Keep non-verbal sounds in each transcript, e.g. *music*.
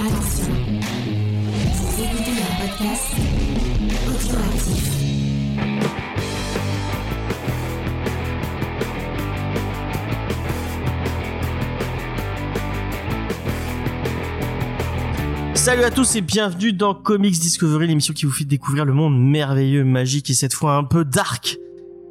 Attention, écoutez un podcast. Salut à tous et bienvenue dans Comics Discovery, l'émission qui vous fait découvrir le monde merveilleux, magique et cette fois un peu dark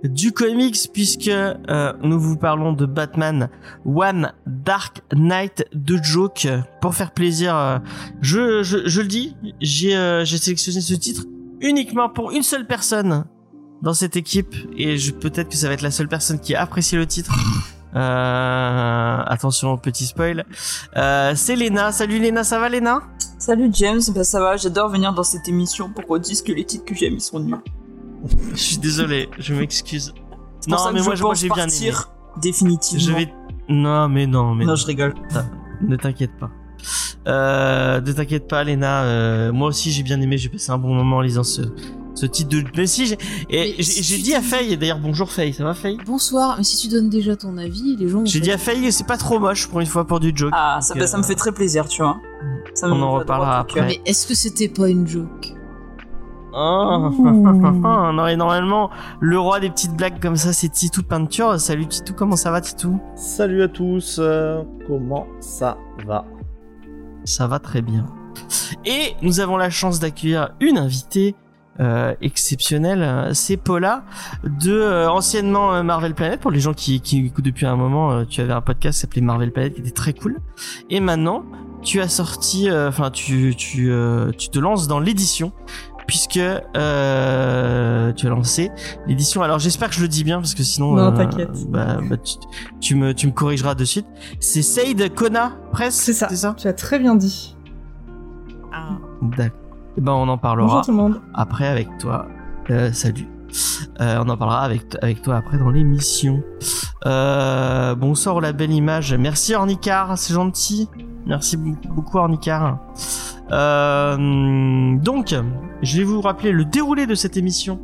du comics puisque euh, nous vous parlons de Batman One Dark Knight de Joke. Pour faire plaisir, euh, je, je, je le dis, j'ai euh, sélectionné ce titre uniquement pour une seule personne dans cette équipe et peut-être que ça va être la seule personne qui a apprécié le titre. Euh, attention petit spoil. Euh, c'est Lena. Salut Lena, ça va Lena Salut James, bah ça va, j'adore venir dans cette émission pour qu'on dise que les titres que j'aime ils sont nuls. Je suis désolé, je m'excuse. Ça que je pense j'ai bien aimé. partir définitivement. Je vais. Non, mais non, mais Non, je rigole. ne t'inquiète pas. Euh, ne t'inquiète pas, Léna. euh, moi aussi, j'ai bien aimé. J'ai passé un bon moment en lisant ce, ce titre de. Mais si, j'ai- et Mais j'ai si dit à Faye. et D'ailleurs, bonjour Faye. Ça va Faye? Bonsoir, mais si tu donnes déjà ton avis, les gens. J'ai dit à Faye que c'est pas trop moche pour une fois pour du joke. Ah, ça, bah, ça me euh, fait très plaisir, tu vois. Ça On en reparlera après. Mais est-ce que c'était pas une joke? Oh, *laughs* non, et normalement, le roi des petites blagues comme ça, c'est Titou Peinture. Salut Titou, comment ça va Titou? Salut à tous, euh, comment ça va? Ça va très bien. Et nous avons la chance d'accueillir une invitée euh, exceptionnelle. C'est Paula de euh, anciennement Marvel Planet. Pour les gens qui, qui écoutent depuis un moment, tu avais un podcast qui s'appelait Marvel Planet qui était très cool. Et maintenant, tu as sorti, enfin, tu tu tu te lances dans l'édition. Puisque euh, tu as lancé l'édition. Alors j'espère que je le dis bien parce que sinon Non, euh, t'inquiète. Bah, bah, tu, tu me tu me corrigeras de suite. C'est Saïd Kona Press. C'est ça. C'est ça? Tu as très bien dit. D'accord. Eh ben, on en parlera Bonjour tout le monde. après avec toi. Euh, salut. Euh, on en parlera avec, avec toi après dans l'émission. Euh, bonsoir la belle image. Merci Ornicar, c'est gentil. Merci beaucoup, beaucoup Ornicar. Euh, donc, je vais vous rappeler le déroulé de cette émission.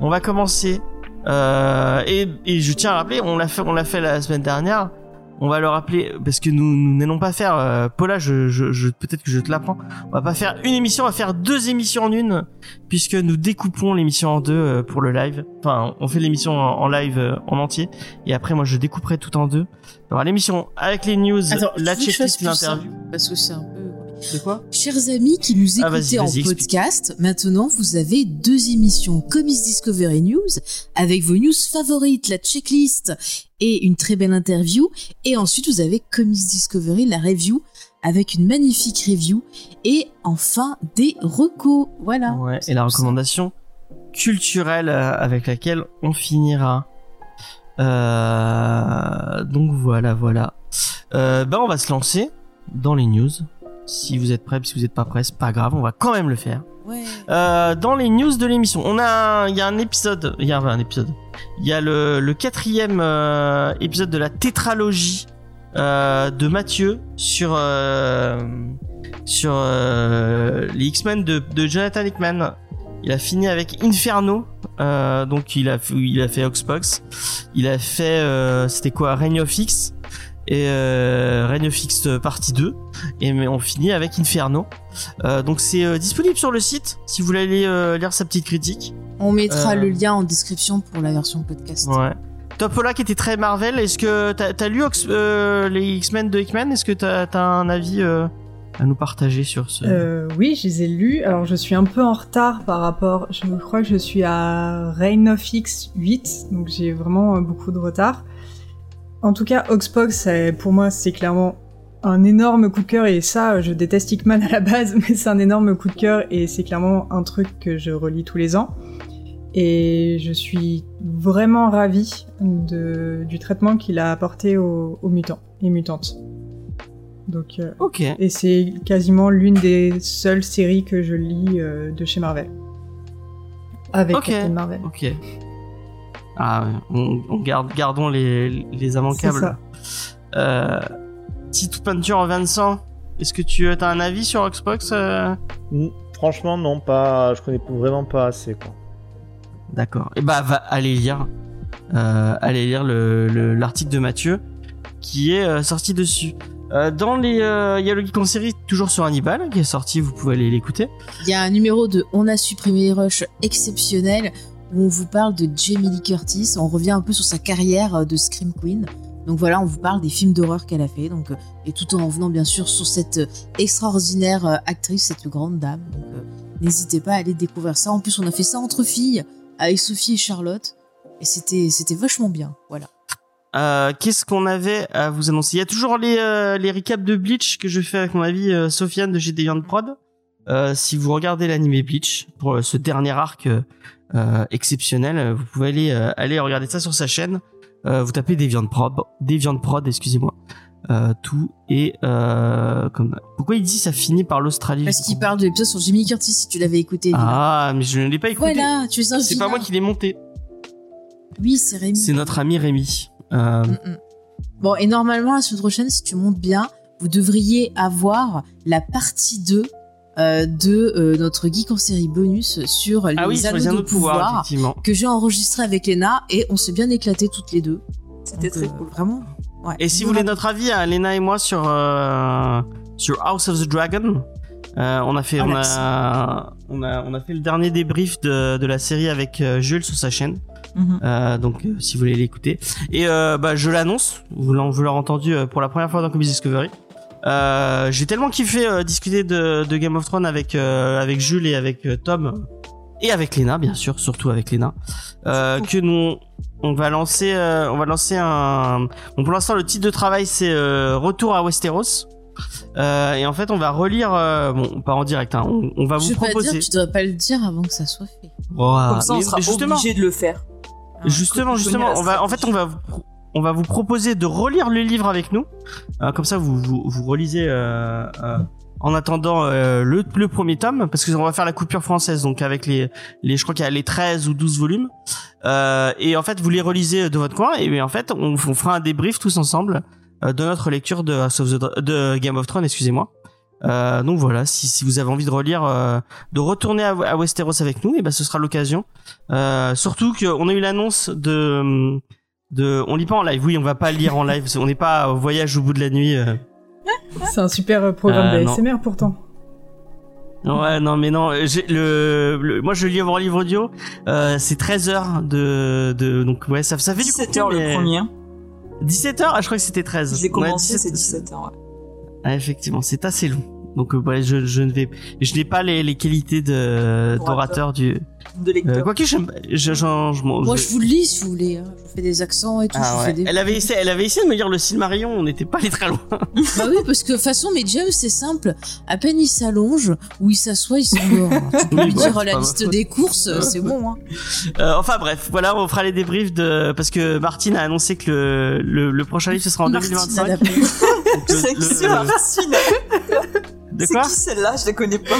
On va commencer. Euh, et, et je tiens à rappeler, on l'a fait, on l'a fait la semaine dernière. On va le rappeler parce que nous nous n'allons pas faire. Euh, Paula, je, je, je peut-être que je te l'apprends. On va pas faire une émission, on va faire deux émissions en une, puisque nous découpons l'émission en deux euh, pour le live. Enfin, on fait l'émission en, en live euh, en entier, et après moi je découperai tout en deux. Alors l'émission avec les news, Attends, la checklist, l'interview. Parce que c'est un peu. De quoi Chers amis qui nous Ah, écoutez en explique. podcast, maintenant vous avez deux émissions Comics Discovery News avec vos news favorites, la checklist et une très belle interview. Et ensuite vous avez Comics Discovery, la review avec une magnifique review et enfin des recos. Voilà. Ouais, et la recommandation culturelle euh, avec laquelle on finira. Euh, donc voilà, voilà. Euh, ben on va se lancer dans les news. Si vous êtes prêts, si vous n'êtes pas prêts, c'est pas grave, on va quand même le faire. Ouais. Euh, dans les news de l'émission, on a, il y a un épisode, il y a un épisode, il y a le, le quatrième euh, épisode de la tétralogie euh, de Mathieu sur sur les X-Men de, de Jonathan Hickman. Il a fini avec Inferno, donc il a fait- il a fait Oxbox, il a fait c'était quoi Reign of X et euh, Reign of X euh, partie 2 et mais on finit avec Inferno. Euh, donc c'est euh, disponible sur le site si vous voulez aller euh, lire sa petite critique. On mettra Euh, le lien en description pour la version podcast. Ouais. Topola qui était très Marvel, est-ce que t'as as lu Ox- euh, les X-Men de Hickman Est-ce que t'as as un avis euh, à nous partager sur ce? Euh, oui, je les ai lus. Alors, je suis un peu en retard par rapport. Je crois que je suis à Reign of X 8, donc j'ai vraiment beaucoup de retard. En tout cas, Oxbox, c'est- pour moi, c'est clairement un énorme coup de cœur. Et ça, je déteste Hickman à la base, *laughs* mais c'est un énorme coup de cœur et c'est clairement un truc que je relis tous les ans. Et je suis vraiment ravie de, du traitement qu'il a apporté aux, aux mutants et mutantes. Donc, euh, Ok. et c'est quasiment l'une des seules séries que je lis euh, de chez Marvel. Avec. Captain Marvel. Ok. Ah ouais, on, on garde, gardons les, les C'est immanquables. ça. Euh, Titou Peinture Vincent, est-ce que tu as un avis sur Xbox euh Franchement, non, pas. Je connais vraiment pas assez, quoi. D'accord. Et bah va aller lire, euh, aller lire le le- l'article de Mathieu qui est euh, sorti dessus. Euh, dans les, euh, il y a le geek en série toujours sur Hannibal qui est sorti, vous pouvez aller l'écouter. Il y a un numéro de On a supprimé les rushs exceptionnel où on vous parle de Jamie Lee Curtis. On revient un peu sur sa carrière euh, de Scream Queen. Donc voilà, on vous parle des films d'horreur qu'elle a fait. Donc, euh, et tout en revenant bien sûr sur cette euh, extraordinaire actrice, cette grande dame. Donc n'hésitez pas à aller découvrir ça. En plus, on a fait ça entre filles avec Sophie et Charlotte. Et c'était, c'était vachement bien. Voilà. Qu'est-ce qu'on avait à vous annoncer? Il y a toujours les, les recaps de Bleach que je fais avec mon avis Sofiane de GD Prod. Euh, si vous regardez l'animé Bleach pour euh, ce dernier arc euh, exceptionnel, vous pouvez aller euh, aller regarder ça sur sa chaîne. Vous tapez Deviant Prod, Deviant Prod, excusez-moi. Tout et comme pourquoi il dit ça finit par l'Australie Parce qu'il parle de l'épisode sur Jimmy Curtis, si tu l'avais écouté. Ah, mais je ne l'ai pas écouté. voilà, tu es C'est pas moi qui l'ai monté. Oui, c'est Rémi. C'est notre ami Rémi. Mm, mm. Bon, et normalement, la semaine prochaine, si tu montes bien, vous devriez avoir la partie 2 euh, de euh, notre geek en série bonus sur les ah oui, sur anneaux les de anneaux de pouvoir, pouvoir effectivement. que j'ai enregistré avec Lena et on s'est bien éclaté toutes les deux. C'était très euh, cool. Vraiment. ouais. Et si vous voulez notre avis, à Lena et moi sur euh, sur House of the Dragon, euh, on a fait Ah, on a on a on a fait le dernier débrief de de la série avec euh, Jules sur sa chaîne. Mhm. Euh, donc euh, si vous voulez l'écouter. Et euh, bah je l'annonce, vous l'aurez entendu euh, pour la première fois dans Comics Discovery. Euh, j'ai tellement kiffé euh, discuter de, de Game of Thrones avec euh, avec Jules et avec euh, Tom et avec Lena bien sûr, surtout avec Lena, euh, que nous on va lancer euh, on va lancer un bon pour l'instant le titre de travail c'est euh, Retour à Westeros. Euh, et en fait, on va relire, euh, bon, pas en direct, hein, on, on va Je vous proposer. dire, tu devrais pas le dire avant que ça soit fait. Comme ça, on mais- sera mais obligé de le faire. Justement, justement, on va, en fait, on va, on va vous proposer de relire le livre avec nous. Euh, comme ça, vous, vous, vous relisez euh, euh, en attendant euh, le, le premier tome, parce que on va faire la coupure française, donc avec les, les, je crois qu'il y a les 13 ou 12 volumes. Euh, et en fait, vous les relisez de votre coin, et en fait, on, on fera un débrief tous ensemble euh, de notre lecture de, House of the de Game of Thrones, excusez-moi. Euh, donc voilà, si, si vous avez envie de relire, euh, de retourner à, Westeros avec nous, et ben ce sera l'occasion. Euh, surtout qu'on a eu l'annonce de, de, on lit pas en live. Oui, on va pas lire en live. On n'est pas au voyage au bout de la nuit. euh. C'est un super euh, programme Euh, d'ASMR pourtant. Ouais, non, mais non. j'ai- Le, le- moi, je lis en livre audio. Euh, c'est 13 heures de, de, donc ouais, ça, ça fait du 17 contenu, heures mais- le premier. 17 heures? Ah, je crois que c'était 13. Je l'ai Ouais, commencé, 17 c'est 17 heures. ouais. Ah, effectivement, c'est assez long. Donc euh, ouais, je, je ne vais, je n'ai pas les, les qualités de D'orateur. du. De Euh, lecteur. Quoique j'aime, je, je, m'en- Moi, je- je vous le lis si vous voulez. hein. Je vous fais des accents et tout. je Ah vous ouais. fais des... Elle avait essayé, elle avait essayé de me lire le Silmarillion. On n'était pas allé très loin. *laughs* Bah oui, parce que de toute façon, mes James, c'est simple. À peine il s'allonge ou il s'assoit, il s'endort. Tu peux lui dire c'est la liste des courses, c'est bon. Hein. *laughs* Euh, enfin bref, voilà, on fera les débriefs de parce que Martine a annoncé que le, le, le prochain livre ce sera en Martine, 2025. elle a pris. *laughs* Donc, le- C'est qui c'est De C'est quoi qui celle-là Je la connais pas.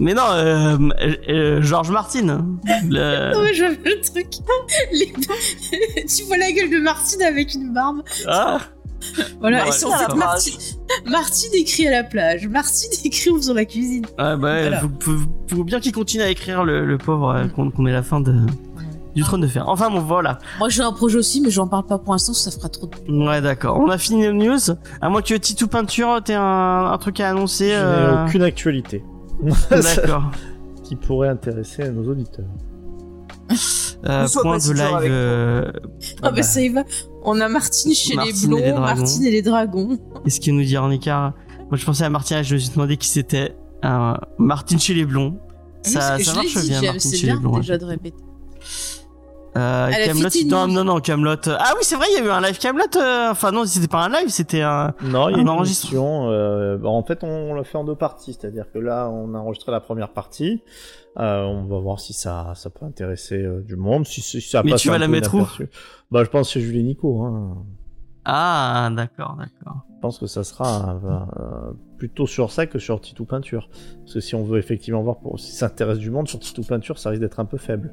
Mais non, euh, euh, Georges Martin. Le... *laughs* Non, mais je vois le truc. Les- *laughs* tu vois la gueule de Martine avec une barbe. Ah, Voilà, Ouais, et c'est en fait. Martine. Martine écrit à la plage. Martine *laughs* écrit en faisant la cuisine. ouais, bah, Voilà. faut, faut- faut bien qu'il continue à écrire le, le pauvre euh, qu'on qu'on ait la fin de du trône de fer. Enfin bon, voilà. Moi, j'ai un projet aussi, mais j'en parle pas pour l'instant, ça fera trop de. Ouais, d'accord. On a fini nos news. À moins que Titou Peinture, t'aies un, un truc à annoncer. Je euh, n'ai aucune actualité D'accord. *laughs* qui pourrait intéresser nos auditeurs. Euh, point de live. euh, Ah, bah, ça y va. On a Martine chez Martine les blonds. Martine et les dragons. Qu'est-ce qu'il nous dit en écart Moi, je pensais à Martine, je me suis demandé qui c'était. Euh, Martine chez les blonds. Ça, Oui, ça marche dit, bien, Martine les blonds. déjà de répéter. Euh, Camelot, non, non, non, Camelot. Ah oui, c'est vrai, il y a eu un live Camelot. euh, Enfin non, c'était pas un live, c'était un. Non, il y a Un une enregistrement. euh, bah, en fait, on l'a fait en deux parties. C'est-à-dire que là, on a enregistré la première partie. Euh, on va voir si ça, ça peut intéresser euh, du monde. Si, si ça Mais passe tu vas la mettre où. Bah, je pense chez Julie Nico. Hein. Ah, d'accord, d'accord. Je pense que ça sera euh, plutôt sur ça que sur Titou Peinture. Parce que si on veut effectivement voir pour, si ça intéresse du monde, sur Titou Peinture, ça risque d'être un peu faible.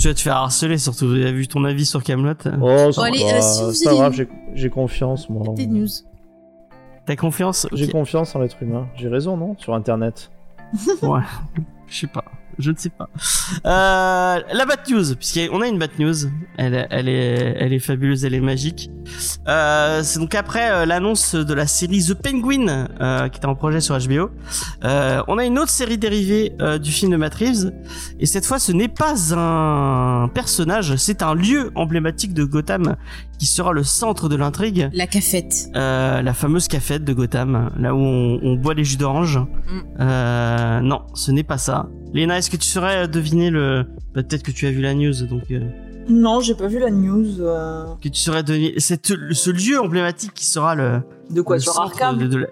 Tu vas te faire harceler, surtout. Vous avez vu ton avis sur Camelot Oh, c'est allez, pas, euh, si vous c'est pas avez grave, j'ai- confiance, moi. Des news. T'as confiance? J'ai confiance en l'être humain. J'ai raison, non? Sur Internet. Ouais. *laughs* Je sais pas. Je ne sais pas. Euh, la bad news, puisqu'on a une bad news. Elle, est- elle est, elle est fabuleuse, elle est magique. Euh, c'est donc après euh, l'annonce de la série The Penguin, euh, qui était en projet sur HBO. Euh, on a une autre série dérivée euh, du film de Matt Reeves, et cette fois, ce n'est pas un personnage, c'est un lieu emblématique de Gotham qui sera le centre de l'intrigue. La cafette. Euh, la fameuse cafette de Gotham, là où on, on boit les jus d'orange. Euh, non, ce n'est pas ça. Léna, est-ce que tu saurais deviner le... bah, Peut-être que tu as vu la news, donc... euh, Non, j'ai pas vu la news. euh, que tu saurais deviner... C'est ce lieu emblématique qui sera le... De quoi le Sur Arkham de- de la-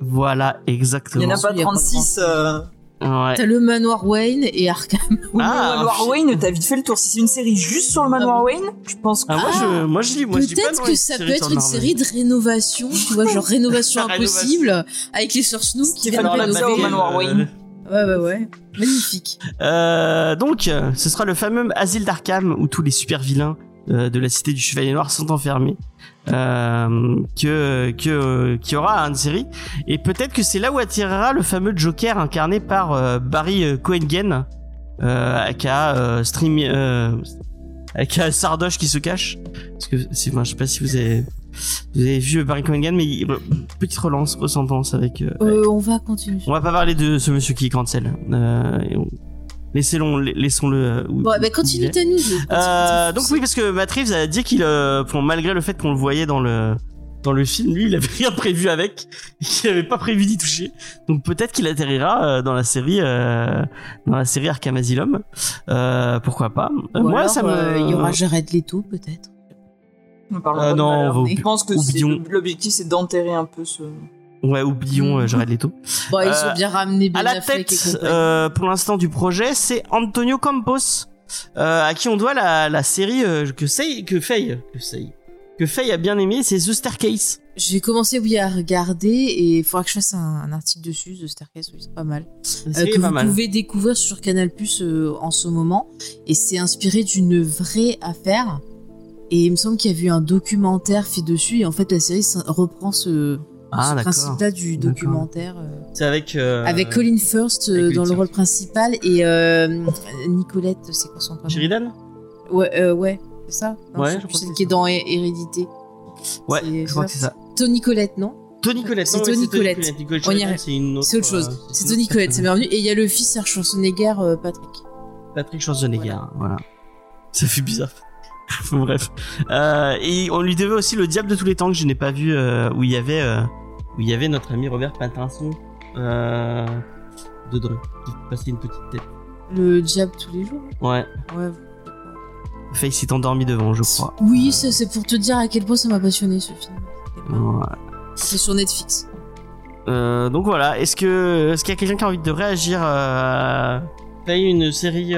Voilà, Il exactement. y en a pas Il y a pas 36. euh, Ouais. T'as le manoir Wayne et Arkham. Oui, Ah, le Manoir Wayne, t'as vite fait le tour. Si c'est une série juste sur le Manoir Wayne, je pense que. Ah, moi, je, moi, je moi, pas Peut-être que ça peut être une série de rénovation, tu vois, genre *laughs* rénovation impossible, avec les sœurs Snoop qui viennent au rénover. Manoir Wayne. Ouais, ouais, ouais. Magnifique. Euh, donc, ce sera le fameux asile d'Arkham où tous les super vilains euh, de la cité du Chevalier Noir sont enfermés. Euh, que que qui aura une série et peut-être que c'est là où attirera le fameux Joker incarné par euh, Barry euh, Cohen euh, aka Stream aka Sardoche qui se cache parce que je sais pas si vous avez vous avez vu Barry Cohen mais il- petite relance ressemblance avec euh, Euh, on va continuer. on va pas parler de ce monsieur qui cancel. Euh, on- Laissez-le, laissons-le. euh, où- Bon, bah continue. Euh, donc oui, parce que Matt Reeves a dit qu'il, euh, bon, malgré le fait qu'on le voyait dans le dans le film, lui, il avait rien prévu avec, il avait pas prévu d'y toucher. Donc peut-être qu'il atterrira dans la série, euh, dans la série Arkham Asylum. Euh, pourquoi pas Ou Moi, alors, ça me. Il y aura Jared Leto, peut-être. Parlons Euh, non, on va Je pense que l'objectif c'est d'enterrer un peu ce. Ouais, oublions euh, Jared Leto. Bon, ils Euh, ont bien ramené Ben à la tête euh, pour l'instant du projet, c'est Antonio Campos, euh, à qui on doit la, la série euh, que Faye, que Faye, que Faye, que Faye a bien aimé, c'est The Staircase. J'ai commencé oui à regarder et il faudra que je fasse un, un article dessus de Staircase, oui, c'est pas mal. Euh, que pas vous mal. pouvez découvrir sur Canal Plus en ce moment et c'est inspiré d'une vraie affaire et il me semble qu'il y a eu un documentaire fait dessus et en fait la série reprend ce, Ah ce principe-là du documentaire euh, C'est avec euh, avec Colin First euh, avec Colin dans le Firth. rôle principal et euh, Nicolette, c'est quoi son prénom? Sheridan. Ouais, euh, ouais, c'est ça Non, Ouais, je je crois celle qui est dans Hé- Hérédité. Ouais, C'est- je crois que c'est ça. Tony Colette, non? Tony Collette. C'est Tony. Nicolette On y c'est une autre. C'est autre chose. euh, c'est Tony Colette, c'est bienvenu. Et il y a le fils Serge Schwarzenegger, euh, Patrick. Patrick Schwarzenegger, voilà. Ça fait bizarre. Bon, *laughs* Bref. Euh, et on lui devait aussi le diable de tous les temps que je n'ai pas vu, euh, où il y avait, euh, où il y avait notre ami Robert Pattinson euh, dedans, qui passait une petite tête. Le diable tous les jours? Ouais. Ouais. Faye s'est endormi devant, je crois. Oui, c'est pour te dire à quel point ça m'a passionné ce film. Ouais. C'est sur Netflix. Donc voilà. Est-ce que, est-ce qu'il y a quelqu'un qui a envie de réagir à Faye une série.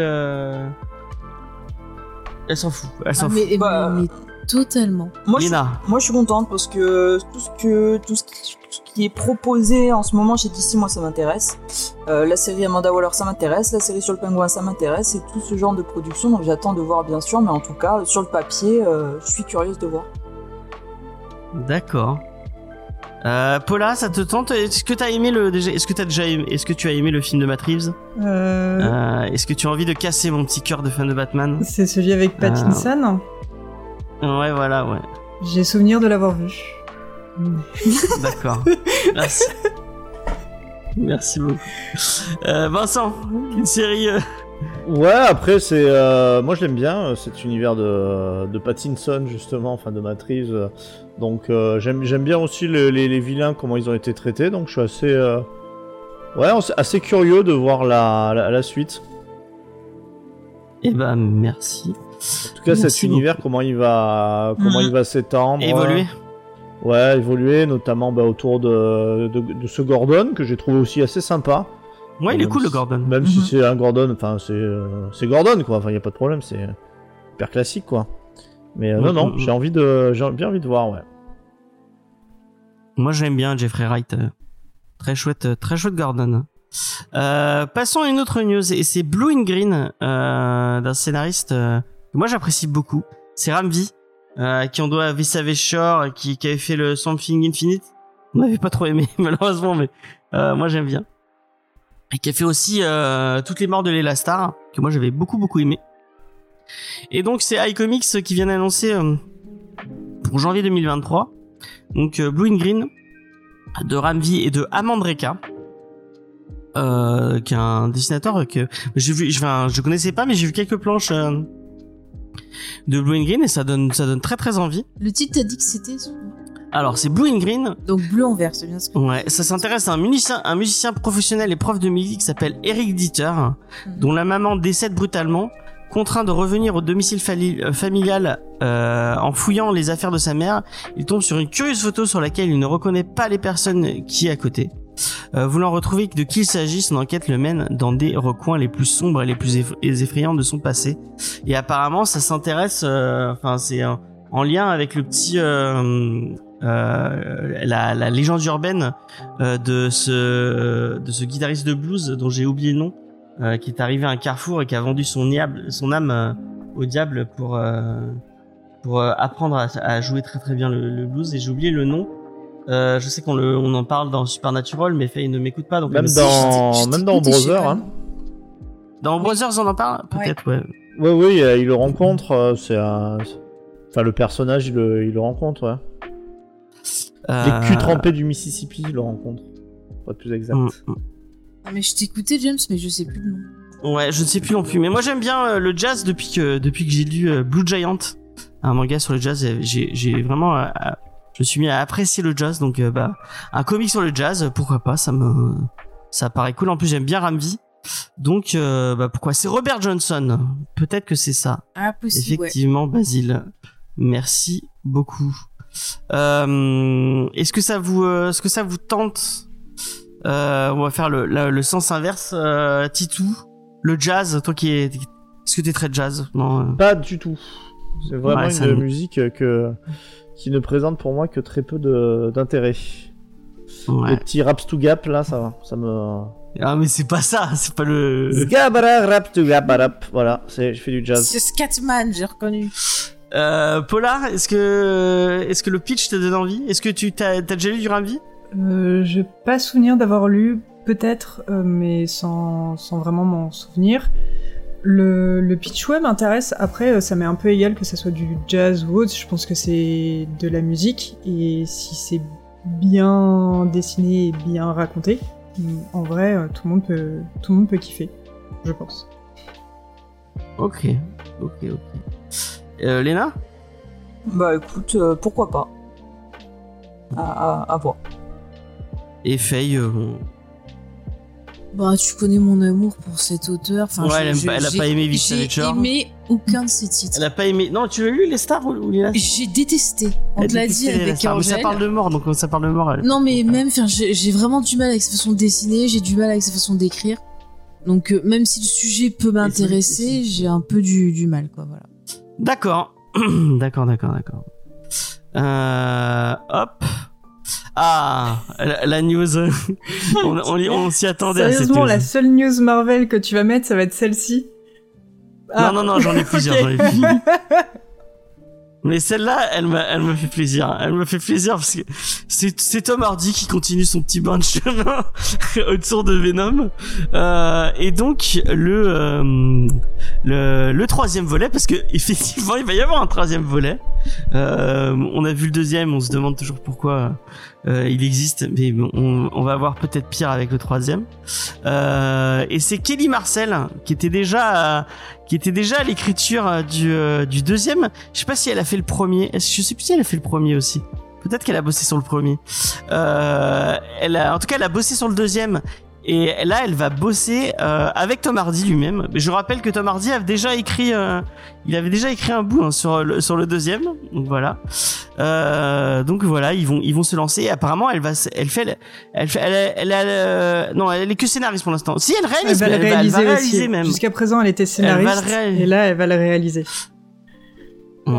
Elle s'en fout. Elle s'en Ah, fout. mais, Bah, mais totalement. Moi je, Lina. moi je suis contente parce que tout ce que tout ce qui, tout ce qui est proposé en ce moment chez DC, moi ça m'intéresse. Euh, la série Amanda Waller ça m'intéresse, la série sur le pingouin ça m'intéresse et tout ce genre de production donc j'attends de voir bien sûr, mais en tout cas sur le papier euh, je suis curieuse de voir. D'accord. Euh, Paula, ça te tente? Est-ce que t'as aimé le déjà Est-ce que t'as déjà aimé Est-ce que tu as aimé le film de Matt Reeves? Euh, Euh, Est-ce que tu as envie de casser mon petit cœur de fan de Batman? C'est celui avec Pattinson. Ouais, voilà, ouais. J'ai souvenir de l'avoir vu. *laughs* D'accord. Merci. Merci beaucoup. Euh, Vincent, une série. euh, Ouais, après, c'est. euh, moi, je l'aime bien, euh, cet univers de, de Pattinson, justement, enfin de Matt Reeves, euh, Donc, euh, j'aime bien aussi le- les, les vilains, comment ils ont été traités. Donc, je suis assez. euh, Ouais, assez- curieux de voir la, la, la suite. Eh ben, merci. En tout cas, Merci cet univers, comment il va, comment Mhm. il va s'étendre. Évoluer. Ouais, évoluer, notamment bah, autour de, de, de ce Gordon, que j'ai trouvé aussi assez sympa. Ouais, il est cool le Gordon. Même Mhm. si c'est un Gordon, enfin, c'est euh, c'est Gordon, quoi. Enfin, il a pas de problème, c'est hyper classique, quoi. Mais euh, non, non, j'ai envie de, j'ai bien envie de voir, ouais. Moi, j'aime bien Jeffrey Wright. Très chouette, très chouette Gordon. Euh, passons à une autre news et c'est Blue and Green euh, d'un scénariste euh, que moi j'apprécie beaucoup. C'est Ramvi euh, à qui on doit Savage Shore, qui, qui avait fait le Something Infinite. On n'avait pas trop aimé *laughs* malheureusement, mais euh, moi j'aime bien. et qui a fait aussi euh, toutes les morts de Léla Star que moi j'avais beaucoup beaucoup aimé. Et donc c'est iComics qui vient d'annoncer euh, pour janvier 2023 donc euh, Blue and Green de Ramvi et de Amandreka euh, qui est un dessinateur que j'ai vu enfin, je connaissais pas mais j'ai vu quelques planches euh, de Blue and Green et ça donne ça donne très très envie. Le titre t'as dit que c'était Alors c'est Blue and Green donc bleu en vert, c'est bien ce que. Ouais, ça s'intéresse à un musicien, un musicien professionnel et prof de musique qui s'appelle Eric Dieter, Mhm. dont la maman décède brutalement, contraint de revenir au domicile euh, familial euh, en fouillant les affaires de sa mère. Il tombe sur une curieuse photo sur laquelle il ne reconnaît pas les personnes qui est à côté. Euh, voulant retrouver de qui il s'agit, son enquête le mène dans des recoins les plus sombres et les plus eff- effrayants de son passé. Et apparemment, ça s'intéresse, euh, enfin c'est en- en lien avec le petit, euh, la, la légende urbaine de ce de ce guitariste de blues dont j'ai oublié le nom, euh, qui est arrivé à un carrefour et qui a vendu son, diable, son âme euh, au diable pour euh, pour euh, apprendre à, à jouer très très bien le, le blues. Et j'ai oublié le nom. Euh, je sais qu'on le on en parle dans Supernatural, mais Faye ne m'écoute pas donc Même dans, je même dans Brother, pas. hein. dans Brothers on en parle? Peut-être ouais. Oui, oui, euh, il le rencontre. euh, C'est un. Enfin, le personnage, il le, il le rencontre, ouais. Euh, Les culs trempés du Mississippi, il le rencontre. Pour être plus exact. mm, Ah, mais je t'écoutais James, mais je sais plus le nom. Ouais, je ne sais plus non plus. Mais moi j'aime bien euh, le jazz depuis que depuis que j'ai lu euh, Blue Giant, un manga sur le jazz. J'ai vraiment euh, je me suis mis à apprécier le jazz. Donc bah un comic sur le jazz, pourquoi pas Ça me ça paraît cool. En plus j'aime bien Ramvi. Donc euh, bah pourquoi? C'est Robert Johnson. Peut-être que c'est ça. Ah possible. ouais. Effectivement, Basile. Merci beaucoup. Euh, est-ce que ça vous, euh, est-ce que ça vous tente euh, On va faire le, sens inverse. Euh, Titou, le jazz. Toi qui es, est-ce que t'es très jazz? Non. euh, Pas du tout. C'est vraiment Ouais, une me- musique que qui ne présente pour moi que très peu d'intérêt. Les Ouais. petits raps to gap là, ça va, ça me. Ah mais c'est pas ça. *laughs* C'est pas le. Zgabara rap to gap rap. Voilà, c'est, je fais du jazz. C'est Scatman, j'ai reconnu. Euh, Polar, est-ce que, est-ce que le pitch te donne envie? Est-ce que tu t'as, t'as déjà lu du Ramvi Euh, je pas souvenir d'avoir lu, peut-être, euh, mais sans, sans vraiment m'en souvenir. Le, le pitch ouais m'intéresse. Après, euh, ça m'est un peu égal que ça soit du jazz ou autre. Je pense que c'est de la musique et si c'est bien dessiné et bien raconté, mm, en vrai, tout le monde peut, tout le monde peut kiffer, je pense. Ok, ok, ok. Euh, Léna? Bah écoute, euh, pourquoi pas? À, à, à voir. Et Faye. euh. Bah, tu connais mon amour pour cet auteur. Enfin, Ouais, je- elle aime je- pas- elle a pas aimé J'ai aimé aucun de ses titres. Elle a pas aimé. Non, tu l'as lu les stars ou, ou les J'ai détesté. On Elle te l'a dit avec Stars, mais ça Angèle. parle de mort, donc ça parle de mort. Elle. Non, mais même, enfin, j'ai j'ai vraiment du mal avec sa façon de dessiner, j'ai du mal avec sa façon d'écrire. Donc, euh, même si le sujet peut m'intéresser, j'ai un peu du, du mal, quoi, voilà. D'accord, *clears throat* d'accord, d'accord, d'accord. Euh, hop. Ah, la, la news. *laughs* on on, y- on s'y attendait à cette Sérieusement, news. la seule news Marvel que tu vas mettre, ça va être celle-ci. Ah, Non, non, non, j'en ai plusieurs, ok. *laughs* Mais celle-là, elle me, elle me fait plaisir. Elle me fait plaisir parce que c'est, c'est Tom Hardy qui continue son petit bain de chemin *laughs* autour de Venom. Euh, et donc, le, euh, le, le troisième volet, parce que *laughs* effectivement, il va y avoir un troisième volet. Euh, on a vu le deuxième, on se demande toujours pourquoi euh, il existe, mais bon, on, on va voir peut-être pire avec le troisième. Euh, et c'est Kelly Marcel qui était déjà, qui était déjà à l'écriture euh, du, euh, du deuxième. Je sais pas si elle a fait le premier. Est-ce- Je sais plus si elle a fait le premier aussi. Peut-être qu'elle a bossé sur le premier. Euh, elle a, en tout cas, elle a bossé sur le deuxième. Et là, elle va bosser euh, avec Tom Hardy lui-même. Je rappelle que Tom Hardy avait déjà écrit, euh, il avait déjà écrit un bout hein, sur le sur le deuxième. Donc voilà. Euh, donc voilà, ils vont ils vont se lancer. Et apparemment, elle va, elle fait, elle fait, elle, elle, elle, euh, non, elle est que scénariste pour l'instant. Si elle Elle réalise, va le elle va- elle réaliser, va réaliser aussi. même. Jusqu'à présent, elle était va scénariste le réaliser. et là, elle va le réaliser. Ouais.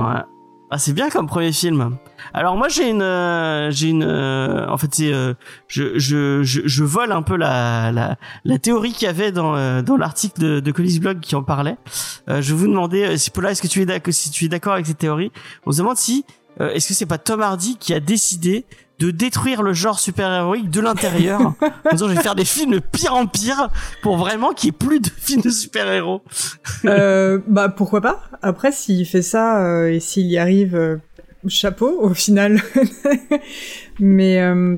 Ah, c'est bien comme premier film. Alors moi j'ai une euh, j'ai une euh, en fait c'est euh, je, je je je vole un peu la la la théorie qu'il y avait dans dans l'article de de Comics Blog qui en parlait. Je vous demander euh, si Paula est-ce que tu es d'accord si tu es d'accord avec cette théorie? On se demande si est-ce que c'est pas Tom Hardy qui a décidé de détruire le genre super-héroïque de l'intérieur. *laughs* en disant, je vais faire des films de pire en pire pour vraiment qu'il y ait plus de films de super-héros. Euh, bah pourquoi pas? Après, s'il fait ça euh, et s'il y arrive, euh, chapeau au final. *laughs* mais euh,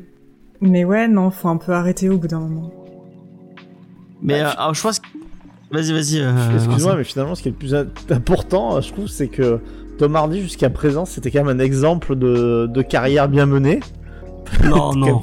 mais ouais, non, faut un peu arrêter au bout d'un moment. Mais euh, alors, je pense que... Vas-y, vas-y. euh, Excuse-moi, mais finalement, ce qui est le plus important, je trouve, c'est que Tom Hardy, jusqu'à présent, c'était quand même un exemple de, de carrière bien menée. *laughs* Non, non. même-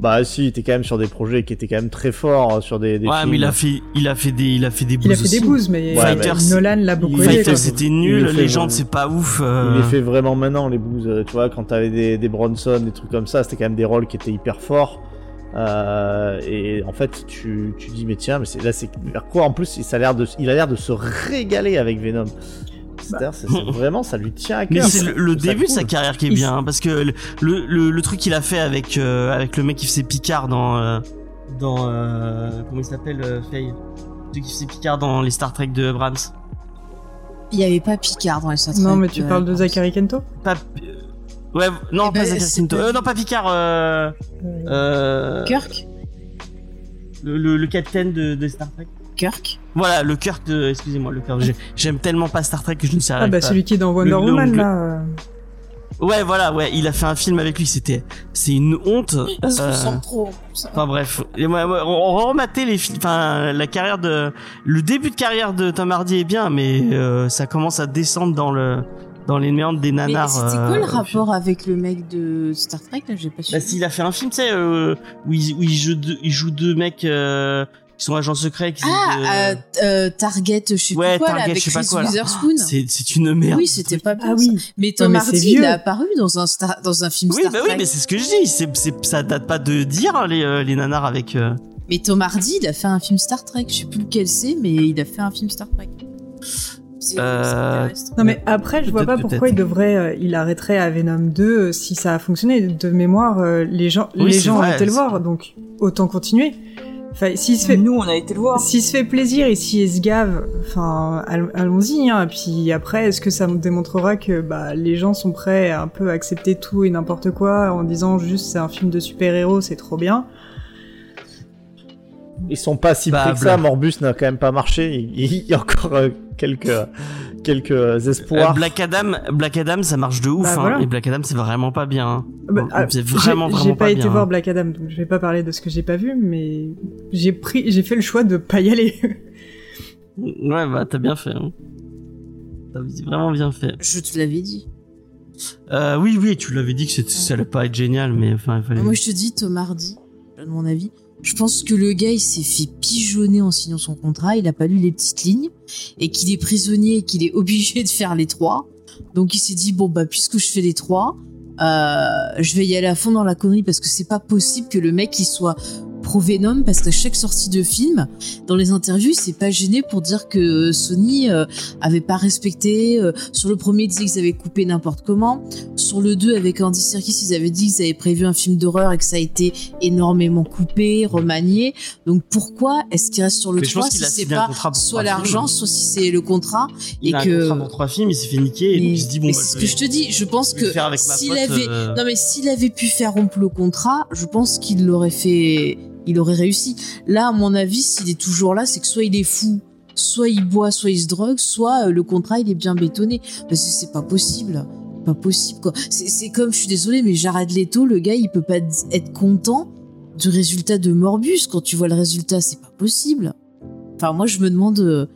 Bah si, il était quand même sur des projets qui étaient quand même très forts, sur des, des Ouais, films. mais il a fait, il a fait des, il a fait des Il a bouses fait des bouses, mais Ouais, Fighters, Nolan l'a beaucoup il- aidé. Fighter, c'était nul. Légende, c'est pas ouf. Il euh, les fait vraiment maintenant, les blues. euh, Tu vois, quand t'avais des, des Bronson, des trucs comme ça, c'était quand même des rôles qui étaient hyper forts. Euh, et en fait, tu, tu dis, mais tiens, mais c'est, là, c'est vers quoi En plus, ça a l'air de, il a l'air de se régaler avec Venom. C'est- c'est *laughs* vraiment, ça lui tient à Mais cœur. c'est le, début de sa carrière qui est bien, hein, parce que le, le, le- le truc qu'il a fait avec, euh, avec le mec qui faisait Picard dans. euh, dans euh, comment il s'appelle, euh, Faye? Celui qui faisait Picard dans les Star Trek de Abrams. Il y avait pas Picard dans les Star Trek. Non, mais tu euh, parles de Zachary Kento? Pas. euh, ouais, non, Eh pas ben, Zachary pas- Euh, non, pas Picard. Euh, Euh, euh, Kirk le, le, le capitaine de, de Star Trek. Kirk Voilà, le Kirk de. Excusez-moi, le Kirk. J'ai- J'aime tellement pas Star Trek que je ne sais Ah bah pas. celui qui est dans Wonder Woman le- là. euh. Ouais, voilà, ouais, il a fait un film avec lui. C'était, c'est une honte. Il se euh, trop. ça. Enfin bref, Et on rematait les films, enfin la carrière de, le début de carrière de Tom Hardy est bien, mais euh, ça commence à descendre dans le, dans les méandres des Mais nanars. c'était quoi euh, le rapport avec le mec de Star Trek là? J'ai pas su. Bah s'il a fait un film, tu sais, euh, où, il, où il joue deux, il joue deux mecs qui sont agents secrets. Qui Ah, euh, euh, euh, Target, je sais Ouais, plus quoi, là, Target, avec je sais pas quoi, là. Witherspoon. c'est, c'est une merde. oui, c'était pas bien. Ah oui. Mais Tom mais Hardy, il a apparu dans un Star, dans un film Oui, Star bah oui, Trek. mais c'est ce que je dis. C'est, c'est, ça date pas de dire hein, les, euh, les nanars avec. euh, Mais Tom Hardy, il a fait un film Star Trek. Je sais plus lequel c'est, mais il a fait un film Star Trek. C'est Euh. Non mais après, je vois pas pourquoi il devrait, euh, il arrêterait à Venom 2 euh, si ça a fonctionné. De mémoire, euh, les gens, Oui, les gens vrai, ont été le voir, donc autant continuer. Enfin, s'il se fait, Nous, on a été le voir. s'il se fait plaisir et s'il se gave, enfin, all- allons-y. Hein. Puis après, est-ce que ça me démontrera que bah, les gens sont prêts à un peu accepter tout et n'importe quoi en disant juste c'est un film de super-héros, c'est trop bien? Ils sont pas si Bah, près que ça. Morbus n'a quand même pas marché. Il, il y a encore euh, quelques, quelques euh, espoirs. Black Adam, Black Adam, ça marche de ouf. Bah, hein, voilà. et Black Adam, c'est vraiment pas bien. hein. Bah, ah, c'est vraiment, j'ai- vraiment J'ai pas, pas, été bien. voir hein. Black Adam, donc je vais pas parler de ce que j'ai pas vu, mais j'ai pris, j'ai fait le choix de pas y aller. *laughs* Ouais, bah t'as bien fait. Hein. T'as vraiment bien fait. Je te l'avais dit. Euh, oui, oui, tu l'avais dit que c'était- ça allait pas être génial, mais enfin, il fallait. Moi, je te dis, Tom Hardy, je donne mon avis. Je pense que le gars, il s'est fait pigeonner en signant son contrat. Il a pas lu les petites lignes et qu'il est prisonnier et qu'il est *laughs* obligé de faire les trois. Donc, il s'est dit bon bah puisque je fais les trois, euh, je vais y aller à fond dans la connerie parce que c'est pas possible que le mec il soit pro Venom parce qu'à chaque sortie de film, dans les interviews, il s'est pas gêné pour dire que Sony euh, avait pas respecté. euh, sur le premier, il disait qu'ils avaient coupé n'importe comment. Sur le 2, avec Andy Serkis, ils avaient dit qu'ils avaient prévu un film d'horreur et que ça a été énormément coupé, remanié. Donc pourquoi est-ce qu'il reste sur le Mais je 3 pense si c'est un pas soit l'argent, soit si c'est le contrat il et a un que- contrat pour trois films, il s'est fait niquer et donc mais, il se dit bon. bah, c'est ce que je te dis. Je pense que s'il avait, euh, non mais s'il avait pu faire rompre le contrat, je pense qu'il l'aurait fait, il aurait réussi. Là, à mon avis, s'il est toujours là, c'est que soit il est fou, soit il boit, soit il se drogue, soit euh, le contrat il est bien bétonné. Parce que c'est pas possible, pas possible quoi. C'est c'est comme, je suis désolée, mais Jared Leto, le gars, il peut pas être content du résultat de Morbus. Quand tu vois le résultat, c'est pas possible. Enfin, moi, je me demande. euh,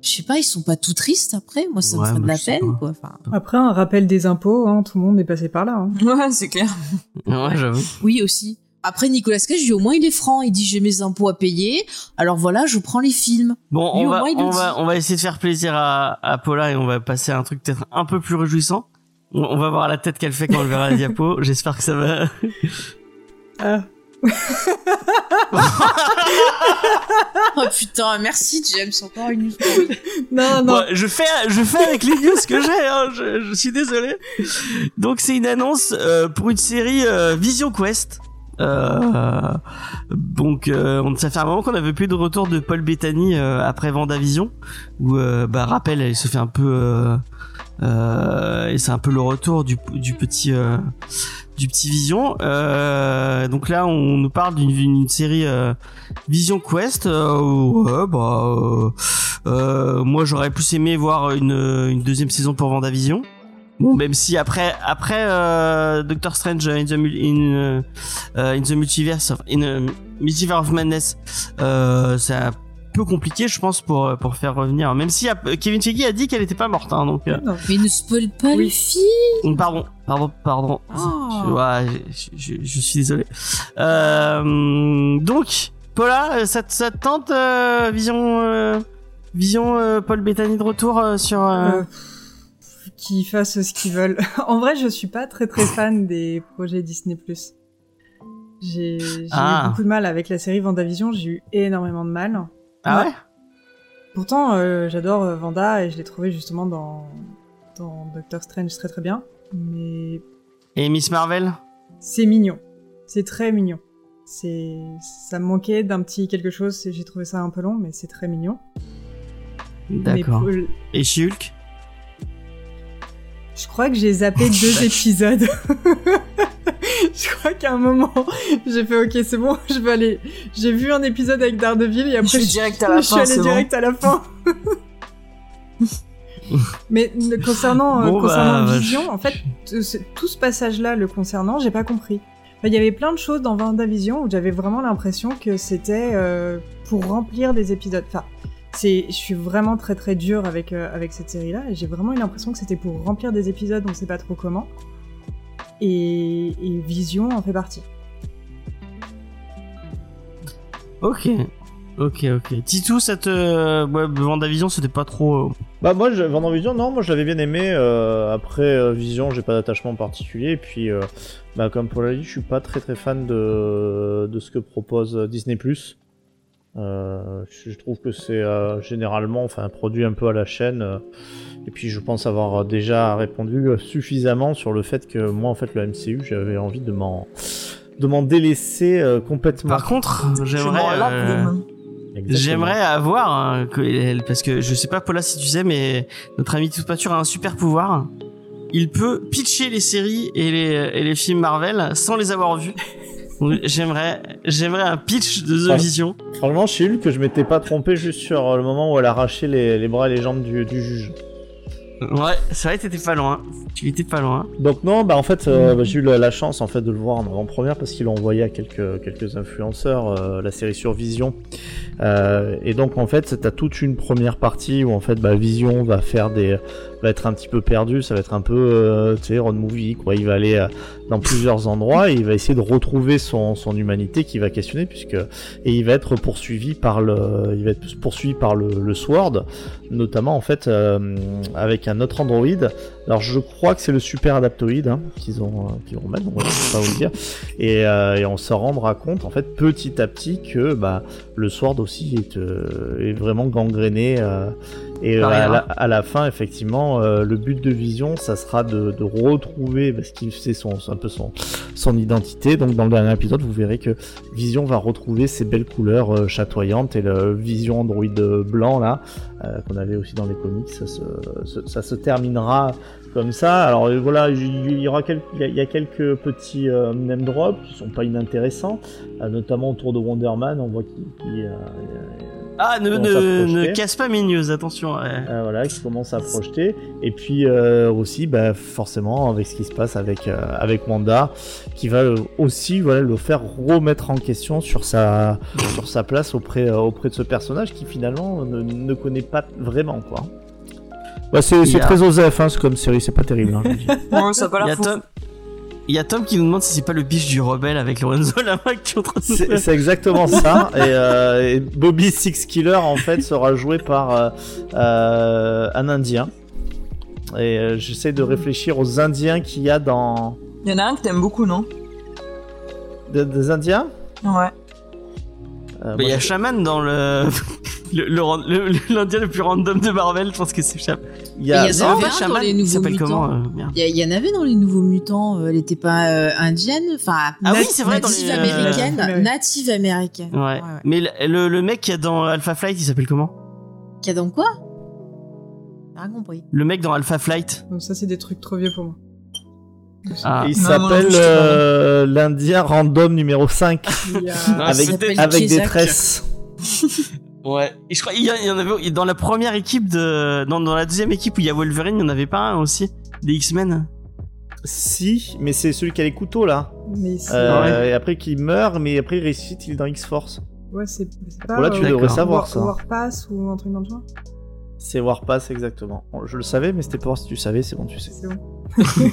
je sais pas, ils sont pas tout tristes après. Moi, ça me Ouais, ferait de la peine, pas. quoi. Enfin, Après, un rappel des impôts, hein, tout le monde est passé par là. hein. Ouais, c'est clair. Ouais, j'avoue. Oui, aussi. Après, Nicolas Cage, lui, au moins, il est franc. Il dit, j'ai mes impôts à payer. Alors voilà, je prends les films. Bon, Lui, on au va, moins, on va, dit. on va essayer de faire plaisir à, à Paula et on va passer à un truc peut-être un peu plus réjouissant. On, on va voir la tête qu'elle fait quand elle verra la diapo. *laughs* J'espère que ça va. Ah. *laughs* Oh putain, merci, James. Encore une news. Non, non. Bon, je fais, je fais avec les news que j'ai. Hein, je, je suis désolé. Donc c'est une annonce euh, pour une série euh, Vision Quest. Euh, donc euh, on, ça fait un moment qu'on n'avait plus de retour de Paul Bettany euh, après Vendavision où bah rappel elle se fait un peu euh, et c'est un peu le retour du, du petit euh, du petit Vision. Euh, donc là, on nous parle d'une série Vision Quest. Ouais, bah, moi, j'aurais plus aimé voir une, une deuxième saison pour Vendavision. Bon, même si après après euh, Doctor Strange in the, Mul- in, euh, euh, in the multiverse of, in euh, multiverse of madness, euh, c'est un peu compliqué, je pense, pour pour faire revenir. Même si euh, Kevin Feige a dit qu'elle était pas morte, hein, donc. euh, Non. Mais ne spoil pas Oui. le film. Pardon, pardon, pardon. Oh. Je, ouais, je, je- je suis désolé. Euh, donc, Paula, euh, ça, te- ça te tente euh, Vision, euh, Vision euh, Paul Bettany de retour euh, sur. Qu'ils fassent ce qu'ils veulent. *laughs* en vrai, je suis pas très très *laughs* fan des projets Disney+. J'ai j'ai Ah. eu beaucoup de mal avec la série Vendavision, j'ai eu énormément de mal. Ah ouais? Pourtant, euh, j'adore euh, Vanda et je l'ai trouvé justement dans, dans Doctor Strange très très bien. Mais Et Miss Marvel? c'est mignon. C'est très mignon. C'est, ça me manquait d'un petit quelque chose. J'ai trouvé ça un peu long, mais c'est très mignon. D'accord. Pour- Et Shulk Je crois que j'ai zappé deux épisodes. *laughs* je crois qu'à un moment, j'ai fait ok, c'est bon, je vais aller. J'ai vu un épisode avec Daredevil et après suis direct à la *laughs* je suis fin, allée c'est bon. direct à la fin. *laughs* Mais concernant, euh, Bon, concernant bah, Vision, je- en fait, tout ce, passage-là le concernant, j'ai pas compris. Enfin, Il y avait plein de choses dans WandaVision où j'avais vraiment l'impression que c'était euh, pour remplir des épisodes. Enfin, c'est, je suis vraiment très très dur avec euh, avec cette série-là et j'ai vraiment eu l'impression que c'était pour remplir des épisodes, on sait pas trop comment. Et, et Vision en fait partie. Ok. Ok, ok. Titou, ça te. Ouais, Vendavision, c'était pas trop. euh, Bah moi, je, Vendavision, non, moi je l'avais bien aimé. euh, après euh, Vision, j'ai pas d'attachement particulier. Et puis, euh, bah, comme pour la dit, je suis pas très très fan de, de ce que propose Disney+. Euh, je trouve que c'est euh, généralement enfin, un produit un peu à la chaîne. euh, et puis je pense avoir déjà répondu suffisamment sur le fait que moi, en fait, le MCU, j'avais envie de m'en de m'en délaisser euh, complètement. Par contre, j'aimerais. euh. J'aimerais avoir que- parce que je sais pas Paula si tu sais mais notre ami Toute Pâture a un super pouvoir. Il peut pitcher les séries et les, et les films Marvel sans les avoir vus. *laughs* J'aimerais j'aimerais un pitch de The Ouais. Vision. Franchement, chez Hulk, je m'étais pas trompé juste sur euh, le moment où elle a arraché les, les bras et les jambes du, du juge. Ouais, c'est vrai t'étais pas loin. Tu étais pas loin. Donc non, bah en fait, euh, bah, j'ai eu la, la chance en fait de le voir en avant-première parce qu'ils l'ont envoyé à quelques quelques influenceurs euh, la série sur Vision. Euh, et donc en fait, t'as toute une première partie où en fait, bah, Vision va faire des va être un petit peu perdu, ça va être un peu euh, tu sais road movie quoi. Il va aller euh, dans plusieurs endroits et il va essayer de retrouver son son humanité qui va questionner puisque et il va être poursuivi par le il va être poursuivi par le, le Sword notamment en fait euh, avec un autre androïde alors je crois que c'est le super adaptoïde hein, qu'ils ont euh, qu'ils vont mettre, je vais pas vous le dire. Et, on se rendra compte en fait petit à petit que bah le Sword aussi est, est vraiment gangréné. Euh, et euh, à, Hera. la, à la fin effectivement euh, le but de Vision ça sera de, de retrouver parce qu'il sait son un peu son son identité. Donc dans le dernier épisode vous verrez que Vision va retrouver ses belles couleurs euh, chatoyantes et le Vision androïde blanc là euh, qu'on avait aussi dans les comics ça se- ça se terminera comme ça. Alors voilà, il y aura quelques, il y a- quelques petits euh, name drops qui sont pas inintéressants, euh, notamment autour de Wonder Man. On voit qu'il euh, Ah ne, ne, casse pas mes news, attention. ouais. euh, voilà, qui commence à projeter. Et puis euh, aussi, bah, forcément, avec ce qui se passe avec avec Wanda, qui va aussi voilà le faire remettre en question sur sa sur sa place auprès auprès de ce personnage qui finalement ne, ne connaît pas vraiment quoi. Bah, c'est Il y c'est a- très osef hein, c'est comme série, c'est pas terrible. Hein, *laughs* ça a pas Il y l'air a fou. Tom. Il y a Tom qui nous demande si c'est pas le biche du rebelle avec Lorenzo *laughs* Lama qui est en train de C'est faire. c'est exactement ça. Et, euh, et Bobby Six Killer en fait sera joué par euh, euh, un Indien. Et euh, j'essaie de réfléchir aux Indiens qu'il y a dans Il y en a un que t'aimes beaucoup, non? Des, des Indiens? Ouais. Euh, il y a je- Shaman dans le le- l'Indien le, plus random de Marvel, je pense que c'est Shaman. il y a- Il y a en fait, dans les il nouveaux s'appelle mutants. Il y, a- en avait dans les nouveaux mutants. elle était pas euh, indienne, enfin Ah oui, c'est vrai, dans native les, euh, américaine, native américaine. Ouais. Mais le, le, le mec qui est dans Alpha Flight, il s'appelle comment? Qui a donc quoi? J'ai rien compris. Le mec dans Alpha Flight. Donc ça, c'est des trucs trop vieux pour moi. Ah. Il Non, moi non s'appelle euh, l'Indien random numéro 5 *laughs* Il y a- Ah, avec, avec des tresses. *laughs* Ouais. Et je crois il y, en- il y en avait dans la première équipe de dans, dans la deuxième équipe où il y a Wolverine, il y en avait pas un aussi des X-Men. Si, mais c'est celui qui a les couteaux là. Mais c'est Euh, Et après qui meurt, mais après il ressuscite, il est dans X-Force. ouais, c'est pas. Voilà, tu euh, devrais savoir War- ça. Warpass ou un truc dans le genre C'est Warpass exactement. Bon, Je le savais, mais c'était pas si tu savais, c'est bon, tu sais. C'est bon. *laughs*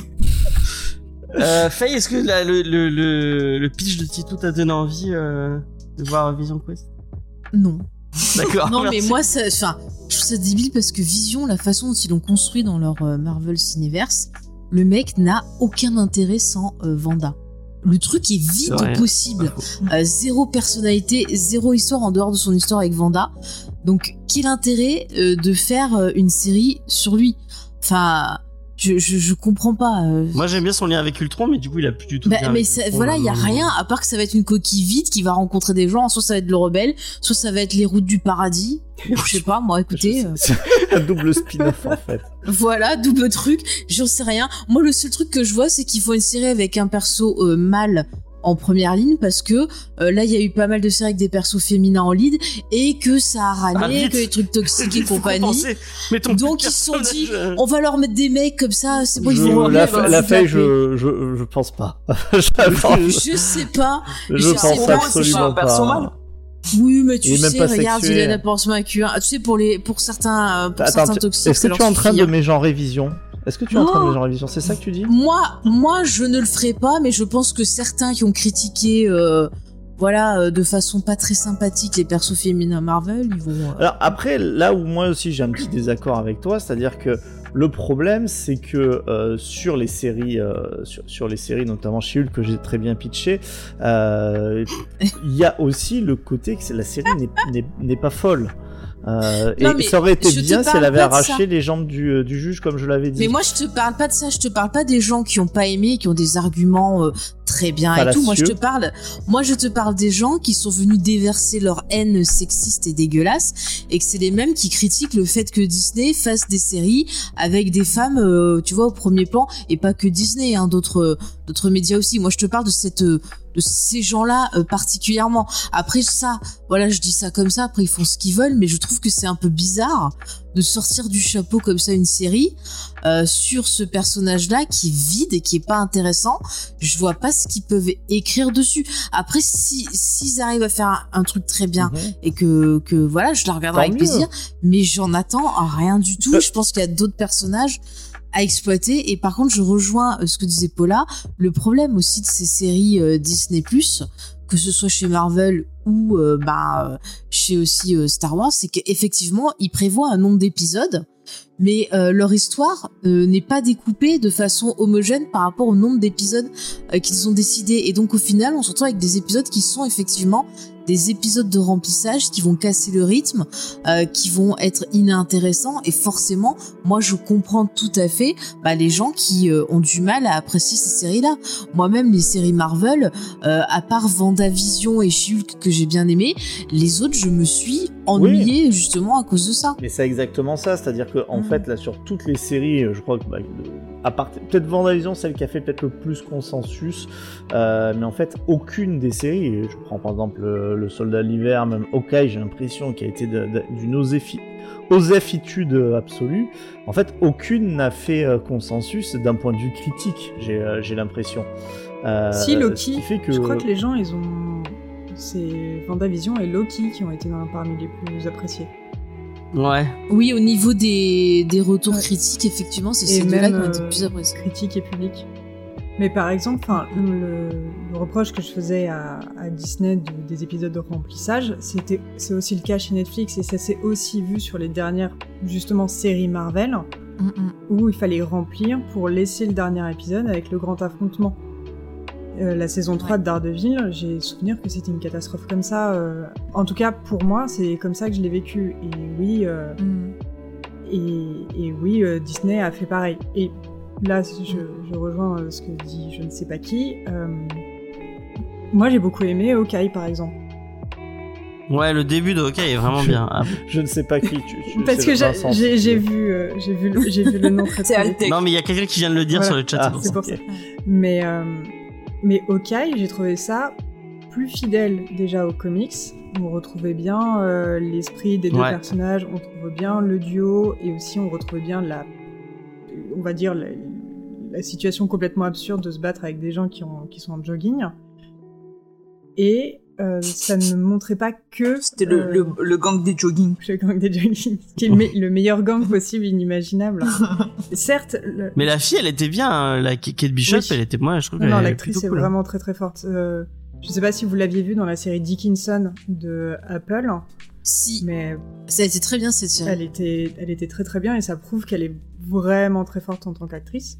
Euh, Faye, est-ce que la- le, le, le, le pitch de Tito t'a donné envie euh, de voir Vision Quest? Non. D'accord. Non, mais moi, ça, enfin, je trouve ça débile parce que Vision, la façon dont ils l'ont construit dans leur euh, Marvel Cineverse, le mec n'a aucun intérêt sans euh, Vanda. Le truc est vide au possible. Euh, zéro personnalité, zéro histoire en dehors de son histoire avec Vanda. Donc, quel intérêt de faire une série sur lui? Enfin, je, je, je comprends pas. euh. Moi j'aime bien son lien avec Ultron, mais du coup il a plus du tout. de Bah, mais avec ça- Ultron, voilà, il y a euh, rien à part que ça va être une coquille vide qui va rencontrer des gens. Soit ça va être le rebelle, soit ça va être les routes du paradis. Je sais pas, moi, écoutez. euh, C'est *laughs* un double spin-off en fait. Voilà, double truc, j'en sais rien. Moi, le seul truc que je vois, c'est qu'il faut une série avec un perso euh, mâle en première ligne parce que euh, là il y a eu pas mal de séries avec des persos féminins en lead et que ça a Ah, râlé, vite. que les trucs toxiques *laughs* et compagnie. Donc ils se sont dit, euh, on va leur mettre des mecs comme ça, c'est bon, ils vont la, la le feuille, je, je, je pense pas. *laughs* je Je sais pas. je je sais pense pas, absolument pas. Oui, mais tu sais, pas regarde, il a un masculin. Tu sais, pour les, pour certains, euh, pour Attends, certains toxiques, est-ce que tu es en train de hein. mégenrer vision Est-ce que tu es en train de Oh mégenrer vision C'est ça que tu dis Moi, moi, je ne le ferai pas, mais je pense que certains qui ont critiqué, euh, voilà, euh, de façon pas très sympathique les persos féminins Marvel, ils vont. euh, Alors après, là où moi aussi j'ai un petit désaccord avec toi, c'est-à-dire que le problème, c'est que euh, sur les séries, euh, sur, sur les séries, notamment chez Hulk que j'ai très bien pitché, euh, il y a aussi le côté que la série n'est pas folle. Euh, Non, et ça aurait été bien si elle avait arraché les jambes du, euh, du juge, comme je l'avais dit. Mais moi, je te parle pas de ça. Je te parle pas des gens qui ont pas aimé, qui ont des arguments euh, très bien et tout. Moi, je te parle. Moi, je te parle des gens qui sont venus déverser leur haine sexiste et dégueulasse, et que c'est les mêmes qui critiquent le fait que Disney fasse des séries avec des femmes, euh, tu vois, au premier plan, et pas que Disney, hein, d'autres d'autres médias aussi. Moi, je te parle de cette de ces gens-là euh, particulièrement. Après ça, voilà, je dis ça comme ça. Après, ils font ce qu'ils veulent, mais je trouve que c'est un peu bizarre de sortir du chapeau comme ça une série euh, sur ce personnage-là qui est vide et qui est pas intéressant. Je vois pas ce qu'ils peuvent écrire dessus. Après, si s'ils arrivent à faire un, un truc très bien Mhm. et que que voilà, je la regarderai avec mieux. plaisir, mais j'en attends rien du tout. Je pense qu'il y a d'autres personnages à exploiter. Et par contre je rejoins euh, ce que disait Paula. Le problème aussi de ces séries euh, Disney que ce soit chez Marvel ou euh, bah, chez aussi Star Wars c'est qu'effectivement ils prévoient un nombre d'épisodes mais leur histoire n'est pas découpée de façon homogène par rapport au nombre d'épisodes qu'ils ont décidé. Et donc au final on se retrouve avec des épisodes qui sont effectivement des épisodes de remplissage qui vont casser le rythme, euh, qui vont être inintéressants et forcément, moi je comprends tout à fait bah, les gens qui euh, ont du mal à apprécier ces séries-là. Moi-même, les séries Marvel, euh, à part Vendavision et She-Hulk que j'ai bien aimé, les autres je me suis ennuyée justement à cause de ça. Mais c'est exactement ça, c'est-à-dire que en Mhm. fait là sur toutes les séries, je crois que bah, à part peut-être Vendavision, celle qui a fait peut-être le plus consensus, euh, mais en fait aucune des séries, je prends par exemple le, le Soldat de l'hiver, même Hawkeye, j'ai l'impression qu'il a été d'une oséfi- oséfitude absolue. En fait, aucune n'a fait euh, consensus d'un point de vue critique, j'ai euh, l'impression. Euh, si Loki, qui fait que je crois que les gens ils ont. C'est Vendavision et Loki qui ont été parmi les plus appréciés. Ouais. Oui, au niveau des, des retours Ouais. critiques, effectivement, c'est ces deux-là qui ont été euh, le plus appréciés. critique et public. Mais par exemple, enfin, le, le reproche que je faisais à, à Disney de- des épisodes de remplissage, c'était c'est aussi le cas chez Netflix et ça s'est aussi vu sur les dernières justement séries Marvel Mm, mm. où il fallait remplir pour laisser le dernier épisode avec le grand affrontement. Euh, la saison 3 de Daredevil, j'ai souvenir que c'était une catastrophe comme ça. euh, en tout cas, pour moi, c'est comme ça que je l'ai vécu. Et oui, euh, Mm. et, et oui, euh, Disney a fait pareil. Et là, je, je rejoins euh, ce que dit je ne sais pas qui. euh, moi, j'ai beaucoup aimé Hawkeye, par exemple. Ouais, le début de Hawkeye est vraiment bien. Ah, *laughs* Je ne sais pas qui tu. tu- *laughs* Parce que j'ai vu, euh, j'ai vu, le- j'ai vu le nom très *laughs* C'est non, mais il y a quelqu'un qui vient de le dire Voilà. sur le chat. Ah, c'est pour ça. Mais, euh, mais Hawkeye, j'ai trouvé ça plus fidèle déjà aux comics. On retrouvait bien euh, l'esprit des deux Ouais. personnages, on trouvait bien le duo et aussi on retrouvait bien la, on va dire la, la situation complètement absurde de se battre avec des gens qui, ont, qui sont en jogging. Et euh, ça ne montrait pas que C'était le, euh, le, le gang des jogging. le gang des jogging, *laughs* qui est le, me- le meilleur gang possible, inimaginable. *laughs* Certes, le- Mais la fille, elle était bien. hein, La Kate Bishop, Oui. elle était moi, je trouve Non, l'actrice est cool. vraiment très très forte. Euh, je sais pas si vous l'aviez vu dans la série Dickinson de Apple, Si, mais ça a été très bien cette série. elle était, elle était très très bien et ça prouve qu'elle est vraiment très forte en tant qu'actrice.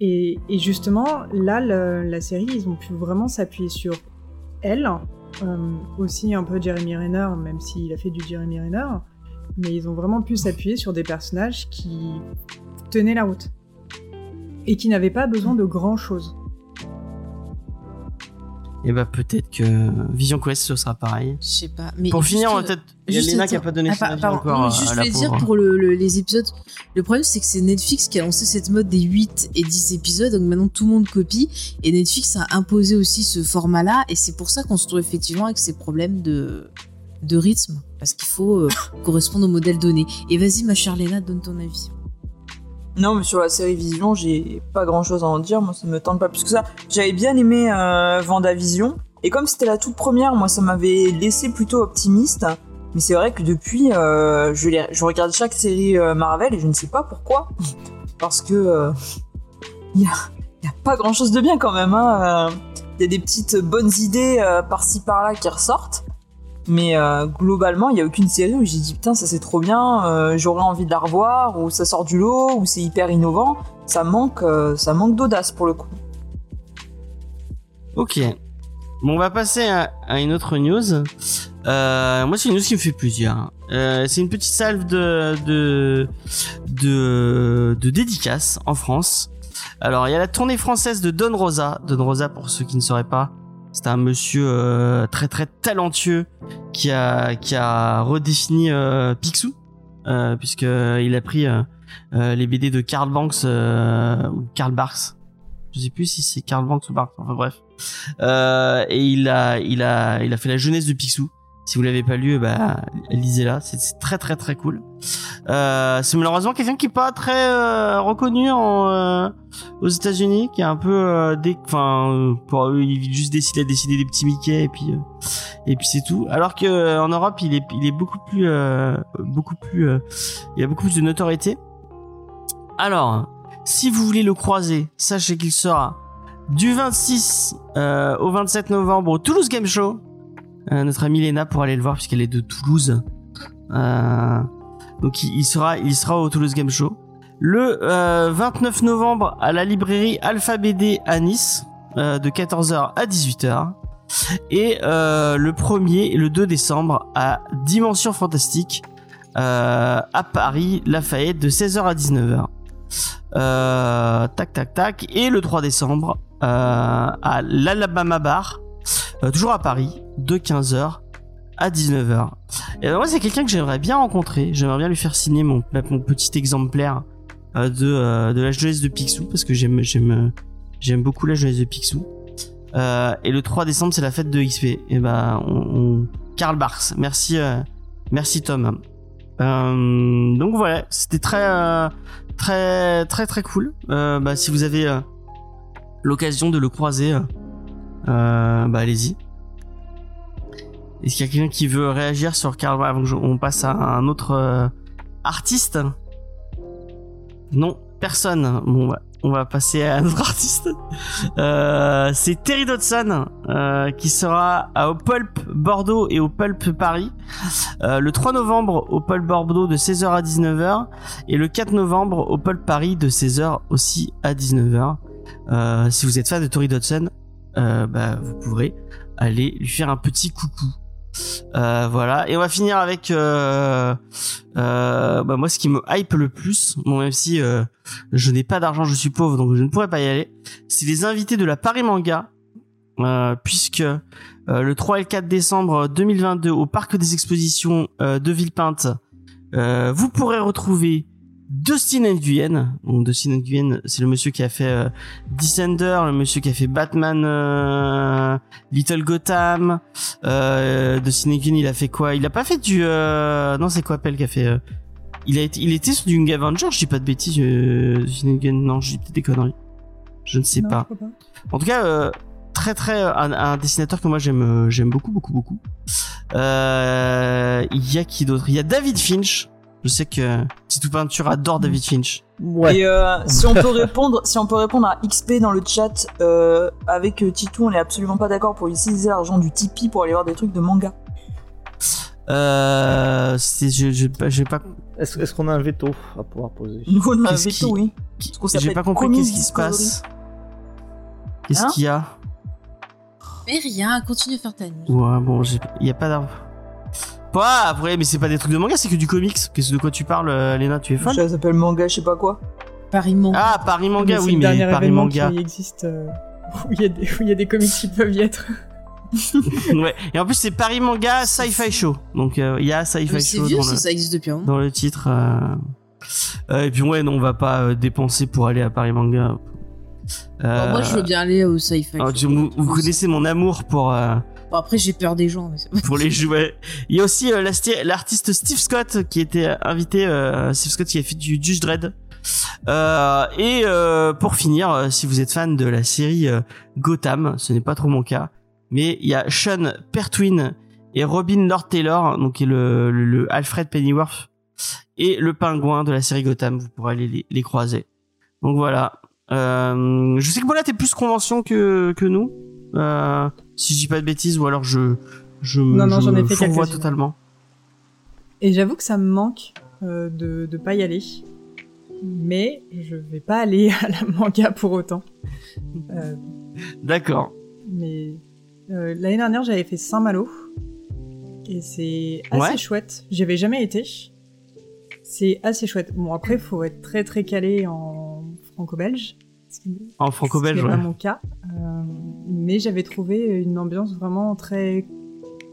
Et, et justement, là, le- la série, ils ont pu vraiment s'appuyer sur elle, euh, aussi un peu Jeremy Renner, même s'il a fait du Jeremy Renner, mais ils ont vraiment pu s'appuyer sur des personnages qui tenaient la route et qui n'avaient pas besoin de grand chose. Et bah peut-être que Vision Quest ce sera pareil. Je sais pas. Mais Pour finir, on va euh, peut-être. Il y a à qui a pas donné Ah, son avis encore juste je voulais dire pour le- le- les épisodes. Le problème, c'est que c'est Netflix qui a lancé cette mode des 8 et 10 épisodes, donc maintenant tout le monde copie. Et Netflix a imposé aussi ce format-là, et c'est pour ça qu'on se trouve effectivement avec ces problèmes de, de rythme, parce qu'il faut euh, *coughs* correspondre au modèle donné. Et vas-y, ma chère Léna, donne ton avis. Non, mais sur la série Vision, j'ai pas grand chose à en dire. Moi, ça me tente pas plus que ça. J'avais bien aimé euh, Vendavision. Et comme c'était la toute première, moi, ça m'avait laissé plutôt optimiste. Mais c'est vrai que depuis, euh, je, regarde chaque série euh, Marvel et je ne sais pas pourquoi. *laughs* Parce que euh, *laughs* il y, a, pas grand chose de bien quand même. hein. Il y a des petites bonnes idées par-ci par-là qui ressortent. Mais euh, globalement, il n'y a aucune série où j'ai dit putain, ça c'est trop bien, euh, j'aurais envie de la revoir, ou ça sort du lot, ou c'est hyper innovant. Ça manque, euh, manque d'audace pour le coup. Ok. Bon, on va passer à, une autre news. Moi, c'est une news qui me fait plaisir. C'est une petite salve de, de, de, de dédicaces en France. Alors, il y a la tournée française de Don Rosa. Don Rosa, pour ceux qui ne sauraient pas, c'est un monsieur euh, très très talentueux qui a, qui a redéfini euh, Picsou. Euh, puisque il a pris euh, euh, les BD de Karl Banks euh, ou Karl Barks. Je sais plus si c'est Karl Banks ou Barks. Enfin bref. Euh, et il a, il a, il a fait la jeunesse de Picsou. Si vous l'avez pas lu, bah lisez-la. C'est très très très cool. Euh, c'est malheureusement quelqu'un qui est pas très euh, reconnu en, euh, aux États-Unis, qui est un peu, euh, enfin, euh, pour eux, il juste décide, il a décidé des petits Mickey et puis euh, et puis c'est tout. Alors que en Europe, il est, il est beaucoup plus, beaucoup plus, il a beaucoup plus de notoriété. Alors, si vous voulez le croiser, sachez qu'il sera du 26 euh, au 27 novembre au Toulouse Game Show. Euh, notre amie Léna pour aller le voir puisqu'elle est de Toulouse. Euh, donc il, sera, il sera au Toulouse Game Show. Le euh, 29 novembre à la librairie Alpha BD à Nice euh, de 14h à 18h. Et euh, le 1er et le 2 décembre à Dimension Fantastique euh, à Paris, Lafayette de 16h à 19h. Euh, tac tac tac. Et le 3 décembre euh, à l'Alabama Bar, euh, toujours à Paris, de 15h à 19h. Et moi c'est quelqu'un que j'aimerais bien rencontrer. J'aimerais bien lui faire signer mon, mon petit exemplaire euh, de, euh, de la jeunesse de Picsou parce que j'aime beaucoup la jeunesse de Picsou. Euh, et le 3 décembre c'est la fête de XP. Et on... Karl Barks. Merci merci Tom. Donc voilà, c'était très très très très cool. Bah, si vous avez l'occasion de le croiser, bah allez-y. Est-ce qu'il y a quelqu'un qui veut réagir sur Karl avant que je- on passe à un autre euh, artiste? Non, personne. Bon, bah, on va passer à un autre *laughs* artiste. Euh, c'est Terry Dodson euh, qui sera au Pulp Bordeaux et au Pulp Paris le 3 novembre au Pulp Bordeaux de 16h à 19h et le 4 novembre au Pulp Paris de 16h aussi à 19h. Euh, si vous êtes fan de Tori Dodson, bah, vous pourrez aller lui faire un petit coucou. Euh, voilà. Et on va finir avec euh, euh, bah, moi ce qui me hype le plus bon même si euh, je n'ai pas d'argent je suis pauvre donc je ne pourrais pas y aller c'est les invités de la Paris Manga puisque le 3 et le 4 décembre 2022 au parc des expositions de Villepinte, vous pourrez retrouver Dustin Nguyen. Donc Dustin Nguyen, c'est le monsieur qui a fait euh, Descender, le monsieur qui a fait Batman, euh, Little Gotham. Euh, Dustin Nguyen, il a fait quoi? Il a pas fait du euh, non, c'est quoi Appel qui a fait euh, Il a été, il était sur du Young Avenger. Je dis pas de bêtises. Euh, Dustin Nguyen, non, je dis peut-être des conneries. Je ne sais Non, pas. En tout cas, euh, très très un, un dessinateur que moi j'aime j'aime beaucoup beaucoup beaucoup. Euh, Il y a qui d'autre? Il y a David Finch. Je sais que Titou Peinture adore David Finch. Ouais. Et euh, *laughs* si on peut répondre, si on peut répondre à XP dans le chat, euh, avec euh, Titou, on est absolument pas d'accord pour utiliser l'argent du Tipeee pour aller voir des trucs de manga. Euh, c'est je je pas Est-ce est-ce qu'on a un veto à pouvoir poser? Nous on a un Qu'est-ce veto, qui- oui. qui- qu'on j'ai pas compris qu'est-ce qui se passe. Qu'est-ce Hein qu'il y a? Mais rien, continue à faire ta news. Ouais bon, il y a pas d'arbre. Pas après, mais c'est pas des trucs de manga, c'est que du comics. Qu'est-ce de quoi tu parles, euh, Léna Tu es folle Ça s'appelle manga, je sais pas quoi. Paris Manga. Ah Paris manga, c'est oui, mais Paris manga. qui existe euh, *laughs* où il y, a des- où il y a des comics qui peuvent y être. *laughs* ouais. Et en plus c'est Paris manga Sci-Fi Show. Donc euh, il y a Mais Sci-Fi c'est Show vieux, dans ça, le... ça existe depuis un moment. dans le titre. euh. Euh, et puis ouais, non, on va pas euh, dépenser pour aller à Paris Manga. Euh, moi, je veux bien aller au sci-fi. alors, tu- vous, vous connaissez mon amour pour euh, Bon, après, j'ai peur des gens. Mais pour les jouets. Il y a aussi euh, l'artiste Steve Scott qui était invité. Euh, Steve Scott qui a fait du Judge Dredd. Euh, et euh, pour finir, euh, si vous êtes fan de la série euh, Gotham, ce n'est pas trop mon cas, mais il y a Sean Pertwee et Robin Lord Taylor, donc qui est le, le, le Alfred Pennyworth et le pingouin de la série Gotham. Vous pourrez aller les, les croiser. Donc voilà. Euh, je sais que Bola t'es plus convention que que nous. Euh, si je dis pas de bêtises, ou alors je je Non, non, je ai fait totalement. Et j'avoue que ça me manque euh, de, de pas y aller. Mais je vais pas aller *laughs* à la manga pour autant. Euh, D'accord. mais euh, l'année dernière, j'avais fait Saint-Malo. Et c'est assez Ouais. chouette. J'y avais jamais été. C'est assez chouette. Bon, après, il faut être très très calé en franco-belge. Ce qui- En franco-belge, ouais. pas mon cas. Euh, mais j'avais trouvé une ambiance vraiment très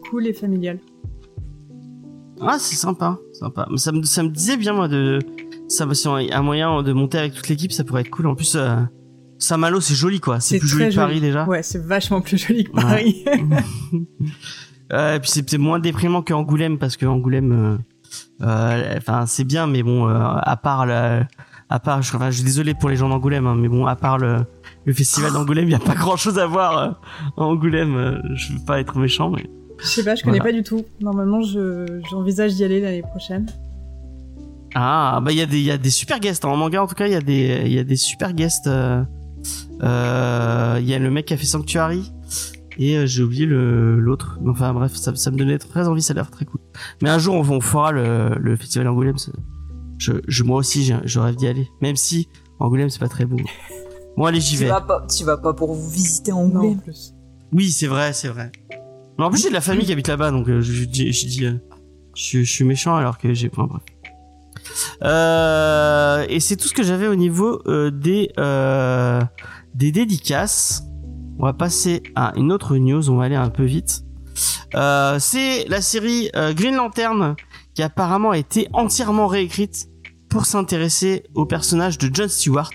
cool et familiale. Ah, c'est sympa, sympa. Ça me, ça me disait bien, moi, de. Ça, si on a un moyen de monter avec toute l'équipe, ça pourrait être cool. En plus, euh, Saint-Malo, c'est joli, quoi. C'est plus joli que Paris, déjà. Ouais, c'est vachement plus joli que Ouais. Paris. *laughs* *laughs* Euh, et puis, c'est moins déprimant que Angoulême, parce que Angoulême, enfin, c'est bien, mais bon, à part le. À part, je, enfin, je suis désolé pour les gens d'Angoulême, hein, mais bon, à part le, le festival d'Angoulême, il n'y a pas grand chose à voir euh, à Angoulême. euh, je veux pas être méchant, mais. Je sais pas, je connais Voilà. pas du tout. Normalement, je- j'envisage d'y aller l'année prochaine. Ah, bah il y a des y a des super guests hein. en manga en tout cas, il y a des y a des super guests euh, euh, il y a le mec qui a fait Sanctuary et euh, j'ai oublié l'autre. Enfin bref, ça, ça me donnait très envie, ça a l'air très cool. Mais un jour on, on fera le, le festival Angoulême, ça- je, je moi aussi je rêve d'y aller, même si Angoulême c'est pas très beau. Bon allez, j'y vais. vas pas, tu vas pas pour vous visiter Non, en Angoulême. plus. Oui, c'est vrai, c'est vrai. Mais en plus j'ai de la famille qui habite là-bas donc euh, je, je, dis- je dis euh, je, je suis méchant alors que j'ai enfin bref. Euh, et c'est tout ce que j'avais au niveau euh, des euh, des dédicaces. On va passer à une autre news, on va aller un peu vite. Euh, c'est la série euh, Green Lantern qui apparemment a été entièrement réécrite pour s'intéresser au personnage de John Stewart.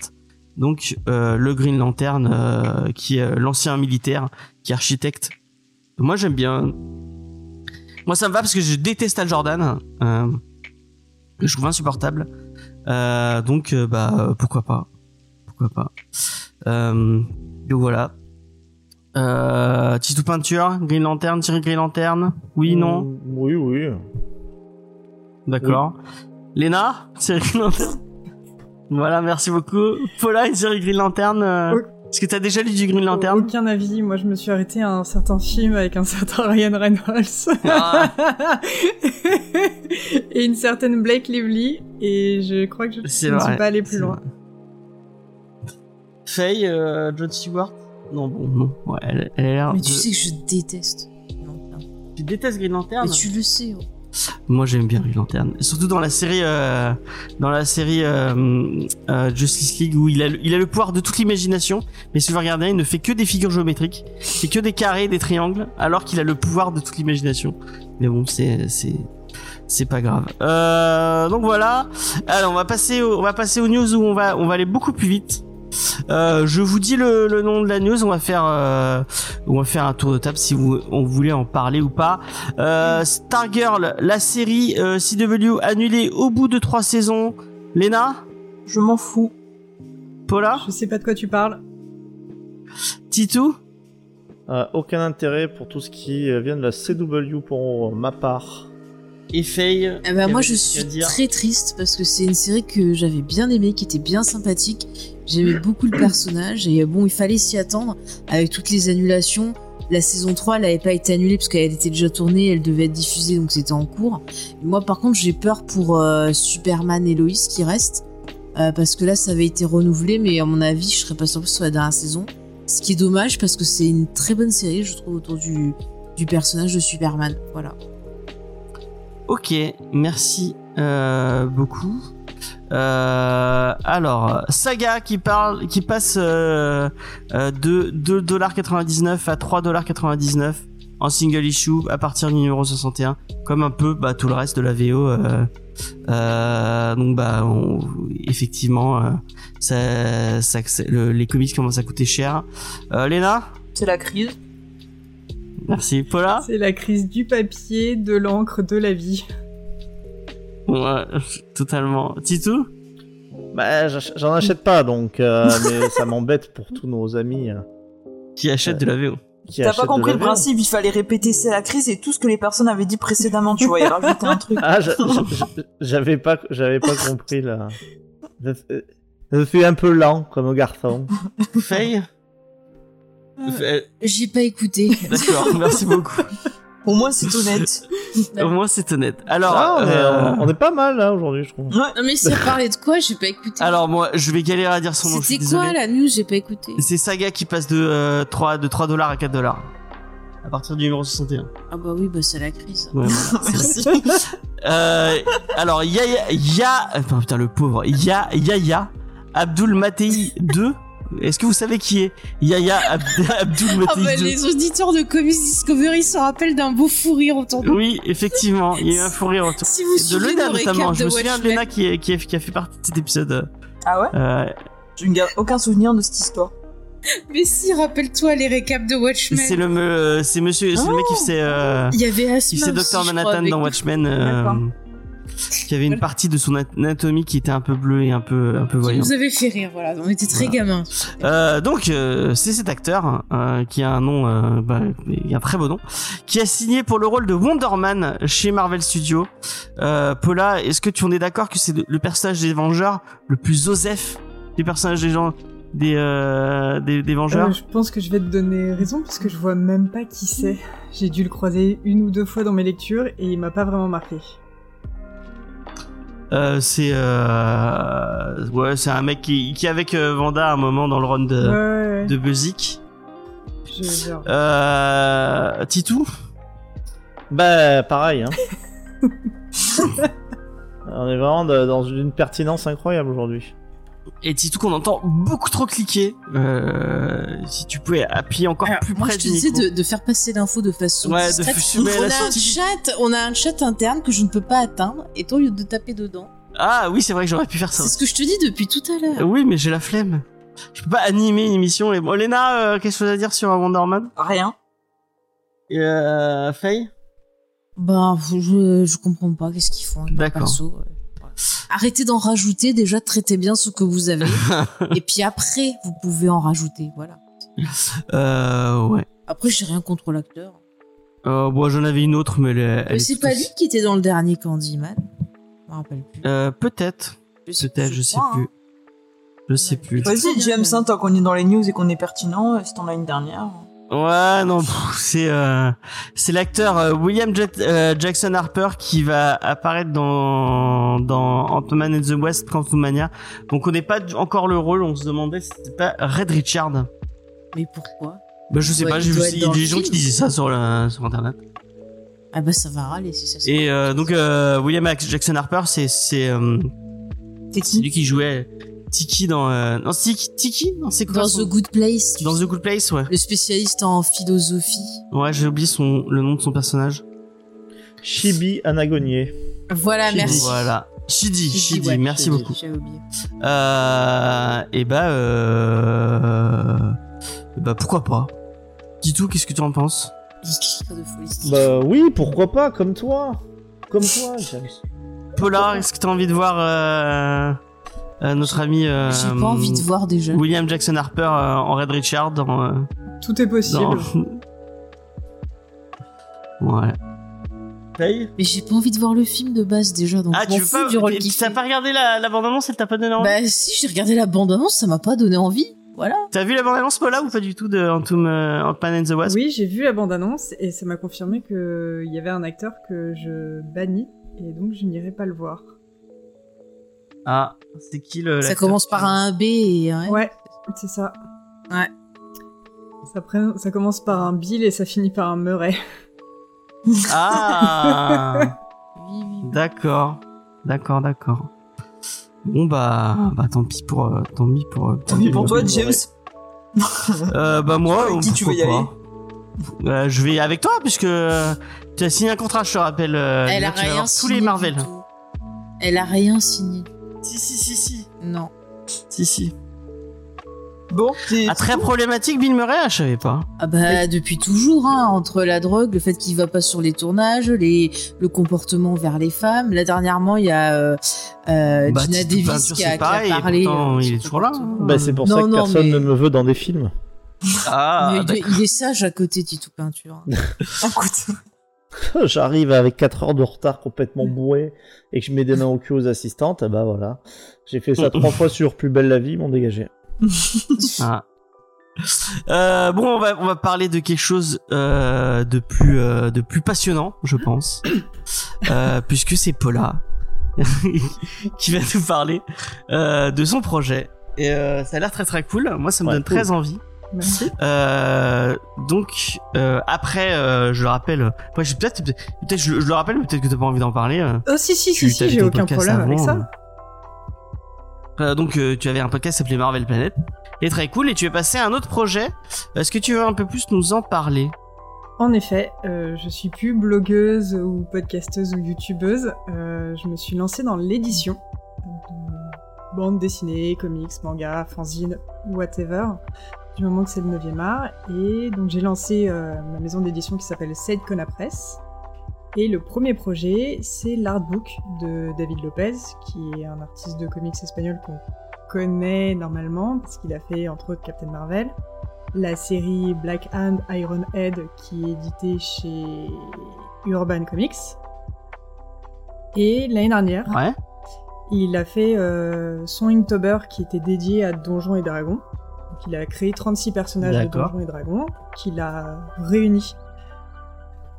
Donc euh, le Green Lantern euh, qui est euh, l'ancien militaire, qui est architecte. Moi j'aime bien. Moi ça me va parce que je déteste Al Jordan. Euh, je trouve insupportable. Donc bah pourquoi pas. Pourquoi pas. Donc voilà. Euh, Peinture, Green Lantern, Thierry Green Lantern. Oui, non? Oui, oui. D'accord. Léna, série Green Lantern. *laughs* voilà, merci beaucoup. Paula, une série Green Lantern. euh, Oui. Est-ce que t'as déjà lu du Green Lantern Aucun avis. Moi, je me suis arrêtée à un certain film avec un *laughs* certain Ryan Reynolds. Ah. *laughs* et une certaine Blake Lively. Et je crois que je, ne vrai, suis pas allée plus loin. vrai. Faye, euh, John Stewart? Non, bon, non. Ouais, elle, elle a l'air. Mais de- tu sais que je déteste. Non, non. Tu détestes Green Lantern Mais tu le sais. oh. Moi j'aime bien Green Lantern, surtout dans la série, euh, dans la série euh, euh, Justice League où il a, il a le pouvoir de toute l'imagination, mais si vous regardez, il ne fait que des figures géométriques, fait que des carrés, des triangles, alors qu'il a le pouvoir de toute l'imagination. Mais bon, c'est c'est c'est pas grave. Euh, donc voilà. Alors on va passer, au, on va passer aux news où on va on va aller beaucoup plus vite. Euh, je vous dis le, le nom de la news. On va faire euh, on va faire un tour de table si vous on voulait en parler ou pas. Euh, Stargirl, la série euh, CW annulée au bout de trois saisons. Lena, Je m'en fous. Paula, Je sais pas de quoi tu parles. Titou. Euh, aucun intérêt pour tout ce qui vient de la CW pour ma part. et Faye. Eh ben, moi, je suis très triste parce que c'est une série que j'avais bien aimée, qui était bien sympathique. J'aimais beaucoup le personnage et bon, il fallait s'y attendre avec toutes les annulations. La saison 3, elle n'avait pas été annulée parce qu'elle était déjà tournée, elle devait être diffusée donc c'était en cours. Moi, par contre, j'ai peur pour euh, Superman et Lois qui restent euh, parce que là, ça avait été renouvelé, mais à mon avis, je serais pas surprise sur la dernière saison. Ce qui est dommage parce que c'est une très bonne série, je trouve, autour du, du personnage de Superman. Voilà. Ok, merci euh, beaucoup. Euh, alors, Saga qui parle, qui passe euh, euh, de 2,99$ à 3,99$ en single issue à partir du numéro 61, comme un peu bah, tout le reste de la VO. euh, euh, donc bah on- effectivement, euh, ça, ça- le- les comics commencent à coûter cher. Euh, Léna, C'est la crise. merci. Paula, C'est la crise du papier, de l'encre, de la vie. Ouais, *laughs* totalement. Titou? Bah, j'en achète pas donc, euh, *laughs* mais ça m'embête pour tous nos amis euh, qui achète de la VO. qui T'as achètent pas de compris la le VO. principe, il fallait répéter c'est la crise et tout ce que les personnes avaient dit précédemment, tu vois, et rajouter un truc. *laughs* Ah, j'avais pas, j'avais pas compris là. Je, je suis un peu lent comme garçon. Faye? Faye- J'ai pas écouté. D'accord, merci beaucoup. Au moins c'est honnête. *laughs* Au moins c'est honnête. Alors, Ah, on, est, euh, on est pas mal là aujourd'hui, je trouve. Ouais. Non mais c'est parler de quoi J'ai pas écouté. alors moi, je vais galérer à dire son nom. C'était quoi la news J'ai pas écouté. C'est Saga qui passe de euh, 3 de 3 dollars à 4 dollars à partir du numéro 61. Ah bah oui, bah c'est la crise. Ouais, voilà. *laughs* Merci. Euh, alors Yaya, Ya, enfin, putain le pauvre, Ya, Yaya, Abdul Matei 2. Est-ce que vous savez qui est Yaya Ab- *laughs* Abdul Ah Matei bah 2 les auditeurs de Comics Discovery se rappellent d'un beau fou rire autour de Oui, effectivement, il y a eu un fou rire autour. Si vous De Lena notamment, je me souviens de. Lena qui, a fait partie de cet épisode. Ah ouais Euh, Je ne garde aucun souvenir de cette histoire. *laughs* Mais si, rappelle-toi les récaps de Watchmen. c'est le, me- c'est monsieur, c'est le mec qui faisait, euh, Il y avait faisait je crois, Manhattan dans. Watchmen, euh, D'accord. Qui avait une partie de son anatomie qui était un peu bleue et un peu, un peu Qui voyante. nous avait fait rire, voilà. On était très gamins. Euh, donc euh, c'est cet acteur euh, qui a un nom, euh, bah, il a un très beau nom, qui a signé pour le rôle de Wonder Man chez Marvel Studios. Euh, Paula, est-ce que tu en es d'accord que c'est le- le personnage des Vengeurs le plus osef des personnages des gens des euh, des, des Vengeurs Euh, je pense que je vais te donner raison parce que je vois même pas qui c'est. J'ai dû le croiser une ou deux fois dans mes lectures et il m'a pas vraiment marqué. Euh, C'est euh, ouais, c'est un mec qui qui est avec euh, Vanda à un moment dans le run de ouais, ouais, ouais. de Buzik. Euh, Titou? Bah, pareil. Hein. *laughs* On est vraiment de- dans une pertinence incroyable aujourd'hui. Et Titou qu'on entend beaucoup trop cliquer. Euh, si tu pouvais appuyer encore Alors, plus moi, près je te du disais micro. de, de faire passer l'info de façon Ouais, de on, la a un chat, on a un chat interne que je ne peux pas atteindre, et toi, au lieu de taper dedans. Ah oui, c'est vrai que j'aurais pu faire ça. C'est ce que je te dis depuis tout à l'heure. Oui, mais j'ai la flemme. Je peux pas animer une émission. Et bon, Léna, euh, quelque chose à dire sur Wonder Man? Rien. Et euh, Faye? Bah, je, je comprends pas qu'est-ce qu'ils font avec D'accord. perso? Arrêtez d'en rajouter, déjà traitez bien ce que vous avez, *laughs* et puis après, vous pouvez en rajouter, voilà. Euh, ouais. Après, j'ai rien contre l'acteur. Euh, bon, j'en avais une autre, mais elle, est- elle Mais est c'est pas lui qui était dans le dernier Candyman Je me rappelle plus. Euh, peut-être. Peut-être, je sais crois, plus. hein. Je sais plus. Ouais. Vas-y, James, hein, tant qu'on est dans les news et qu'on est pertinent, euh, si t'en as une dernière. Ouais, non, c'est euh, c'est l'acteur euh, William Jet- euh, Jackson Harper qui va apparaître dans dans Ant-Man and the West Quantumania. Donc on connaît pas encore le rôle, on se demandait si c'était pas Red Richard. Mais pourquoi? Bah je sais pas, il j'ai vu il y a des gens film. qui disaient ça sur la, sur internet. Ah bah ça va râler si ça se Et euh, donc euh, William Jackson Harper, c'est c'est euh, c'est lui qui jouait Tiki dans euh, non Tiki Tiki? Non c'est quoi Dans son- The Good Place. dans The Good Place ouais Le spécialiste en philosophie. ouais j'ai oublié son le nom de son personnage Chibi Anagonier. Voilà, merci. voilà Shidi Shidi, Shidi ouais, merci Shidi, beaucoup J'avais oublié. euh, et bah euh, bah pourquoi pas? Dis tout qu'est-ce que tu en penses? Bah oui, pourquoi pas, comme toi. Comme toi, James. Polar est-ce que t'as envie de voir euh, notre ami euh, J'ai pas envie de voir déjà. William Jackson Harper euh, en Red Richard dans, euh, Tout est possible. dans- *laughs* ouais Paye Mais j'ai pas envie de voir le film de base déjà, donc Ah, tu veux pas. du rôle tu- qu'il T'as pas regardé la, la bande-annonce Elle t'a pas donné envie? Bah si, j'ai regardé la bande-annonce, ça m'a pas donné envie. Voilà. T'as vu la bande-annonce, Paula, ou pas du tout de Antum, euh, Ant-Man and the Wasp? Oui, j'ai vu la bande-annonce et ça m'a confirmé qu'il y avait un acteur que je bannis et donc je n'irai pas le voir. Ah, c'est qui le. Ça commence par un B et un... Ouais, c'est ça. Ouais. Ça, pré- ça commence par un Bill et ça finit par un Murray. Ah. *laughs* *laughs* D'accord. D'accord, d'accord. Bon, bah. Bah, tant pis pour. euh, tant pis pour. euh, Tant pis pour toi, James. *laughs* Euh, bah, moi. Avec qui tu veux y pas. Euh, je vais avec toi, puisque. Tu as signé un contrat, je te rappelle. euh, Elle là, a rien avoir tous signé les Marvel. Elle a rien signé. Si, si, si, si. Non. Si, si. Bon, t'es- Ah, très problématique, Bill Murray, ah, je savais pas. Ah bah depuis toujours, hein, entre la drogue, le fait qu'il va pas sur les tournages, les, le comportement vers les femmes. Là dernièrement, il y a euh, euh, Bah, Gina Davis qui a, a parlé. pourtant, euh, il est toujours là, comportement. Bah, c'est pour Non, ça que non, personne mais- ne me veut dans des films. Ah, Mais il, d'accord. il est sage à côté Titou Peinture. *laughs* écoute. *laughs* J'arrive avec 4 heures de retard complètement bourré et que je mets des mains au cul aux assistantes, bah voilà. J'ai fait ça *laughs* trois fois sur Plus belle la vie, ils m'ont dégagé. *laughs* Ah. Euh, bon, on va on va parler de quelque chose euh, de plus euh, de plus passionnant, je pense, *coughs* euh, puisque c'est Paula qui va nous parler euh, de son projet. Et euh, ça a l'air très très cool. Moi, ça me Ouais, donne cool. très envie. Merci. Euh, donc euh, après, euh, je le rappelle. Je- peut-être peut-être je, je le rappelle, mais peut-être que t'as pas envie d'en parler. Oh si si Tu- si, si j'ai aucun problème avec ça. donc tu avais un podcast s'appelait Marvel Planet et très cool et tu es passé à un autre projet est-ce que tu veux un peu plus nous en parler? En effet, euh, je suis plus blogueuse ou podcasteuse ou youtubeuse. Euh, je me suis lancée dans l'édition de bandes dessinées, comics, mangas, fanzines, whatever, du moment que c'est le 9e art. Et donc j'ai lancé euh, ma maison d'édition qui s'appelle Said Kona Press. Et le premier projet, c'est l'artbook de David Lopez, qui est un artiste de comics espagnol qu'on connaît normalement, parce qu'il a fait entre autres Captain Marvel la série Black Hand Iron Head qui est éditée chez Urban Comics. Et l'année dernière, ouais il a fait euh, son Inktober qui était dédié à Donjons et Dragons. Donc il a créé 36 personnages de. Donjons et Dragons qu'il a réunis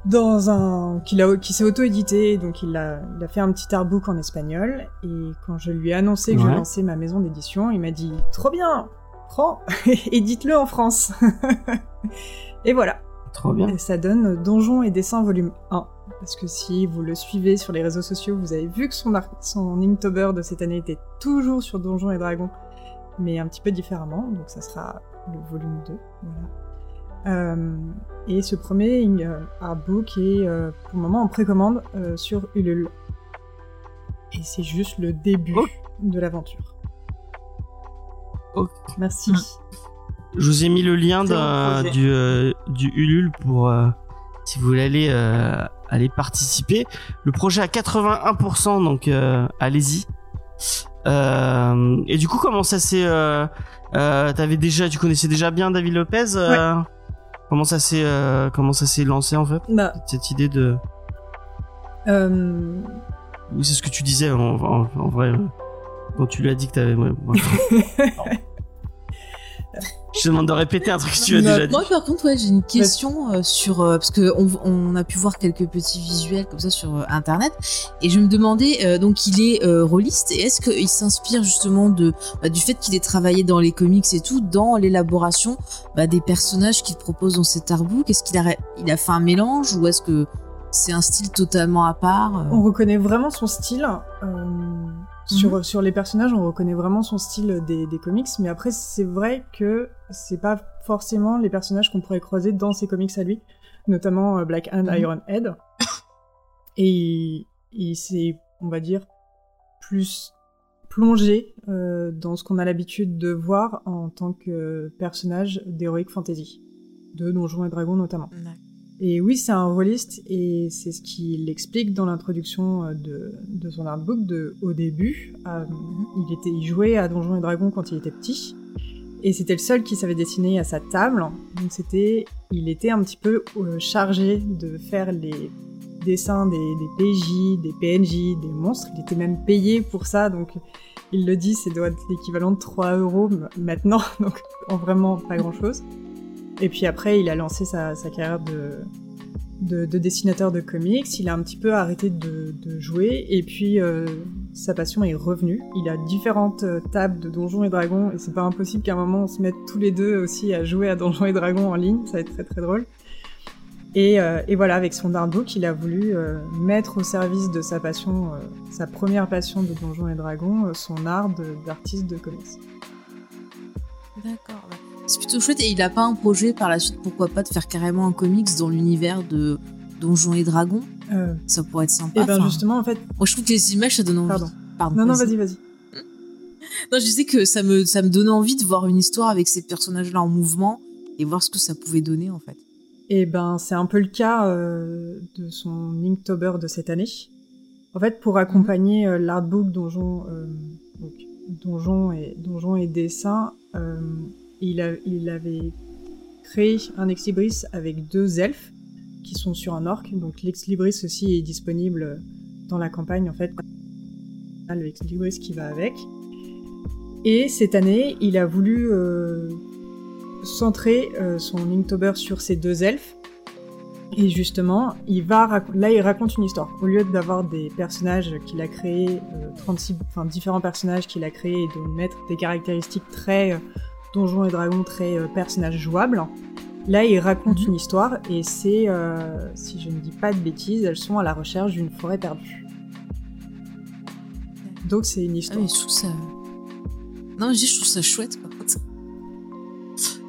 dans un qu'il a qui s'est auto-édité donc il a il a fait un petit artbook en espagnol et quand je lui ai annoncé que je Ouais. lançais ma maison d'édition, il m'a dit trop bien, prends *laughs* édite-le en France. *laughs* et voilà. trop bien Et ça donne Donjons et Dessins volume 1. Parce que si vous le suivez sur les réseaux sociaux, vous avez vu que son, son Inktober de cette année était toujours sur Donjons et Dragons, mais un petit peu différemment, donc ça sera le volume 2. Voilà. Euh, et ce premier euh, artbook est euh, pour le moment en précommande euh, sur Ulule. Et c'est juste le début de l'aventure. Ok. Merci. je vous ai mis le lien du euh, du Ulule pour euh, si vous voulez aller euh, aller participer le projet à 81% donc euh, allez-y et du coup comment ça s'est euh, euh, t'avais déjà tu connaissais déjà bien David Lopez euh, comment ça s'est euh, comment ça s'est lancé en fait Bah, cette idée de euh, Oui, c'est ce que tu disais en, en- en vrai. euh, Quand tu lui as dit que t'avais. ouais, ouais. *laughs* Je te demande de répéter un truc que tu as déjà dit. Moi, par contre, ouais, j'ai une question euh, sur euh, parce que on, on a pu voir quelques petits visuels comme ça sur euh, internet et je me demandais euh, donc il est euh, rôliste et est-ce qu'il s'inspire justement de bah, du fait qu'il ait travaillé dans les comics et tout dans l'élaboration bah, des personnages qu'il propose dans cet artbook Est-ce qu'il a il a fait un mélange ou est-ce que c'est un style totalement à part. euh? On reconnaît vraiment son style. Euh, sur, sur les personnages, on reconnaît vraiment son style des, des comics, mais après, c'est vrai que c'est pas forcément les personnages qu'on pourrait croiser dans ses comics à lui, notamment euh, Black Hand, Mhm. Iron Head. Et, et c'est, on va dire, plus plongé euh, dans ce qu'on a l'habitude de voir en tant que personnage d'Heroic Fantasy, de Donjons et Dragons notamment. Et oui, c'est un rôliste et c'est ce qu'il explique dans l'introduction euh, de, son artbook. De, au début, euh, il, était, jouait à Donjons et Dragons quand il était petit et c'était le seul qui savait dessiner à sa table. Donc il était un petit peu euh, chargé de faire les dessins des, PJ, des PNJ, des monstres. Il était même payé pour ça, donc il le dit, c'est l'équivalent de 3 euros maintenant, *laughs* donc en vraiment pas grand chose. Et puis après, il a lancé sa, carrière de, de, de dessinateur de comics. Il a un petit peu arrêté de, de jouer. Et puis, euh, sa passion est revenue. Il a différentes euh, tables de Donjons et Dragons. Et c'est pas impossible qu'à un moment, on se mette tous les deux aussi à jouer à Donjons et Dragons en ligne. Ça va être très très drôle. Et, euh, voilà, avec son artbook, il a voulu mettre au service de sa passion, sa première passion de Donjons et Dragons, son art de- d'artiste de comics. D'accord. C'est plutôt chouette et il a pas un projet par la suite, pourquoi pas, de faire carrément un comics dans l'univers de Donjons et Dragons? Euh, Ça pourrait être sympa. et ben Enfin, justement, en fait, Moi, je trouve que les images, ça donne envie. Pardon. Pardon. non, non, vas-y, vas-y. *laughs* Non, je disais que ça me, ça me donnait envie de voir une histoire avec ces personnages-là en mouvement et voir ce que ça pouvait donner, en fait. Et ben, c'est un peu le cas euh, de son Inktober de cette année. En fait, pour accompagner euh, l'artbook Donjon, euh, donc, Donjon et Donjon et dessin, il, avait créé un ex libris avec deux elfes qui sont sur un orc. Donc l'ex libris aussi est disponible dans la campagne en fait. Le ex libris qui va avec. Et cette année, il a voulu euh, centrer euh, son Inktober sur ces deux elfes. Et justement, il va là, il raconte une histoire. Au lieu d'avoir des personnages qu'il a créés, euh, 36, enfin différents personnages qu'il a créés et de mettre des caractéristiques très donjons et dragons, très euh, personnages jouables. Là, il raconte Mhm. une histoire et c'est, euh, si je ne dis pas de bêtises, elles sont à la recherche d'une forêt perdue. Donc c'est une Ah histoire. oui, je trouve ça. Non, je trouve ça chouette, quoi.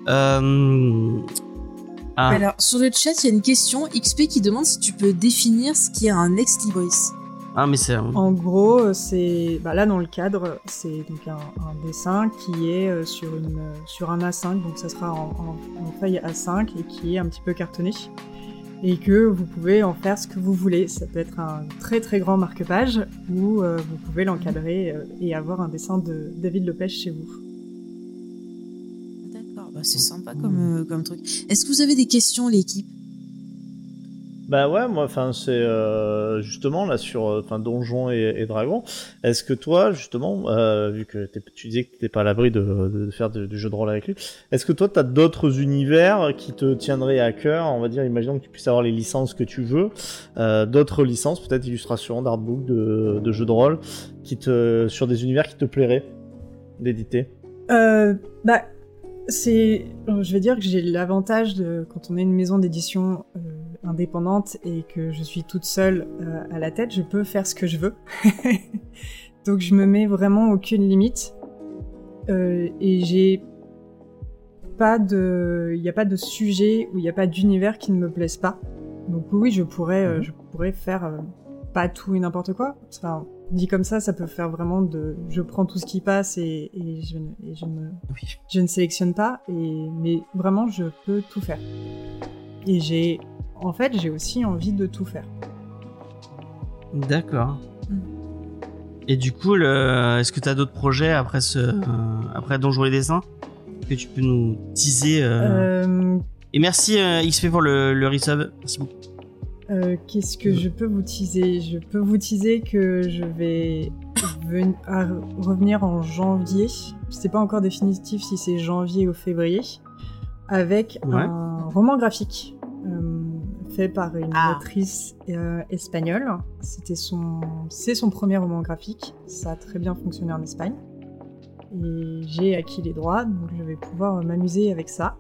Euh... Ah, Alors, sur le chat, il y a une question XP qui demande si tu peux définir ce qu'est un ex libris. Ah, mais c'est. En gros, euh, c'est bah là dans le cadre, c'est donc un, un dessin qui est euh, sur une euh, sur un A5, donc ça sera en, en- en feuille A5 et qui est un petit peu cartonné et que vous pouvez en faire ce que vous voulez. Ça peut être un très très grand marque-page ou euh, vous pouvez l'encadrer et avoir un dessin de David Lepêche chez vous. D'accord, bah, c'est sympa comme, comme truc. Est-ce que vous avez des questions, l'équipe? Bah ouais, moi, enfin, c'est euh, justement là sur euh, enfin Donjons et, Dragons. Est-ce que toi, justement, euh, vu que tu disais que t'étais pas à l'abri de, faire du jeu de rôle avec lui, est-ce que toi, t'as d'autres univers qui te tiendraient à cœur On va dire, imaginons que tu puisses avoir les licences que tu veux, d'autres licences, peut-être illustrations, d'artbook, de, de jeux de rôle, qui te sur des univers qui te plairaient d'éditer? Bah, c'est, je vais dire que j'ai l'avantage de quand on est une maison d'édition indépendante et que je suis toute seule euh, à la tête, je peux faire ce que je veux. *laughs* Donc je me mets vraiment aucune limite Euh, et j'ai pas de, il n'y a pas de sujet ou il n'y a pas d'univers qui ne me plaise pas. Donc oui, je pourrais, euh, je pourrais faire pas tout et n'importe quoi. Enfin, dit comme ça, ça peut faire vraiment de, je prends tout ce qui passe et, et je, ne- et je ne, Oui. je ne sélectionne pas. Et mais vraiment, je peux tout faire. Et j'ai, en fait, j'ai aussi envie de tout faire. D'accord. Mm. Et du coup, le... est-ce que tu as d'autres projets après ce, euh, après Donjons et Dessins que tu peux nous teaser euh, Euh, Et merci euh, XP pour le, le resub. Merci beaucoup. Euh, Qu'est-ce que je peux vous teaser? Je peux vous teaser que je vais ven- à- revenir en janvier. C'est pas encore définitif si c'est janvier ou février, avec Ouais. un roman graphique euh, fait par une Ah. autrice euh, espagnole. C'était son, c'est son premier roman graphique. Ça a très bien fonctionné en Espagne. Et j'ai acquis les droits, donc je vais pouvoir m'amuser avec ça.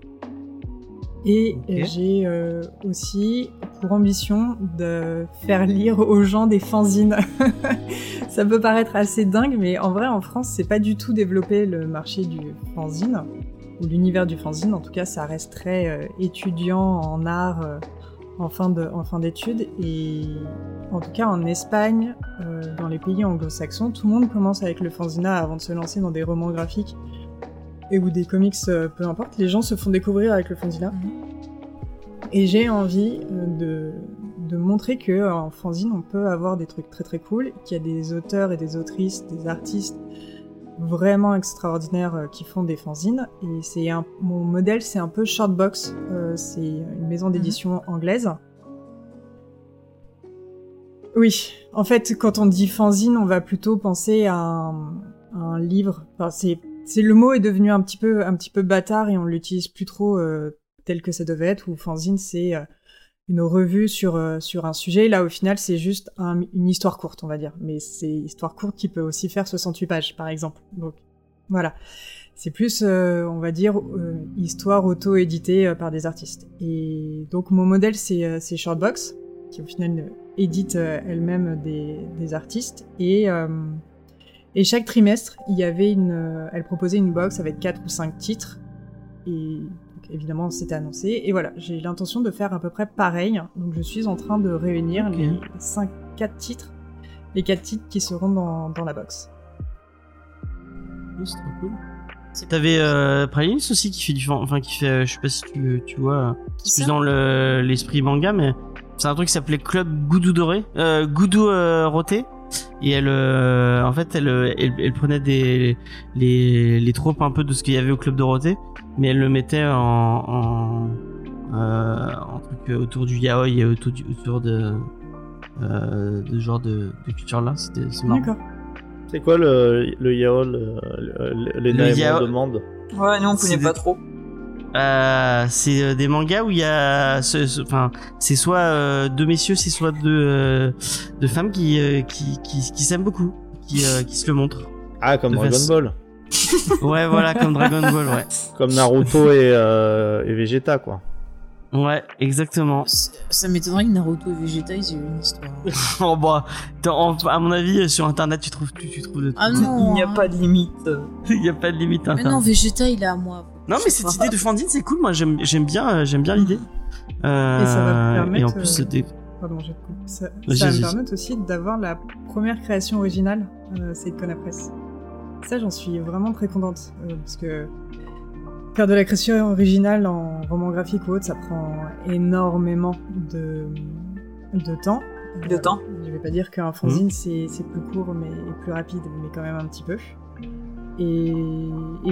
Et j'ai euh, aussi pour ambition de faire lire aux gens des fanzines. *laughs* ça peut paraître assez dingue, mais en vrai, en France, c'est pas du tout développé le marché du fanzine, ou l'univers du fanzine. En tout cas, ça reste très euh, étudiant en art euh, en fin de- en fin d'études. Et en tout cas, en Espagne, euh, dans les pays anglo-saxons, tout le monde commence avec le fanzina avant de se lancer dans des romans graphiques et ou des comics, euh, peu importe. Les gens se font découvrir avec le fanzina. Et j'ai envie euh, de, de montrer que en fanzine, on peut avoir des trucs très très cool, qu'il y a des auteurs et des autrices, des artistes vraiment extraordinaires euh, qui font des fanzines. Et c'est un, mon modèle, c'est un peu Shortbox. Euh, c'est une maison d'édition anglaise. Oui, en fait, quand on dit fanzine, on va plutôt penser à un, à un livre. Enfin, c'est, c'est le mot est devenu un petit peu, un petit peu bâtard et on l'utilise plus trop euh, tel que ça devait être. Ou fanzine, c'est euh, une revue sur euh, sur un sujet. Là, au final, c'est juste un- une histoire courte, on va dire. Mais c'est histoire courte qui peut aussi faire 68 pages, par exemple. Donc voilà. C'est plus, euh, on va dire, euh, histoire auto-éditée euh, par des artistes. Et donc mon modèle, c'est Shortbox, qui au final édite elle-même des, des artistes. Et, et chaque trimestre, il y avait une, elle proposait une box avec quatre ou cinq titres. Et donc, évidemment, c'était annoncé. Et voilà, j'ai l'intention de faire à peu près pareil. Donc je suis en train de réunir les cinq, quatre titres, les quatre titres qui seront dans, dans la box. Oh, c'est trop cool. T'avais euh, aussi qui fait du fan- enfin qui fait euh, je sais pas si tu, tu vois euh, c'est plus dans le l'esprit manga mais c'est un truc qui s'appelait Club Goudou Doré euh, Goudou euh, Roté et elle euh, en fait elle, elle elle prenait des les les tropes un peu de ce qu'il y avait au Club Dorothée mais elle le mettait en en, euh, en truc euh, autour du yaoi et autour du autour de euh, de ce genre de, de culture là c'était c'est marrant D'accord. C'est quoi le, le yaoi, le, le, les Le yaoi- demande? Ouais, nous on connaît des- pas trop. Euh, c'est euh, des mangas où il y a, enfin, c'est soit euh, deux messieurs, c'est soit deux, euh, deux femmes qui, euh, qui, qui, qui s'aiment beaucoup, qui, euh, qui se le montrent. Ah, comme Dragon face. Ball. Ouais, voilà, comme Dragon *laughs* Ball, ouais. Comme Naruto et, euh, et Vegeta, quoi. Ouais, exactement. Ça ça m'étonnerait que Naruto et Vegeta ils aient eu une histoire. *laughs* oh bah, en- à mon avis, sur internet, tu trouves, tu, tu trouves de tout. Ah non, Il n'y a hein. pas de limite. *laughs* Il y a pas de limite. Mais Internet. non, Vegeta il est à moi. Non, mais cette idée de fanzine, c'est cool. Moi, j'aime, bien, euh, j'aime bien l'idée. Euh, Et ça va me permettre, et en plus, euh, des- Pardon, je te coupe. Ça, va me permettre aussi d'avoir la première création originale, euh, c'est Press. Ça, j'en suis vraiment très contente, euh, parce que faire de la création originale en roman graphique ou autre, ça prend énormément de, de temps. De temps. Je vais pas dire qu'un Mmh. fanzine, c'est c'est plus court mais, et plus rapide, mais quand même un petit peu. Et,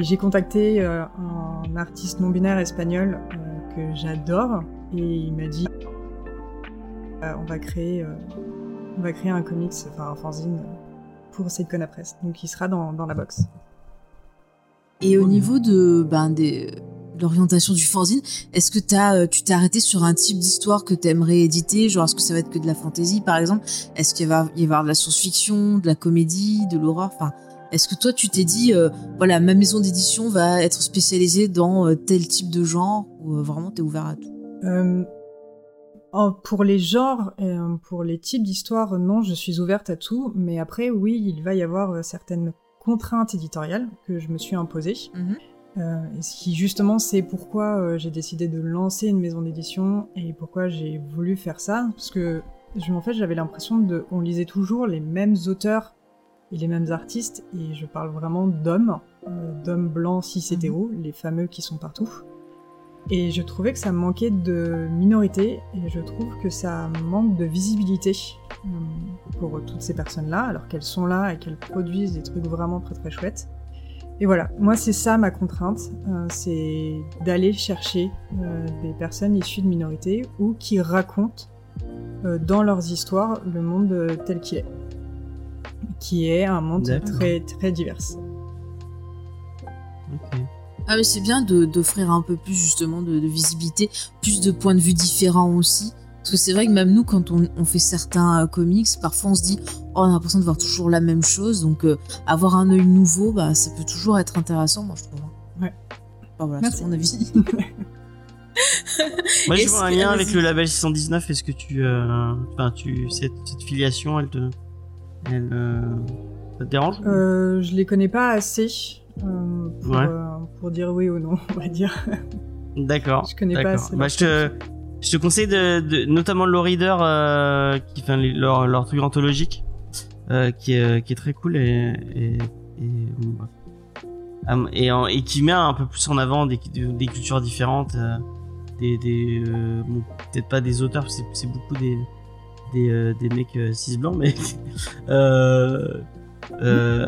j'ai contacté euh, un artiste non-binaire espagnol euh, que j'adore, et il m'a dit euh, on va créer, on va créer un comics, enfin un fanzine pour Seikona Press. Donc il sera dans, dans la box. Et au niveau de ben, des, de l'orientation du fanzine, est-ce que euh, tu t'es arrêté sur un type d'histoire que t'aimerais éditer? Genre, est-ce que ça va être que de la fantasy, par exemple? Est-ce qu'il va y avoir de la science-fiction, de la comédie, de l'horreur? Enfin, est-ce que toi, tu t'es dit, euh, voilà, ma maison d'édition va être spécialisée dans euh, tel type de genre Ou euh, vraiment, t'es ouvert à tout? Euh, pour les genres, et pour les types d'histoires, non, je suis ouverte à tout. Mais après, oui, il va y avoir certaines contraintes éditoriales que je me suis imposées. Mhm. Et ce qui justement c'est pourquoi j'ai décidé de lancer une maison d'édition et pourquoi j'ai voulu faire ça parce que je, en fait j'avais l'impression de on lisait toujours les mêmes auteurs et les mêmes artistes et je parle vraiment d'hommes euh, d'hommes blancs cis hétéros les fameux qui sont partout. Et je trouvais que ça manquait de minorité et je trouve que ça manque de visibilité euh, pour toutes ces personnes là alors qu'elles sont là et qu'elles produisent des trucs vraiment très très chouettes. Et voilà, moi c'est ça ma contrainte, euh, c'est d'aller chercher des personnes issues de minorités ou qui racontent dans leurs histoires le monde tel qu'il est, qui est un monde très très divers. Ah mais c'est bien de- d'offrir un peu plus justement de, de visibilité, plus de points de vue différents aussi. Parce que c'est vrai que même nous, quand on, on fait certains euh, comics, parfois on se dit oh, on a l'impression de voir toujours la même chose. Donc euh, avoir un œil nouveau, bah, ça peut toujours être intéressant, moi je trouve. Ouais. Enfin, voilà, c'est mon avis. *laughs* Moi, je vois un lien avec le label 619. Est-ce que tu, euh, enfin, tu, cette, cette filiation, elle te, elle, euh, ça te dérange ou- Euh, je les connais pas assez euh, pour, Ouais. pour dire oui ou non, *laughs* on va dire. D'accord. je connais pas assez Bah, je te, je te conseille de, de notamment le Reader, euh, qui, enfin, leur, leur truc anthologique, euh, qui est, qui est très cool et, et, qui met un peu plus en avant des, des cultures différentes, euh, des, des bon, peut-être pas des auteurs, c'est beaucoup des, des, euh, des mecs euh, cis blancs, mais *laughs* euh,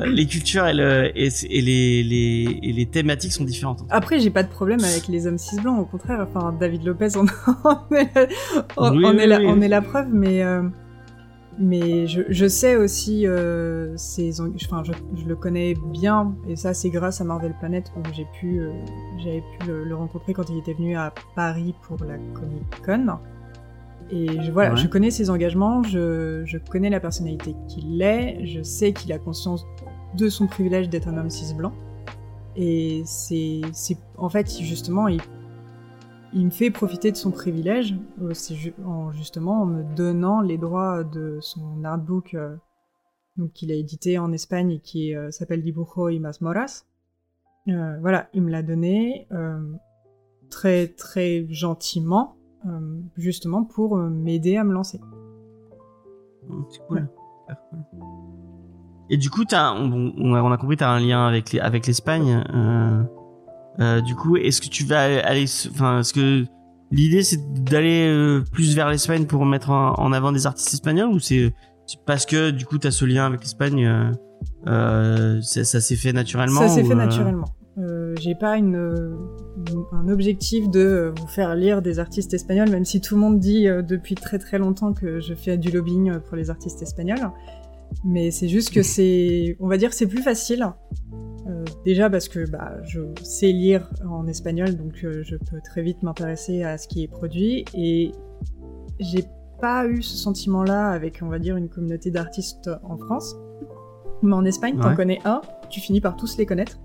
les cultures et, le, et, et les, les, et les thématiques sont différentes. Après, j'ai pas de problème avec les hommes cis blancs, au contraire. Enfin, David Lopez en, en *laughs* est, la, en- Oui, en oui, est la- oui. en est la preuve, mais, mais je, je sais aussi, euh, ses enfin, je, je le connais bien, et ça, c'est grâce à Marvel Planet où j'ai pu, euh, j'avais pu le, le rencontrer quand il était venu à Paris pour la Comic Con. Et je, voilà, Ouais. je connais ses engagements, je, je connais la personnalité qu'il est, je sais qu'il a conscience de son privilège d'être un homme cis blanc. Et c'est, en fait, justement, il, il me fait profiter de son privilège, euh, en, justement en me donnant les droits de son artbook, euh, donc qu'il a édité en Espagne et qui euh, s'appelle Dibujo y Masmoras. Euh, voilà, il me l'a donné très très gentiment, euh, justement pour euh, m'aider à me lancer. Mm, C'est cool. Et du coup, on, on a, compris, t'as un lien avec les, avec l'Espagne. Euh, du coup, est-ce que tu vas aller, enfin, est-ce que l'idée c'est d'aller plus vers l'Espagne pour mettre en, en avant des artistes espagnols ou c'est, parce que du coup t'as ce lien avec l'Espagne, ça, ça s'est fait naturellement Ça s'est fait naturellement. Euh, j'ai pas une, euh, un objectif de euh, vous faire lire des artistes espagnols, même si tout le monde dit euh, depuis très très longtemps que je fais du lobbying pour les artistes espagnols. Mais c'est juste que c'est, on va dire, c'est plus facile. Euh, déjà parce que bah, je sais lire en espagnol, donc je peux très vite m'intéresser à ce qui est produit. Et j'ai pas eu ce sentiment-là avec, on va dire, une communauté d'artistes en France. Mais en Espagne, t'en Ouais. connais un, tu finis par tous les connaître.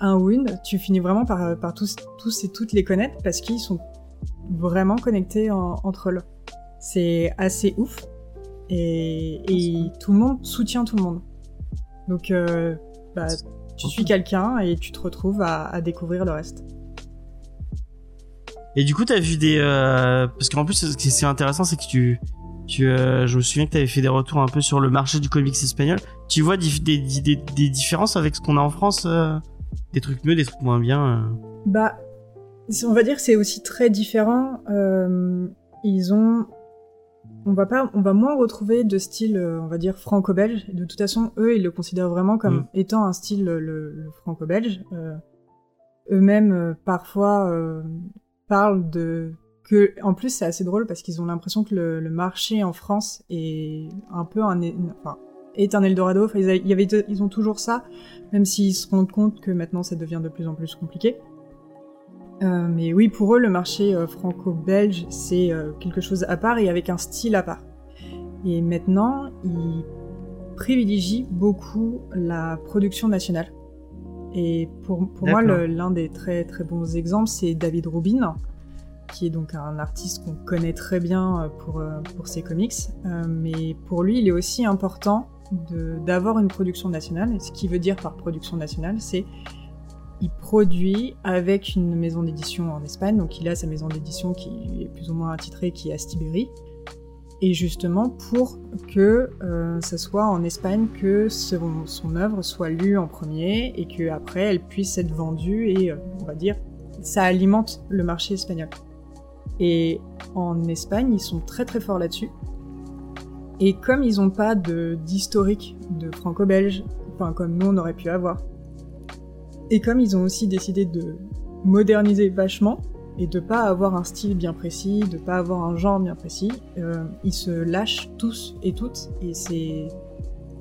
Un ou une, tu finis vraiment par, par tous, tous et toutes les connaître parce qu'ils sont vraiment connectés en- entre eux. C'est assez ouf. Et, et tout le monde soutient tout le monde. Donc, euh, bah, tu suis quelqu'un et tu te retrouves à, à découvrir le reste. Et du coup, t'as vu des, euh, parce qu'en plus, ce qui c'est intéressant, c'est que tu, tu, euh, je me souviens que t'avais fait des retours un peu sur le marché du comics espagnol. Tu vois des, des, des, des différences avec ce qu'on a en France, des trucs mieux, des trucs moins bien. euh. Bah, on va dire que c'est aussi très différent. Euh, ils ont, on va pas, on va moins retrouver de style, euh, on va dire franco-belge. De toute façon, eux, ils le considèrent vraiment comme Mm. étant un style le, le franco-belge. Euh, Eux-mêmes, parfois, euh, parlent de que, en plus, c'est assez drôle parce qu'ils ont l'impression que le, le marché en France est un peu un, enfin, est un Eldorado. Enfin, ils, a- il y avait, ils ont toujours ça, même s'ils se rendent compte que maintenant ça devient de plus en plus compliqué. Euh, mais oui, pour eux, le marché euh, franco-belge, c'est euh, quelque chose à part et avec un style à part. Et maintenant, ils privilégient beaucoup la production nationale. Et pour, pour moi, l'un des très très bons exemples, c'est David Rubin, qui est donc un artiste qu'on connaît très bien pour, pour ses comics. Mais pour lui, il est aussi important d'avoir une production nationale. Ce qui veut dire par production nationale, c'est il produit avec une maison d'édition en Espagne, donc il a sa maison d'édition qui est plus ou moins attitrée, qui est Astiberi. Et justement pour que euh, ça soit en Espagne que son, son œuvre soit lue en premier et que après elle puisse être vendue et euh, on va dire ça alimente le marché espagnol. Et en Espagne ils sont très très forts là-dessus. Et comme ils n'ont pas d'historique de franco-belge, comme nous on aurait pu avoir, et comme ils ont aussi décidé de moderniser vachement et de pas avoir un style bien précis, de pas avoir un genre bien précis, euh, ils se lâchent tous et toutes et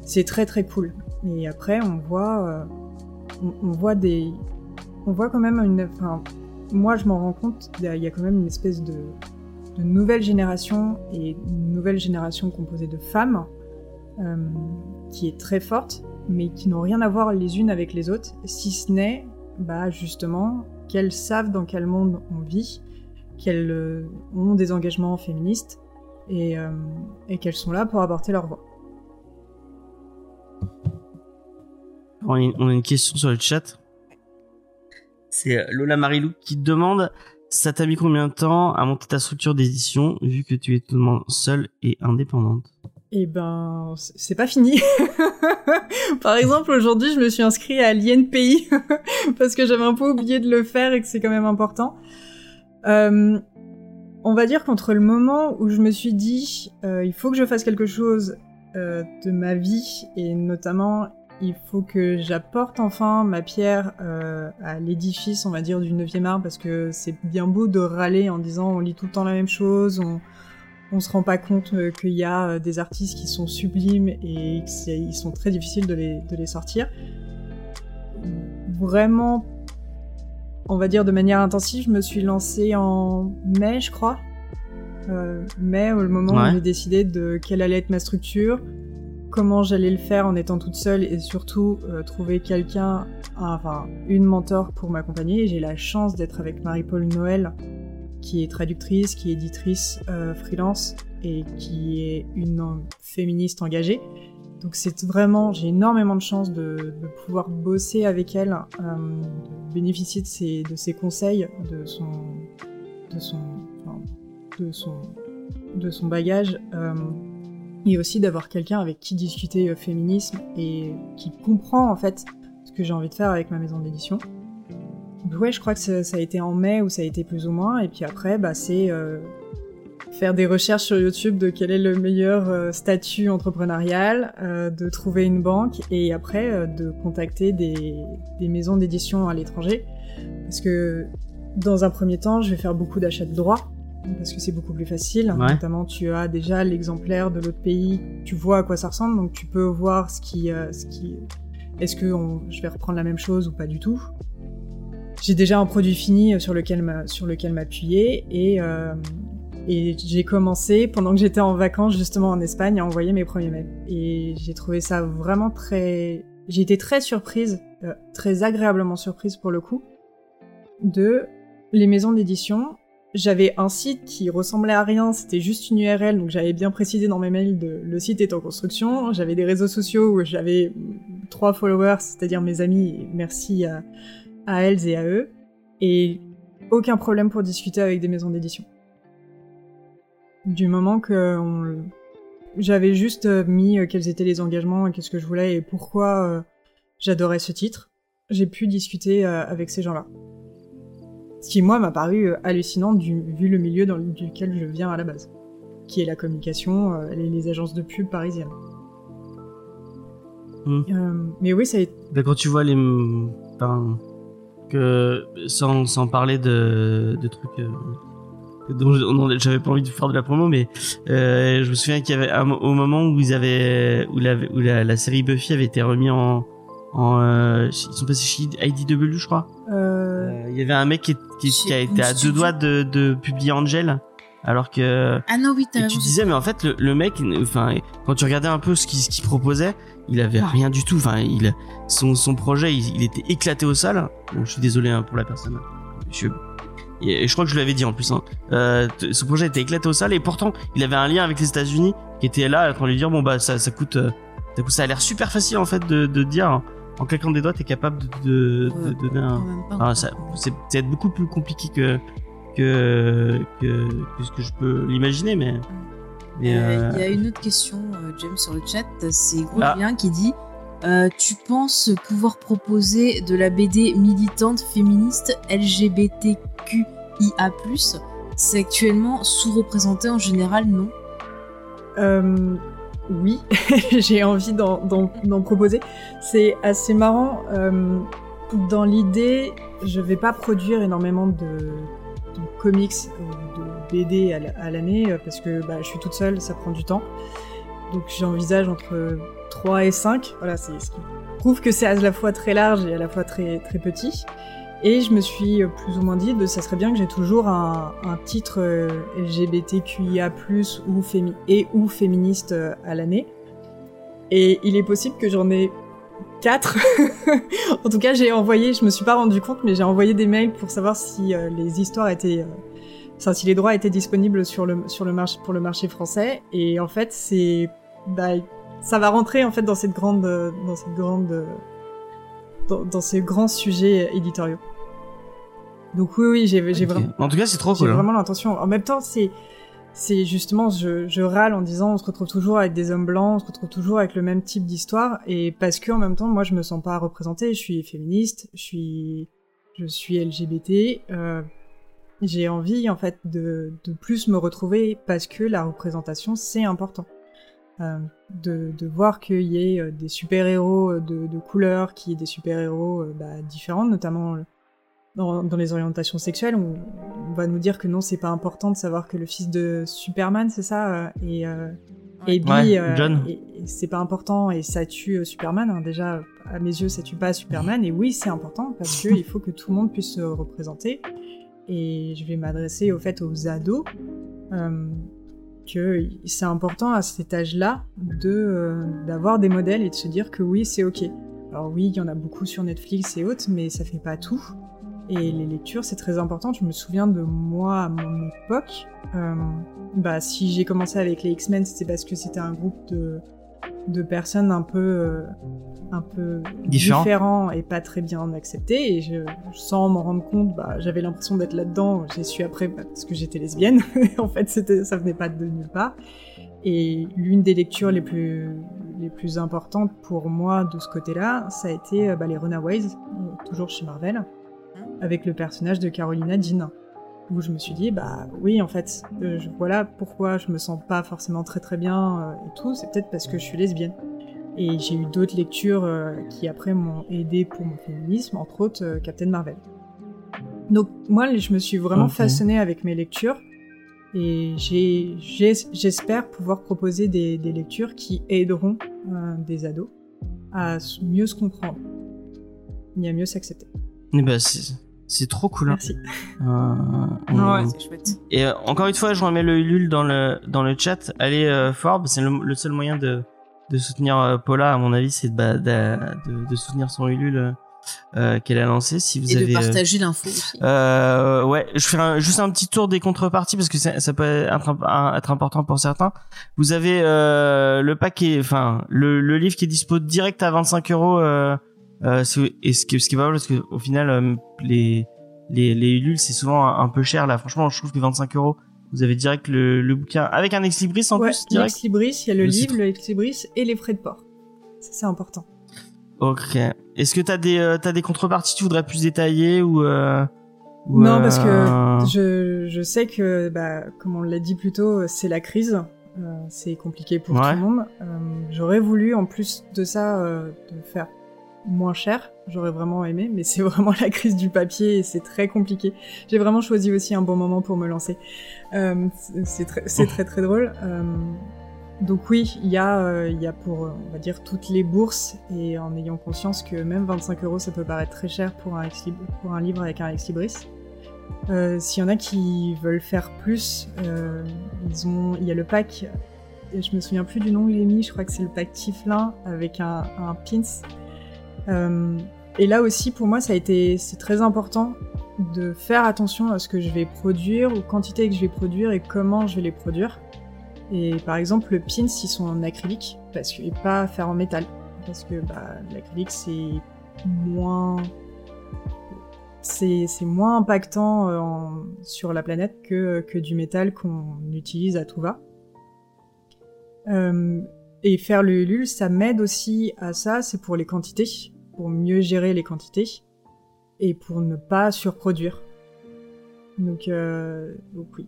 c'est très très cool. Et après on voit euh, on, voit des on voit quand même une enfin moi je m'en rends compte il y a quand même une espèce de de nouvelle génération et une nouvelle génération composée de femmes euh, qui est très forte mais qui n'ont rien à voir les unes avec les autres, si ce n'est, bah justement, qu'elles savent dans quel monde on vit, qu'elles euh, ont des engagements féministes et, euh, et qu'elles sont là pour apporter leur voix. On a une- question sur le chat. C'est Lola Marilou qui demande ça t'a mis combien de temps à monter ta structure d'édition vu que tu es totalement seule et indépendante? Eh ben, c'est pas fini. *laughs* Par exemple, aujourd'hui, je me suis inscrit à l'INPI *laughs* parce que j'avais un peu oublié de le faire et que c'est quand même important. Euh, on va dire qu'entre le moment où je me suis dit, euh, il faut que je fasse quelque chose euh, de ma vie et notamment il faut que j'apporte enfin ma pierre euh, à l'édifice, on va dire, du 9e art parce que c'est bien beau de râler en disant on lit tout le temps la même chose, on, on se rend pas compte euh, qu'il y a euh, des artistes qui sont sublimes et qu'ils sont très difficiles de les, de les sortir. Vraiment, on va dire de manière intensive, je me suis lancée en mai, je crois. Euh, mai, au moment Ouais. où j'ai décidé de quelle allait être ma structure, comment j'allais le faire en étant toute seule et surtout euh, trouver quelqu'un, enfin une mentor pour m'accompagner. J'ai la chance d'être avec Marie-Paul Noël, qui est traductrice, qui est éditrice euh, freelance et qui est une féministe engagée. Donc c'est vraiment, j'ai énormément de chance de, pouvoir bosser avec elle, euh, de bénéficier de ses, conseils, de son, de son, de son, bagage, et aussi d'avoir quelqu'un avec qui discuter euh, féminisme et qui comprend en fait ce que j'ai envie de faire avec ma maison d'édition. Ouais, je crois que ça, a été en mai où ça a été plus ou moins, et puis après, bah, c'est euh, faire des recherches sur YouTube de quel est le meilleur euh, statut entrepreneurial, de trouver une banque, et après de contacter des maisons d'édition à l'étranger, parce que dans un premier temps, je vais faire beaucoup d'achats de droits, parce que c'est beaucoup plus facile. Ouais. Notamment, tu as déjà l'exemplaire de l'autre pays, tu vois à quoi ça ressemble, donc tu peux voir ce qui, euh, ce qui, est-ce que on- je vais reprendre la même chose ou pas du tout. J'ai déjà un produit fini sur lequel m'a- sur lequel m'appuyer et euh, et j'ai commencé pendant que j'étais en vacances justement en Espagne à envoyer mes premiers mails et j'ai trouvé ça vraiment très j'ai été très surprise euh, très agréablement surprise pour le coup de les maisons d'édition j'avais un site qui ressemblait à rien, c'était juste une URL, donc j'avais bien précisé dans mes mails de le site est en construction. J'avais des réseaux sociaux où j'avais trois followers, c'est-à-dire mes amis, merci à, elles et à eux, et aucun problème pour discuter avec des maisons d'édition. Du moment que j'avais juste euh, mis euh, quels étaient les engagements et qu'est-ce que je voulais et pourquoi euh, j'adorais ce titre, j'ai pu discuter avec ces gens-là. Ce qui, moi, m'a paru euh, hallucinant du, vu le milieu dans le- duquel je viens à la base, qui est la communication, euh, les, les agences de pub parisiennes. Hmm. Euh, mais oui, ça a été... Ben, quand tu vois les. Enfin. Que. Sans, sans parler de, de trucs. euh, dont j'avais pas envie de faire de la promo, mais euh, je me souviens qu'il y avait au moment où ils avaient. Où la, où la, la série Buffy avait été remis en. en ils sont passés chez IDW, je crois. Euh, Euh, Il y avait un mec qui, qui, Chez qui a été à deux doigts de, de publier Angel, alors que. Ah non, oui, tu disais, mais en fait, le, le mec, enfin, quand tu regardais un peu ce qu'il ce proposait, il avait rien du tout. Enfin, il, son, son projet, il, il était éclaté au sol. Bon, je suis désolé hein, pour la personne. Je, et, je crois que je l'avais dit en plus. Hein. Euh, son projet était éclaté au sol et pourtant, il avait un lien avec les États-Unis qui était là en train de lui dire, bon bah ça, ça coûte, euh, ça, coûte- ça a l'air super facile en fait de, de dire, en claquant des doigts, t'es capable de, de, de Ouais, donner un. Ah, ça, c'est c'est beaucoup plus compliqué que que, que, que ce que je peux l'imaginer, mais. mais Euh, euh, Il y a une autre question, euh, James, sur le chat. C'est Gros Ah. Qui dit euh, Tu penses pouvoir proposer de la BD militante féministe LGBTQIA C'est actuellement sous-représenté en général, non? Euh, oui, *laughs* j'ai envie d'en- proposer. C'est assez marrant. euh, dans l'idée, je vais pas produire énormément de, de comics ou de BD à l'année euh, parce que bah, je suis toute seule, ça prend du temps. Donc j'envisage entre 3 et 5. Voilà, c'est ce qui prouve que c'est à la fois très large et à la fois très, très petit. Et je me suis plus ou moins dit de ça serait bien que j'ai toujours un, titre euh, LGBTQIA+, ou et ou féministe euh, à l'année. Et il est possible que j'en ai quatre. *laughs* en tout cas, j'ai envoyé, je me suis pas rendu compte, mais j'ai envoyé des mails pour savoir si euh, les histoires étaient si les droits étaient disponibles sur le sur le marché pour le marché français. Et en fait, c'est bah, ça va rentrer en fait dans cette grande dans cette grande dans ces grands sujets éditoriaux. Donc oui, oui, j'ai j'ai Ok. vraiment En tout cas, c'est trop j'ai cool. hein. vraiment l'intention. En même temps, c'est c'est justement je, je râle en disant on se retrouve toujours avec des hommes blancs, on se retrouve toujours avec le même type d'histoire et parce que en même temps moi je me sens pas représentée, je suis féministe, je suis je suis LGBT, euh, j'ai envie en fait de de plus me retrouver parce que la représentation c'est important. Euh, de, de voir qu'il y ait euh, des super-héros de, de couleur, qu'il y ait des super-héros euh, bah, différents, notamment euh, dans, dans les orientations sexuelles, on, on va nous dire que non, c'est pas important de savoir que le fils de Superman, c'est ça, euh, et, euh, et Bee, Ouais, euh, c'est pas important et ça tue euh, Superman. hein. Déjà, à mes yeux, ça tue pas Superman, et oui, c'est important parce que *laughs* il faut que tout le monde puisse se représenter. Et je vais m'adresser au fait aux ados. Euh, que c'est important à cet âge-là de d'avoir des modèles et de se dire que oui, c'est ok. Alors oui, il y en a beaucoup sur Netflix et autres, mais ça fait pas tout. Et les lectures, c'est très important. Je me souviens de moi à mon époque. euh, bah, si j'ai commencé avec les X-Men, c'était parce que c'était un groupe de, de personnes un peu, euh, un peu Différents. différents et pas très bien acceptés. Et je, sans m'en rendre compte, bah, j'avais l'impression d'être là-dedans. J'ai su après bah, parce que j'étais lesbienne. *laughs* en fait, ça venait pas de nulle part. Et l'une des lectures les plus, les plus importantes pour moi de ce côté-là, ça a été euh, bah, les Runaways, euh, toujours chez Marvel, avec le personnage de Carolina Jean. Où je me suis dit, bah oui, en fait, euh, je- voilà pourquoi je me sens pas forcément très très bien euh, et tout, c'est peut-être parce que je suis lesbienne. Et j'ai eu d'autres lectures euh, qui après m'ont aidé pour mon féminisme, entre autres Captain Marvel. Donc moi, je me suis vraiment Ok. façonnée avec mes lectures et j'espère pouvoir proposer des, des lectures qui aideront des ados à mieux se comprendre et à mieux s'accepter. C'est c'est trop cool. hein. Merci. Euh, Ouais, c'est chouette. Et euh, encore une fois, je remets le Ulule dans le dans le chat. Allez, euh, Forbes, c'est le, le seul moyen de de soutenir euh, Paula, à mon avis, c'est de, bah, de, de, de soutenir son Ulule euh, euh, qu'elle a lancé. Si vous Et avez de euh, partager l'info aussi. Euh, ouais, je fais un- juste un petit tour des contreparties parce que ça, ça peut être, un- être important pour certains. Vous avez euh, le paquet, enfin le, le livre qui est dispo direct à 25 euros. Euh, et ce qui, ce qui est pas mal parce que au final euh, les les les Ulule c'est souvent un, un peu cher là. Franchement, je trouve que 25 euros, vous avez direct le, le bouquin avec un ex libris en Ouais, plus direct. l'ex libris, il y a le Le livre, le ex libris et les frais de port. Ça, c'est important. Ok. Est-ce que t'as des euh, t'as des contreparties que tu voudrais plus détailler ou, euh, ou, Non, parce que je, je sais que, bah, comme on l'a dit plus tôt, c'est la crise. Euh, c'est compliqué pour Ouais. tout le monde. Euh, J'aurais voulu, en plus de ça, euh, de faire moins cher. J'aurais vraiment aimé, mais c'est *laughs* vraiment la crise du papier et c'est très compliqué. J'ai vraiment choisi aussi un bon moment pour me lancer. Euh, c'est- très, très très drôle. Euh, donc oui, il y a, euh, il y a pour, euh, on va dire, toutes les bourses et en ayant conscience que même 25 euros, ça peut paraître très cher pour un, ex pour un livre avec un ex libris. S'il y en a qui veulent faire plus, ils ont, il y a le pack. Je me souviens plus du nom il est mis. Je crois que c'est le pack Tiflin avec un, un pins. Euh, et là aussi, pour moi, ça a été, c'est très important de faire attention à ce que je vais produire, aux quantités que je vais produire et comment je vais les produire. Et par exemple, le pins, ils sont en acrylique parce que et pas faire en métal, parce que bah, l'acrylique c'est moins c'est moins impactant euh, sur la planète que, que du métal qu'on utilise à tout va. Euh, et faire le Ulule, ça m'aide aussi à ça, c'est pour les quantités, pour mieux gérer les quantités et pour ne pas surproduire. Donc, euh, donc oui.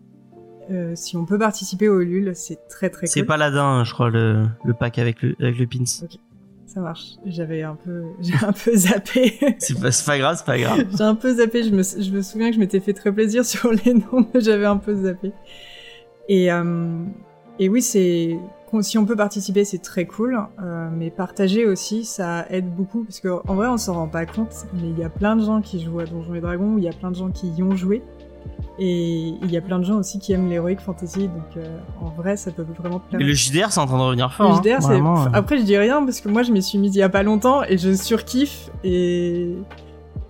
Euh, si on peut participer au Ulule, c'est très très C'est cool. Paladin, je crois, le, le pack avec le, avec le pins. Ça marche. J'avais un peu, *laughs* j'ai un peu zappé. C'est pas, c'est pas grave, c'est pas grave. *laughs* j'ai un peu zappé. Je me, je me souviens que je m'étais fait très plaisir sur les noms, mais j'avais un peu zappé. Et, euh, et oui, c'est si on peut participer, c'est très cool. euh, mais partager aussi, ça aide beaucoup parce qu'en vrai, on s'en rend pas compte, mais il y a plein de gens qui jouent à Donjons et Dragons. Il y a plein de gens qui y ont joué. Et il y a plein de gens aussi qui aiment l'heroic fantasy, donc euh, en vrai, ça peut vraiment plaire. Mais le JDR, c'est en train de revenir Le fort. hein, JDR, c'est- vraiment, euh. Après, je dis rien parce que moi, je m'y suis mise il y a pas longtemps et je surkiffe et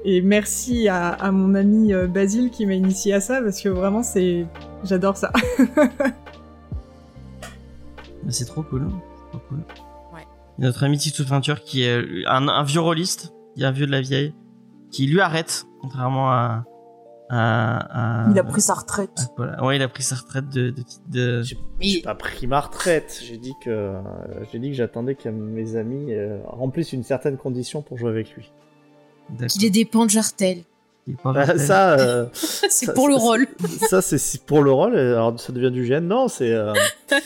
et merci à, à mon ami Basile qui m'a initié à ça parce que vraiment c'est, j'adore ça. *laughs* C'est trop cool. c'est trop cool. Ouais. Il y a Notre ami Tito Peinture qui est un, un vieux rôliste, il y a un vieux de la vieille, qui lui arrête, contrairement à. à, à- Il a pris sa retraite. à Paula. Ouais, il a pris sa retraite de. de, de- J'ai j'ai pas pris ma retraite. J'ai dit que j'ai dit que j'attendais que mes amis euh, remplissent une certaine condition pour jouer avec lui. qu'il est dépend de Jartel. Bah, mortel. ça, euh, *laughs* C'est *laughs* pour le rôle. ça c'est pour le rôle. Alors ça devient du GN. Non, c'est euh,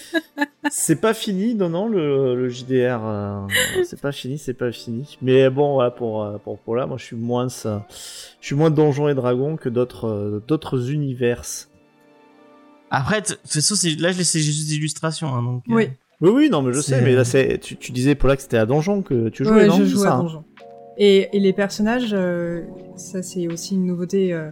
*laughs* c'est pas fini. Non, non, le, le JDR, euh, c'est pas fini, c'est pas fini. Mais bon, voilà pour euh, pour pour là, moi je suis moins ça. Je suis moins donjon et dragon que d'autres euh, d'autres univers. Après, de toute façon, c'est- là, je laisse juste des illustrations. Hein, donc, euh, Oui. Oui, oui, non, mais je C'est- sais. Mais là, c'est tu, tu disais Paula que c'était à donjon que tu jouais, Ouais, non je c'est joue ça, à hein Donjon. Et, et les personnages, euh, ça c'est aussi une nouveauté euh,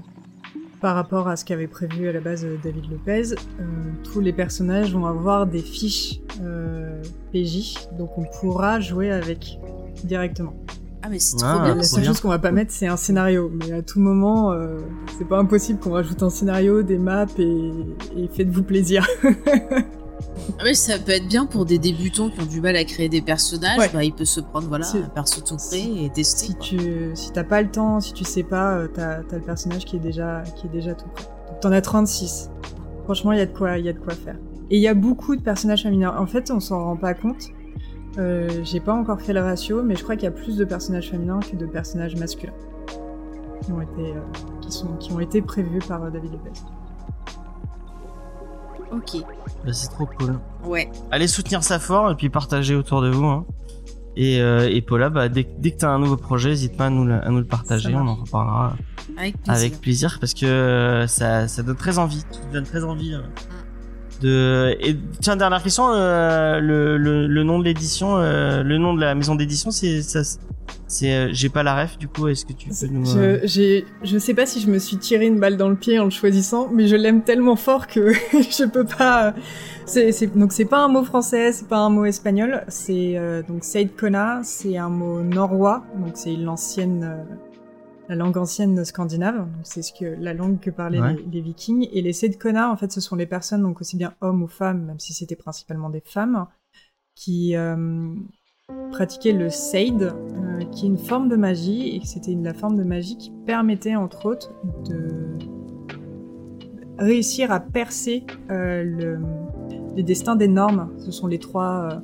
par rapport à ce qu'avait prévu à la base euh, David Lopez. Euh, tous les personnages vont avoir des fiches euh, PJ, donc on pourra jouer avec directement. Ah, mais c'est Ah, trop bien. La seule chose qu'on va pas mettre, c'est un scénario. Mais à tout moment, euh, c'est pas impossible qu'on rajoute un scénario, des maps et, et faites-vous plaisir. *laughs* Ah, mais ça peut être bien pour des débutants qui ont du mal à créer des personnages. Ouais. Bah, il peut se prendre voilà, un perso tout prêt et tester. si quoi. tu si t'as pas le temps, si tu sais pas, euh, t'as as le personnage qui est déjà qui est déjà tout prêt. Donc t'en as 36. Franchement, il y a de quoi il y a de quoi faire. Et il y a beaucoup de personnages féminins. En fait, on s'en rend pas compte. Euh, J'ai pas encore fait le ratio, mais je crois qu'il y a plus de personnages féminins que de personnages masculins qui ont été euh, qui sont qui ont été prévus par euh, David Lopez. Ok. bah, c'est trop cool. Ouais. Allez soutenir ça fort et puis partager autour de vous. Hein. Et, euh, et Paula, bah, dès, dès que t'as un nouveau projet, n'hésite pas à nous, le- à nous le partager. On en reparlera Avec plaisir. avec plaisir parce que euh, ça, ça donne très envie. Ça donne très envie. Euh, de... Et tiens, dernière question. euh, le, le, le nom de l'édition, euh, le nom de la maison d'édition, c'est ça. C'est, euh, j'ai pas la ref. Du coup, est-ce que tu peux nous euh, Je, j'ai- je sais pas si je me suis tiré une balle dans le pied en le choisissant, mais je l'aime tellement fort que *laughs* je peux pas. C'est, c'est, donc c'est pas un mot français, c'est pas un mot espagnol, c'est euh, donc Seid Kona, c'est un mot norrois, donc c'est l'ancienne, euh, la langue ancienne scandinave, c'est ce que la langue que parlaient Ouais. les, les Vikings. Et les Seid Kona, en fait, ce sont les personnes, donc aussi bien hommes ou femmes, même si c'était principalement des femmes, qui euh, pratiquaient le Seid, euh, qui est une forme de magie, et c'était la forme de magie qui permettait, entre autres, de réussir à percer euh, le, les destins des normes. Ce sont les trois,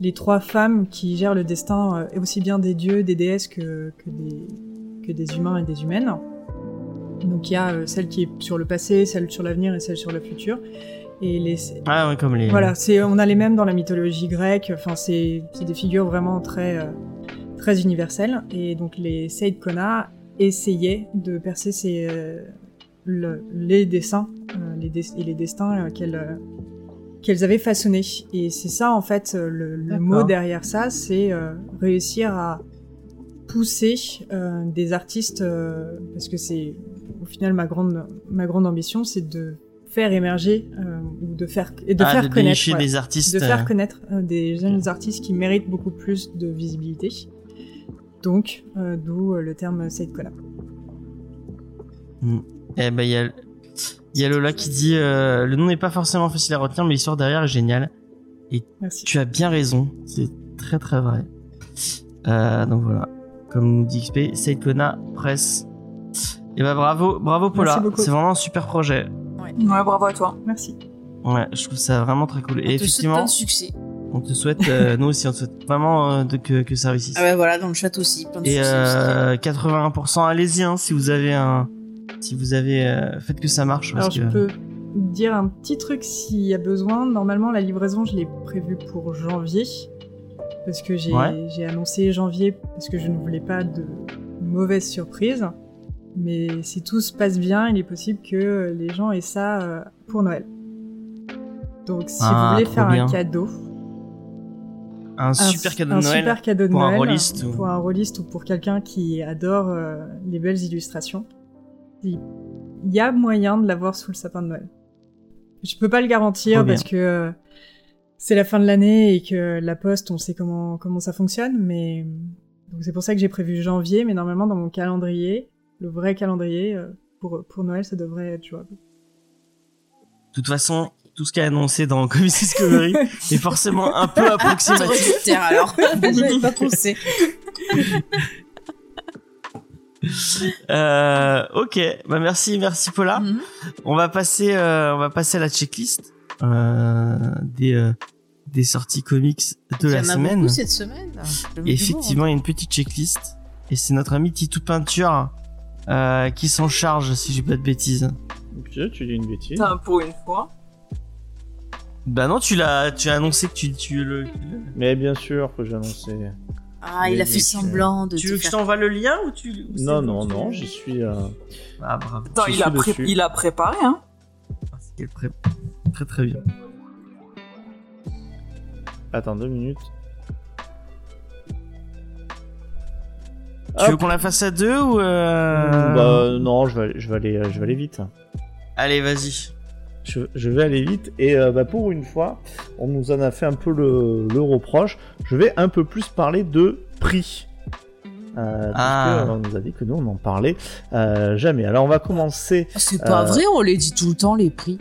les trois femmes qui gèrent le destin euh, aussi bien des dieux, des déesses que, que, des, que des humains et des humaines. Donc il y a euh, celle qui est sur le passé, celle sur l'avenir et celle sur le futur. Et les, Ah ouais, comme les. voilà, c'est on a les mêmes dans la mythologie grecque. Enfin, c'est des figures vraiment très euh, très universelles. Et donc les Seid Kona essayaient de percer ces euh, le- les dessins euh, les des- et les destins euh, qu'elles qu'elles avaient façonnés. Et c'est ça en fait le, mot derrière ça, c'est réussir à pousser euh, des artistes euh, parce que c'est au final ma grande ma grande ambition, c'est de faire émerger euh, ou de faire et de ah, faire de connaître ouais. des artistes. de faire connaître des jeunes artistes qui méritent beaucoup plus de visibilité. Donc, d'où le terme Seid Collab. Eh ben, il y a, il y a Lola qui dit euh, le nom n'est pas forcément facile à retenir, mais l'histoire derrière est géniale. Merci. Tu as bien raison, c'est très très vrai. Euh, donc voilà, comme nous dit XP, Said Kona, presse. Et bah bravo, bravo Paula, c'est vraiment un super projet. Ouais, bravo à toi. Merci. Ouais, je trouve ça vraiment très cool. Et te effectivement, plein de succès. on te souhaite, euh, *laughs* nous aussi, on te souhaite vraiment euh, de, que, que ça réussisse. Ah bah voilà, dans le chat aussi, plein de Et succès. euh, 81%, allez-y hein, si vous avez un, si vous avez, euh, faites que ça marche. Alors, Parce je que... peux dire un petit truc s'il y a besoin. Normalement, la livraison, je l'ai prévue pour janvier. Parce que j'ai Ouais. annoncé janvier parce que je ne voulais pas de mauvaises surprises. Mais si tout se passe bien, il est possible que les gens aient ça euh, pour Noël. Donc, si Ah, vous voulez trop faire bien. un cadeau, un un super cadeau un de Noël. super cadeau de pour un Noël rôliste ou- pour un rôliste ou pour quelqu'un qui adore euh, les belles illustrations. Il y a moyen de l'avoir sous le sapin de Noël. Je peux pas le garantir parce que euh, c'est la fin de l'année et que la poste, on sait comment comment ça fonctionne, mais donc c'est pour ça que j'ai prévu janvier, mais normalement dans mon calendrier, le vrai calendrier, euh, pour, pour Noël, ça devrait être jouable. De toute façon, tout ce qui est annoncé dans *laughs* Comics Discovery *laughs* est forcément un peu approximatif. Terre alors. *laughs* J'avais pas pensé. Euh, ok, bah merci, merci Paula. Mhm. On va passer, euh, on va passer à la checklist des euh, des sorties comics de Il y la en a semaine. beaucoup cette semaine. Et demande. effectivement, il y a une petite checklist et c'est notre ami Titou Peinture euh, qui s'en charge, si j'ai pas de bêtises. Tu, tu dis une bêtise. Putain, pour une fois. Bah non, tu l'as, tu as annoncé que tu, tu le. Mais bien sûr que j'ai annoncé. Ah, il a fait semblant de. Tu veux que je t'envoie le lien ou tu ou c'est Non, non, non, j'y suis. euh, Ah bravo. Attends, il a, pré- il a préparé, hein. C'est quel pré- Très très bien. Attends deux minutes. Tu Hop. veux qu'on la fasse à deux ou euh... Bah non, je vais, je vais aller, je vais aller vite. Allez, vas-y. Je, je vais aller vite et euh, bah, pour une fois, on nous en a fait un peu le, le reproche. Je vais un peu plus parler de prix. Euh, Ah. Parce qu'on nous a dit que nous on n'en parlait euh, jamais. Alors on va commencer. Ah, C'est pas vrai, on les dit tout le temps les prix.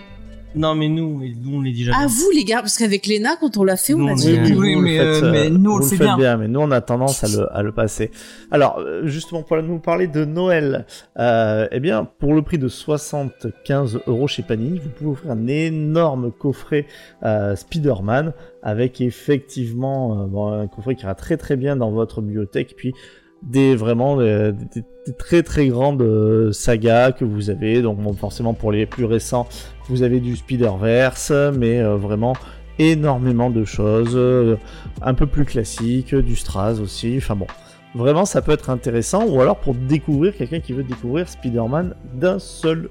Non, mais nous, nous on les dit jamais. Ah vous les gars, parce qu'avec Léna, quand on l'a fait, on Nous, l'a dit. oui, vous le mais, faites, euh, mais nous, on vous le fait faites bien. Mais nous on a tendance à le, à le passer. Alors euh, justement pour nous parler de Noël, euh, eh bien pour le prix de 75 euros chez Panini, vous pouvez offrir un énorme coffret euh, Spider-Man avec effectivement euh, bon, un coffret qui ira très très bien dans votre bibliothèque puis des vraiment euh, des, très très grandes euh, sagas que vous avez. Donc bon, forcément pour les plus récents vous avez du Spider-Verse mais euh, vraiment énormément de choses un peu plus classiques du Straz aussi. Enfin bon vraiment ça peut être intéressant. Ou alors pour découvrir quelqu'un qui veut découvrir Spider-Man d'un seul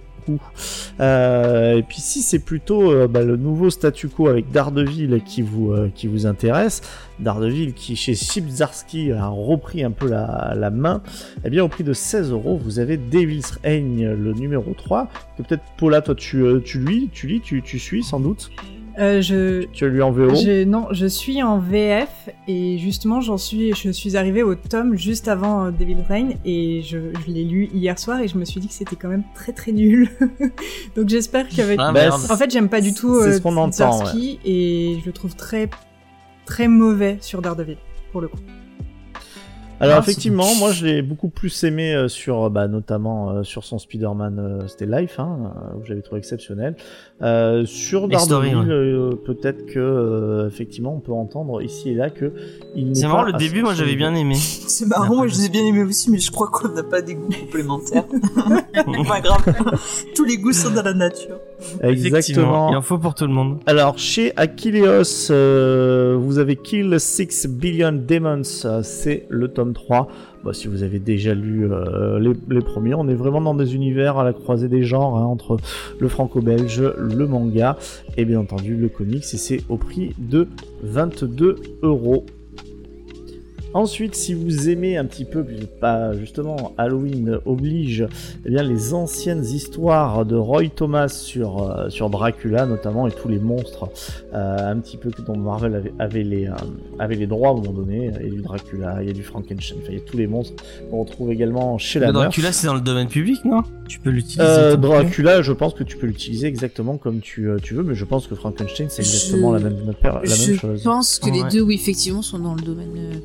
euh, et puis si c'est plutôt euh, bah, le nouveau statu quo avec Daredevil qui vous, euh, intéresse, Daredevil qui chez Chipzarski a repris un peu la, main, eh bien au prix de 16 euros vous avez Devil's Reign le numéro 3, que peut-être Paula toi tu, tu lis, tu lis, tu suis sans doute, Euh, je, tu as lu en VO je- non, je suis en VF et justement j'en suis, je suis arrivée au tome juste avant euh, Devil Reign et je, je l'ai lu hier soir et je me suis dit que c'était quand même très très nul. *laughs* Donc j'espère qu'avec Ah, Bah, merde. En fait, j'aime pas du tout euh, entend, Zdarsky et je le trouve très très mauvais sur Daredevil pour le coup. Alors effectivement, moi je l'ai beaucoup plus aimé euh, sur, bah, notamment euh, sur son Spider-Man, euh, c'était Life, hein, euh, où j'avais trouvé exceptionnel. Euh, sur Daredevil, ouais. euh, peut-être que euh, effectivement on peut entendre ici et là que il C'est marrant, le début, moi j'avais bien aimé. C'est marrant, moi je les ai bien aimés aussi, mais je crois qu'on n'a pas des goûts complémentaires. *laughs* pas grave. Tous les goûts sont dans la nature. Exactement. il en faut pour tout le monde. Alors chez Achilleos, euh, vous avez Kill 6 Billion Demons, euh, c'est le tome 3. Bah, si vous avez déjà lu euh, les, les premiers, on est vraiment dans des univers à la croisée des genres, hein, entre le franco-belge, le manga et bien entendu le comics, et c'est au prix de 22 euros. Ensuite, si vous aimez un petit peu, pas justement Halloween oblige, eh bien les anciennes histoires de Roy Thomas sur, euh, sur Dracula notamment et tous les monstres euh, un petit peu que dont Marvel avait, avait les, euh, avait les droits à un moment donné. Il y a du Dracula, il y a du Frankenstein, enfin, il y a tous les monstres qu'on retrouve également chez la Le. Dracula, c'est dans le domaine public, non? Tu peux l'utiliser. Euh, Dracula, je pense que tu peux l'utiliser exactement comme tu, euh, tu veux, mais je pense que Frankenstein c'est exactement Je- la même, la même Je chose. pense que les Ouais. deux, oui, effectivement, sont dans le domaine. euh,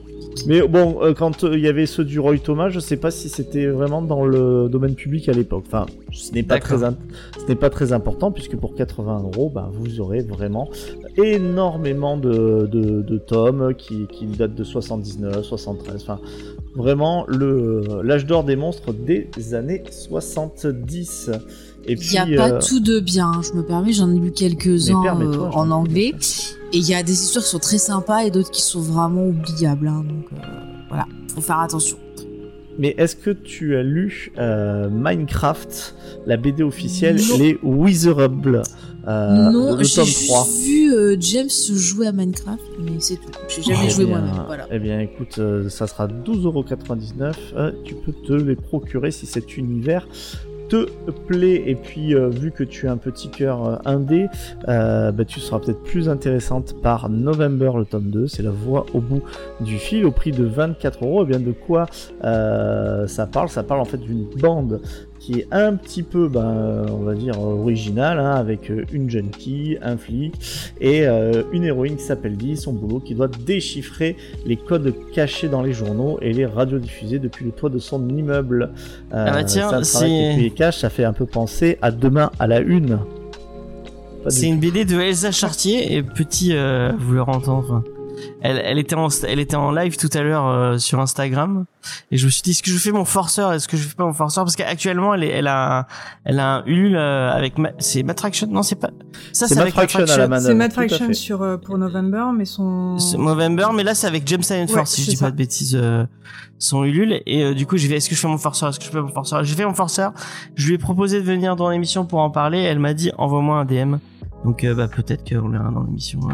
Mais bon, euh, quand euh, il y avait ceux du Roy Thomas, je sais pas si c'était vraiment dans le domaine public à l'époque. Enfin, ce n'est pas très, ce n'est pas très important puisque pour 80 euros, bah, vous aurez vraiment énormément de, de, de tomes qui, qui datent de 79, 73. Enfin, vraiment le l'âge d'or des monstres des années 70. Et Il n'y a pas euh, tout de bien, je me permets, j'en ai lu quelques-uns euh, en anglais. Et il y a des histoires qui sont très sympas et d'autres qui sont vraiment oubliables. hein, donc euh, voilà, faut faire attention. Mais est-ce que tu as lu euh, Minecraft, la BD officielle, Non. les Wizarables euh, non, j'ai tome 3 juste vu euh, James jouer à Minecraft, mais c'est tout. J'ai jamais Eh joué moi-même. Voilà. Eh bien, écoute, ça sera 12,99€. Euh, tu peux te les procurer si cet univers te plaît et puis euh, vu que tu as un petit cœur euh, indé, euh, bah, tu seras peut-être plus intéressante par November le tome 2. C'est la voix au bout du fil au prix de 24 euros. Et bien de quoi ça parle? Ça parle en fait d'une bande qui est un petit peu, ben, on va dire, originale, hein, avec euh, une junkie, un flic et euh, une héroïne qui s'appelle Dee, son boulot, qui doit déchiffrer les codes cachés dans les journaux et les radiodiffuser depuis le toit de son immeuble. Euh, Ah bah tiens, c'est qui cache, ça fait un peu penser à Demain à la une. C'est une BD de Elsa Chartier et petit, euh, vous l'aurez entendu. Elle, elle était en, elle était en live tout à l'heure euh, sur Instagram et je me suis dit est-ce que je fais mon forceur? Est-ce que je fais pas mon forceur? Parce qu'actuellement elle est, elle a, un- elle a un Ulule euh, avec ma- c'est Matraction? Non c'est pas ça C'est Matraction à la Matraction. manœuvre. C'est fait. sur, euh, pour November, mais son. C'est Movember, mais là c'est avec James Ouais, Force, si je dis ça. pas de bêtises, euh, son Ulule. Et euh, du coup, je vais, est-ce que je fais mon forceur, est-ce que je fais mon forceur? J'ai fait mon forceur. Je lui ai proposé de venir dans l'émission pour en parler. Elle m'a dit envoie-moi un DM. Donc euh, bah peut-être qu'on le verra dans l'émission. euh.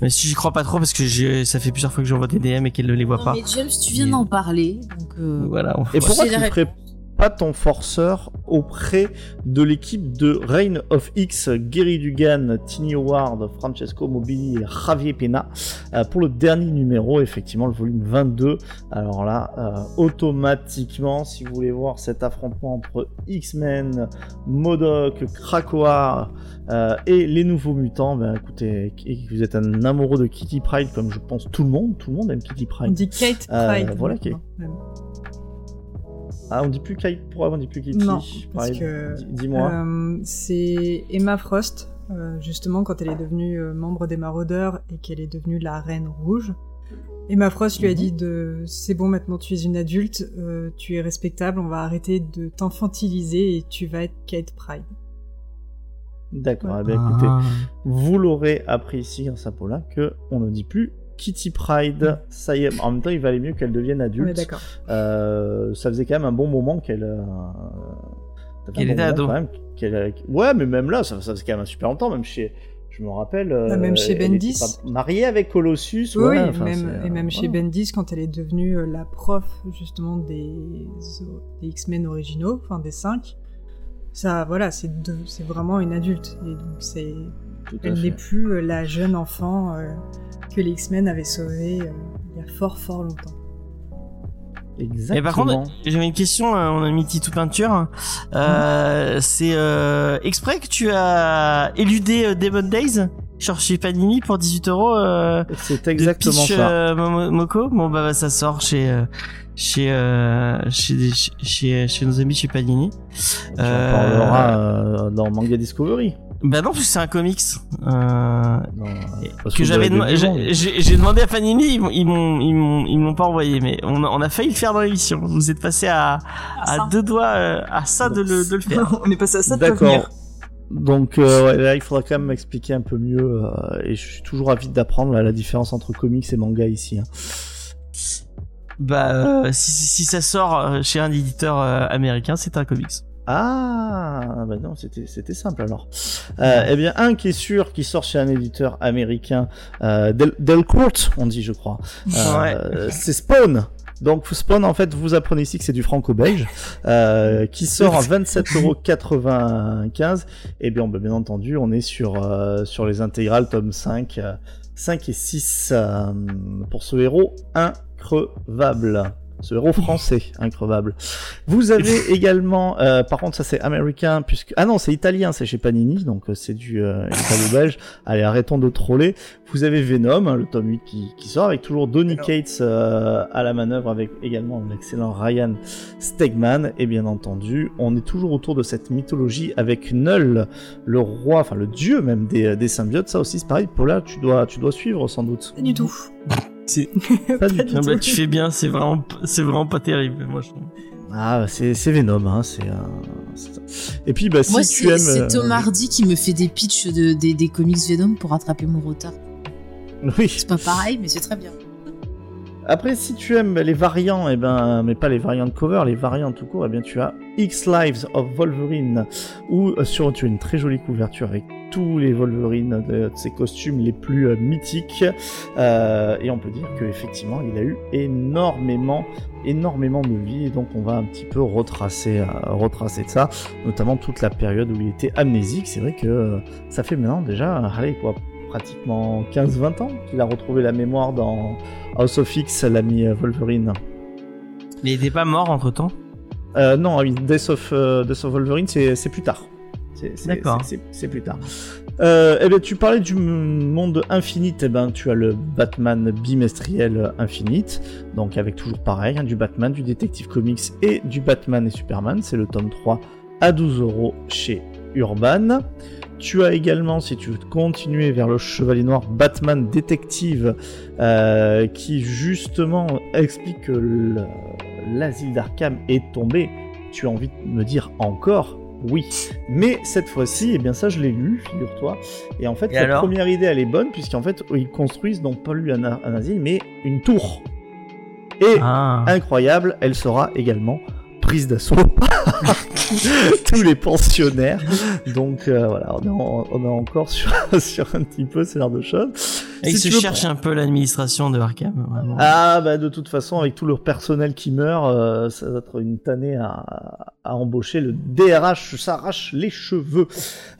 Mais si j'y crois pas trop parce que j'ai, ça fait plusieurs fois que j'envoie des DM et qu'elle ne les voit Non, pas. mais James, tu viens d'en parler, donc euh, Voilà. on- Et pourquoi tu la ferais pas ton forceur auprès de l'équipe de Reign of X, Gary Dugan, Tini Howard, Francesco Mobili et Javier Pena euh, pour le dernier numéro, effectivement le volume 22. Alors là, euh, automatiquement, si vous voulez voir cet affrontement entre X-Men, Modoc, Krakoa euh, et les nouveaux mutants, ben écoutez, vous êtes un amoureux de Kitty Pride comme je pense tout le monde, tout le monde aime Kitty On Pride. dit Kate Pride. voilà est- maintenant, même. Ah, on dit plus Kite, pourquoi on dit plus Kitty Non, parce que, Dis-moi. Euh, c'est Emma Frost, euh, justement, quand elle est devenue euh, membre des Maraudeurs et qu'elle est devenue la Reine Rouge. Emma Frost lui a Mhm. dit de c'est bon maintenant tu es une adulte, euh, tu es respectable, on va arrêter de t'infantiliser et tu vas être Kate Pride. D'accord, eh bien, écoutez, Ah. vous l'aurez appris ici grâce à Paula que on ne dit plus Kitty Pride. Ça y est, en même temps, il valait mieux qu'elle devienne adulte. d'accord. Euh, ça faisait quand même un bon moment qu'elle. euh, Qu'elle bon était ado. quand même qu'elle, euh, ouais, mais même là, ça, ça faisait quand même un super longtemps, même chez. Je me rappelle. euh, Ah, même chez Bendis. Mariée avec Colossus. Oui, enfin, même, et même euh, chez voilà. Bendis, quand elle est devenue euh, la prof justement des, des X-Men originaux, enfin des cinq, ça, voilà, c'est vraiment une adulte. Et donc c'est, elle n'est plus euh, la jeune enfant euh, que les X-Men avaient sauvée euh, il y a fort fort longtemps. Exactement. Et par contre, j'avais une question, euh, on a mis Titou Peinture. Euh, c'est euh, exprès que tu as éludé euh, Demon Days sur chez Panini pour 18 euros c'est de exactement Peach ça. euh, Moko? Bon bah ça sort chez chez, chez chez chez chez nos amis chez Panini. On en parlera euh, dans Manga Discovery. Bah non, parce que c'est un comics. Euh, Non, que j'avais j'ai demandé à Panini, ils m'ont ils m'ont ils m'ont pas envoyé, mais on a, on a failli le faire dans l'émission. Vous êtes passé à deux doigts euh, à ça de le de le faire. *laughs* On est passé à ça de D'accord. venir. Donc euh, ouais, là, il faudra quand même m'expliquer un peu mieux. euh, et je suis toujours avide d'apprendre la différence entre comics et manga ici. hein. Bah euh, si, ça sort chez un éditeur euh, américain, c'est un comics. Ah, bah non, c'était c'était simple alors. Euh, eh bien, un qui est sûr qui sort chez un éditeur américain, euh, Del- Delcourt, on dit, je crois. Euh, C'est Spawn. Donc Spawn, en fait, vous apprenez ici que c'est du franco-belge, euh, qui sort à 27,95€. Et bien, bah, bien entendu, on est sur euh, sur les intégrales tome 5, euh, 5 et 6 euh, pour ce héros increvable. Ce héros français increvable. Vous avez *laughs* également, euh, par contre ça c'est américain puisque ah non c'est italien, c'est chez Panini donc euh, c'est du euh, italo-belge. Allez arrêtons de troller. Vous avez Venom, hein, le tome 8 qui, qui sort avec toujours Donny. Cates euh, à la manœuvre avec également l'excellent Ryan Stegman et bien entendu on est toujours autour de cette mythologie avec Null, le roi, enfin le dieu même des, des symbiotes. Ça aussi c'est pareil. Paula tu dois tu dois suivre sans doute. Pas du tout. C'est *laughs* Pas du Ah bah, tu fais bien, c'est vraiment c'est vraiment pas terrible moi je trouve. Ah c'est c'est Venom hein, c'est. euh, et puis bah si Moi, tu aimes. c'est euh, Tom Hardy qui me fait des pitchs de, des, des comics Venom pour rattraper mon retard. *laughs* Oui. C'est pas pareil, mais c'est très bien. après, si tu aimes les variants, eh ben, mais pas les variants de cover, les variants tout court, eh bien, tu as X Lives of Wolverine, où euh, sur tu as une très jolie couverture avec tous les Wolverine de, de ses costumes les plus euh, mythiques, Euh, et on peut dire que effectivement, il a eu énormément, énormément de vie, et donc on va un petit peu retracer, euh, retracer de ça, notamment toute la période où il était amnésique. C'est vrai que euh, ça fait maintenant déjà, allez quoi, pratiquement 15-20 ans qu'il a retrouvé la mémoire dans House of X, l'ami Wolverine. Mais il était pas mort entre temps. Euh, non, oui, Death of, Death of Wolverine, c'est plus tard. C'est- plus tard. Euh, eh ben, tu parlais du monde Infinite, eh ben, tu as le Batman bimestriel Infinite, donc avec toujours pareil, hein, du Batman, du Detective Comics et du Batman et Superman, c'est le tome 3 à 12 euros chez Urban. Tu as également, si tu veux continuer vers le Chevalier Noir, Batman Détective, euh, qui justement explique que le- l'asile d'Arkham est tombé. Tu as envie de me dire encore oui. Mais cette fois-ci, eh bien ça je l'ai lu, figure-toi. Et en fait, Et la première idée elle est bonne, puisqu'en fait, ils construisent non pas lui un, un asile, mais une tour. Et Ah. incroyable, elle sera également prise d'assaut par *laughs* tous les pensionnaires. Donc euh, voilà, on est, en- on est encore sur, *laughs* sur un petit peu ce genre de choses. Et Si se tu veux- cherche un peu l'administration de Arkham. Vraiment. Ah bah de toute façon, avec tout leur personnel qui meurt, euh, ça va être une tannée à, à embaucher. Le DRH s'arrache les cheveux.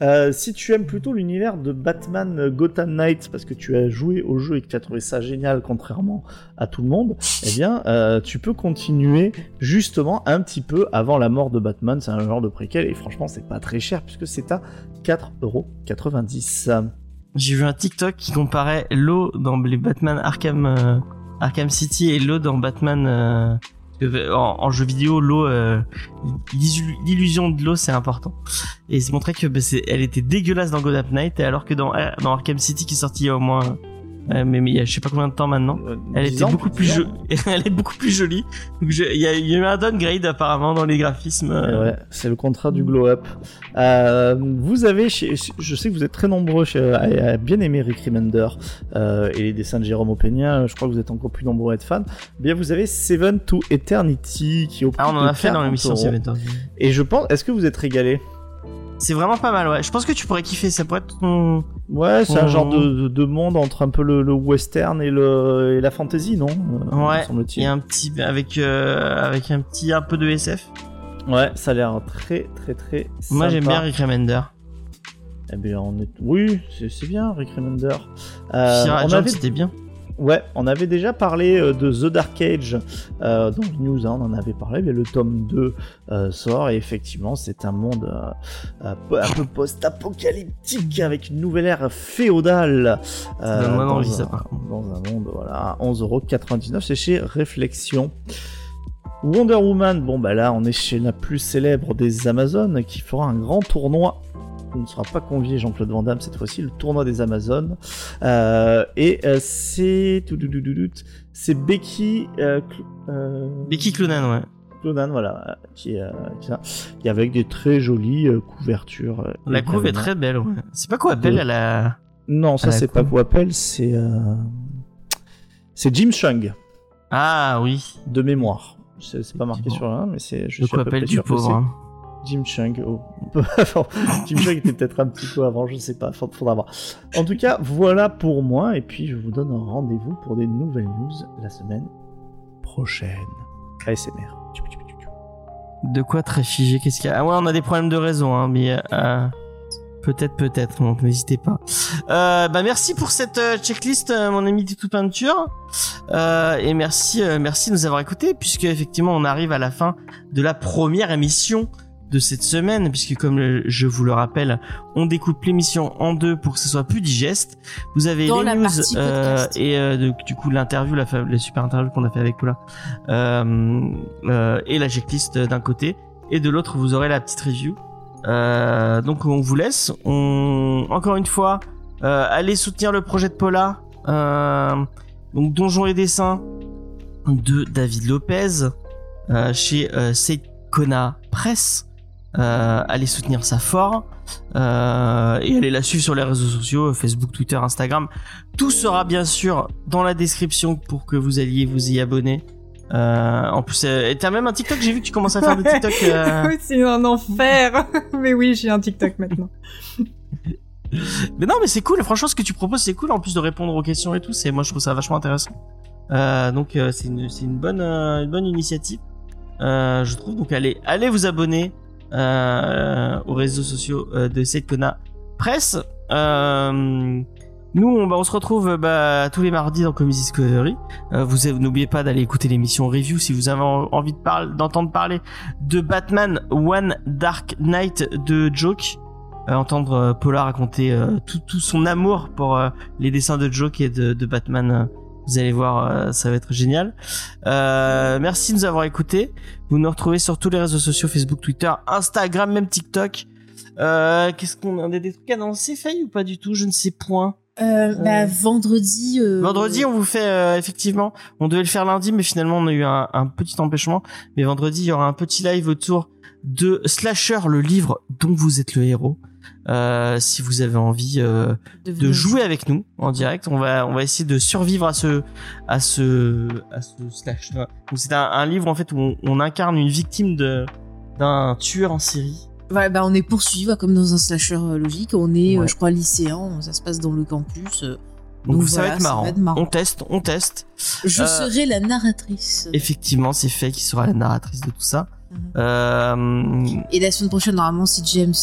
Euh, si tu aimes plutôt l'univers de Batman Gotham Knights, parce que tu as joué au jeu et que tu as trouvé ça génial, contrairement à tout le monde, eh bien, euh, tu peux continuer justement un petit peu avant la mort de Batman. C'est un genre de préquel et franchement, c'est pas très cher puisque c'est à 4,90€. J'ai vu un TikTok qui comparait l'eau dans les Batman Arkham, euh, Arkham City et l'eau dans Batman. euh, en, jeu vidéo, l'eau, euh, l'illu- l'illusion de l'eau, c'est important. Et c'est montré que bah, elle était dégueulasse dans Gotham Knight, alors que dans, dans Arkham City, qui est sorti il y a au moins, euh, mais, mais il y a je sais pas combien de temps maintenant, Euh, elle 10 était ans, beaucoup plus jolie. *laughs* elle est beaucoup plus jolie. Donc je- il y, a, il y a eu un downgrade apparemment dans les graphismes. Euh, ouais, c'est le contrat du glow up. Euh, vous avez, chez- je sais que vous êtes très nombreux chez- à, bien aimer Rick Remender euh, et les dessins de Jérôme Opeña. Je crois que vous êtes encore plus nombreux à être fans. Eh Bien, vous avez Seven to Eternity qui est au prix Ah, on en a fait dans 40 l'émission, bête. Et je pense, est-ce que vous êtes régalé? C'est vraiment pas mal, ouais. Je pense que tu pourrais kiffer, ça pourrait être ton... Ouais, c'est un genre de, de- de monde entre un peu le, le western et, le, et la fantasy, non? Euh, me Ouais, il y a un petit avec euh, avec un petit un peu de SF. Ouais, ça a l'air très très très. Moi j'aime bien Rick Remender. Eh bien, on est... Oui, c'est bien, Rick Remender. Euh, on avait c'était bien. Ouais, on avait déjà parlé euh, de The Dark Age euh, dans le news, hein, on en avait parlé, mais le tome 2 euh, sort et effectivement c'est un monde euh, un peu, post-apocalyptique avec une nouvelle ère féodale. Dans envie, un- ça, par. Dans un monde, voilà, à 11,99€, c'est chez Réflexion. Wonder Woman, bon bah là on est chez la plus célèbre des Amazones qui fera un grand tournoi. Ne sera pas convié Jean-Claude Van Damme cette fois-ci, le tournoi des Amazones. Euh, et euh, c'est c'est Becky euh, Cl- Becky Cloonan, ouais. Clonan, voilà, qui est qui est. Et avec des très jolies couvertures. La couve est très belle, ouais. C'est pas quoi appelle De- à la. Non, ça c'est pas couve. Coppel, c'est c'est Jim Chung Ah oui. de mémoire. C'est pas marqué Effectivement. sur un, mais c'est je suis à quoi peu appelle près du pauvre. Jim Chung. oh. *laughs* Jim Chung était peut-être un petit peu avant, je sais pas, faudra voir. En tout cas, voilà pour moi, et puis je vous donne un rendez-vous pour des nouvelles news la semaine prochaine. ASMR. De quoi très figé Qu'est-ce qu'il y a? Ah ouais, on a des problèmes de réseau, hein, mais euh, peut-être, peut-être. Donc n'hésitez pas. Euh, bah merci pour cette euh, checklist, euh, mon ami Titou Peinture, et merci, merci de nous avoir écoutés, puisque effectivement on arrive à la fin de la première émission de cette semaine, puisque comme je vous le rappelle, on découpe l'émission en deux pour que ce soit plus digeste. Vous avez Dans les news euh, et euh, de- du coup l'interview, la, super interview qu'on a fait avec Paula, euh, euh, et la checklist d'un côté, et de l'autre vous aurez la petite review. Euh, donc on vous laisse. On encore une fois, euh, allez soutenir le projet de Paula. Euh, donc Donjons et dessins de David Lopez euh, chez euh, Seikona Press. Euh, allez soutenir ça fort euh, et allez la suivre sur les réseaux sociaux Facebook, Twitter, Instagram. Tout sera bien sûr dans la description pour que vous alliez vous y abonner. Euh, en plus, euh, t'as même un TikTok. J'ai vu que tu commences à faire des TikTok. *laughs* euh, Oui, c'est un enfer. *laughs* mais oui, j'ai un TikTok maintenant. *laughs* Mais non, mais c'est cool. Franchement, ce que tu proposes, c'est cool. En plus de répondre aux questions et tout, c'est moi je trouve ça vachement intéressant. Donc c'est une, une bonne, une bonne initiative. Je trouve. Donc allez, allez vous abonner aux réseaux sociaux euh, de Setkona Presse. Euh, nous, on, bah, on se retrouve bah, tous les mardis dans Comedy Discovery. Euh, vous n'oubliez pas d'aller écouter l'émission review si vous avez en- envie d'entendre parler de Batman One Dark Knight de Joke. Euh, entendre euh, Paula raconter euh, tout, son amour pour euh, les dessins de Joke et de Batman. Vous allez voir, euh, ça va être génial. Euh, merci de nous avoir écoutés. Vous nous retrouvez sur tous les réseaux sociaux Facebook, Twitter, Instagram, même TikTok. Euh, Qu'est-ce qu'on a des trucs annoncés, Faye ou pas du tout? Je ne sais point. Euh, bah, vendredi. euh, Vendredi, on vous fait euh, effectivement. On devait le faire lundi, mais finalement on a eu un, un petit empêchement. Mais vendredi, il y aura un petit live autour de Slasher, le livre dont vous êtes le héros. Euh, si vous avez envie euh, de jouer avec nous en direct, on va on va essayer de survivre à ce à ce à ce slasher. Donc c'est un, un livre en fait où on, on incarne une victime de d'un tueur en série. Ouais, bah, on est poursuivi, comme dans un slasher euh, logique. On est, euh, je crois, lycéen. Ça se passe dans le campus. Donc, Donc ça, voilà, va être ça marrant. va être marrant. On teste, on teste. Je serai la narratrice. Effectivement, c'est Faye qui sera la narratrice de tout ça. Mhm. Et la semaine prochaine, normalement, si James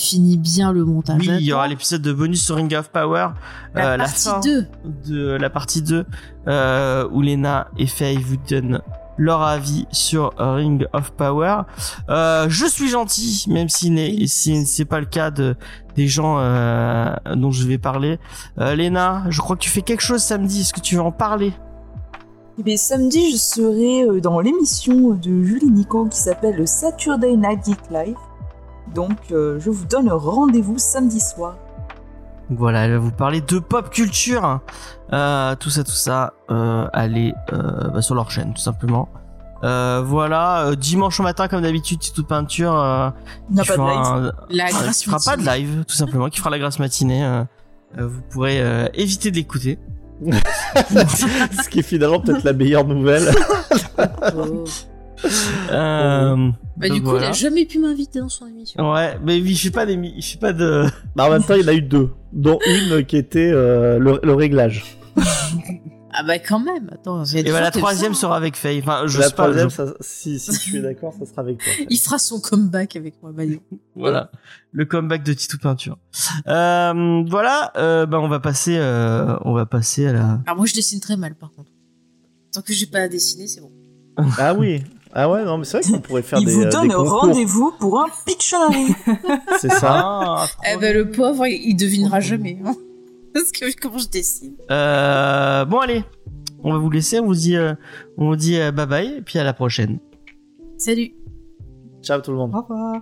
finit bien le montage. Oui, il y aura l'épisode de bonus sur Ring of Power, la euh, la partie fin 2. de la partie 2, euh, où Lena et Faye vous donnent leur avis sur Ring of Power. Euh, je suis gentil, même si, c'est pas le cas de, des gens euh, dont je vais parler. Euh, Lena, je crois que tu fais quelque chose samedi. Est-ce que tu veux en parler? Eh bien, samedi, je serai euh, dans l'émission de Julie Nico qui s'appelle le Saturday Night Geek Live. Donc, euh, je vous donne rendez-vous samedi soir. Voilà, elle va vous parler de pop culture. Euh, tout ça, tout ça, euh, allez euh, bah, sur leur chaîne, tout simplement. Euh, voilà, euh, dimanche au matin, comme d'habitude, de peinture. Euh, Il n'y a qui pas de fera live. un- La fera pas de live, tout simplement, qui fera la grâce matinée. vous pourrez euh, éviter d'écouter. *laughs* Ce qui est finalement peut-être la meilleure nouvelle. *laughs* Oh. *laughs* Euh, Bah, du coup, voilà. il a jamais pu m'inviter dans son émission. Ouais, mais oui, je fais pas des, je fais pas de. *laughs* Bah, en même temps, il y en a eu deux, dont une qui était euh, le, le réglage. *laughs* Ah bah quand même, attends. Et bah, la troisième sera avec Faye. Enfin, je la sais pas. troisième, je- ça- si, si tu es d'accord, ça sera avec toi. Il fera son comeback avec moi. Bah, Voilà, le comeback de Titou Peinture. Euh, voilà, euh, bah on va passer, euh, on va passer à la. Alors moi, je dessine très mal, par contre. Tant que j'ai pas à dessiner, c'est bon. Ah oui. Ah ouais, non, mais c'est vrai qu'on pourrait faire *laughs* Il des, vous euh, des donne rendez-vous pour un Pictionary. *laughs* C'est ça. Ah, Eh ben, le pauvre, il devinera jamais. hein. *laughs* Parce que comment je dessine. Euh, bon allez, on va vous laisser. On vous dit, euh, on vous dit euh, bye bye et puis à la prochaine. Salut. Ciao tout le monde. Au revoir.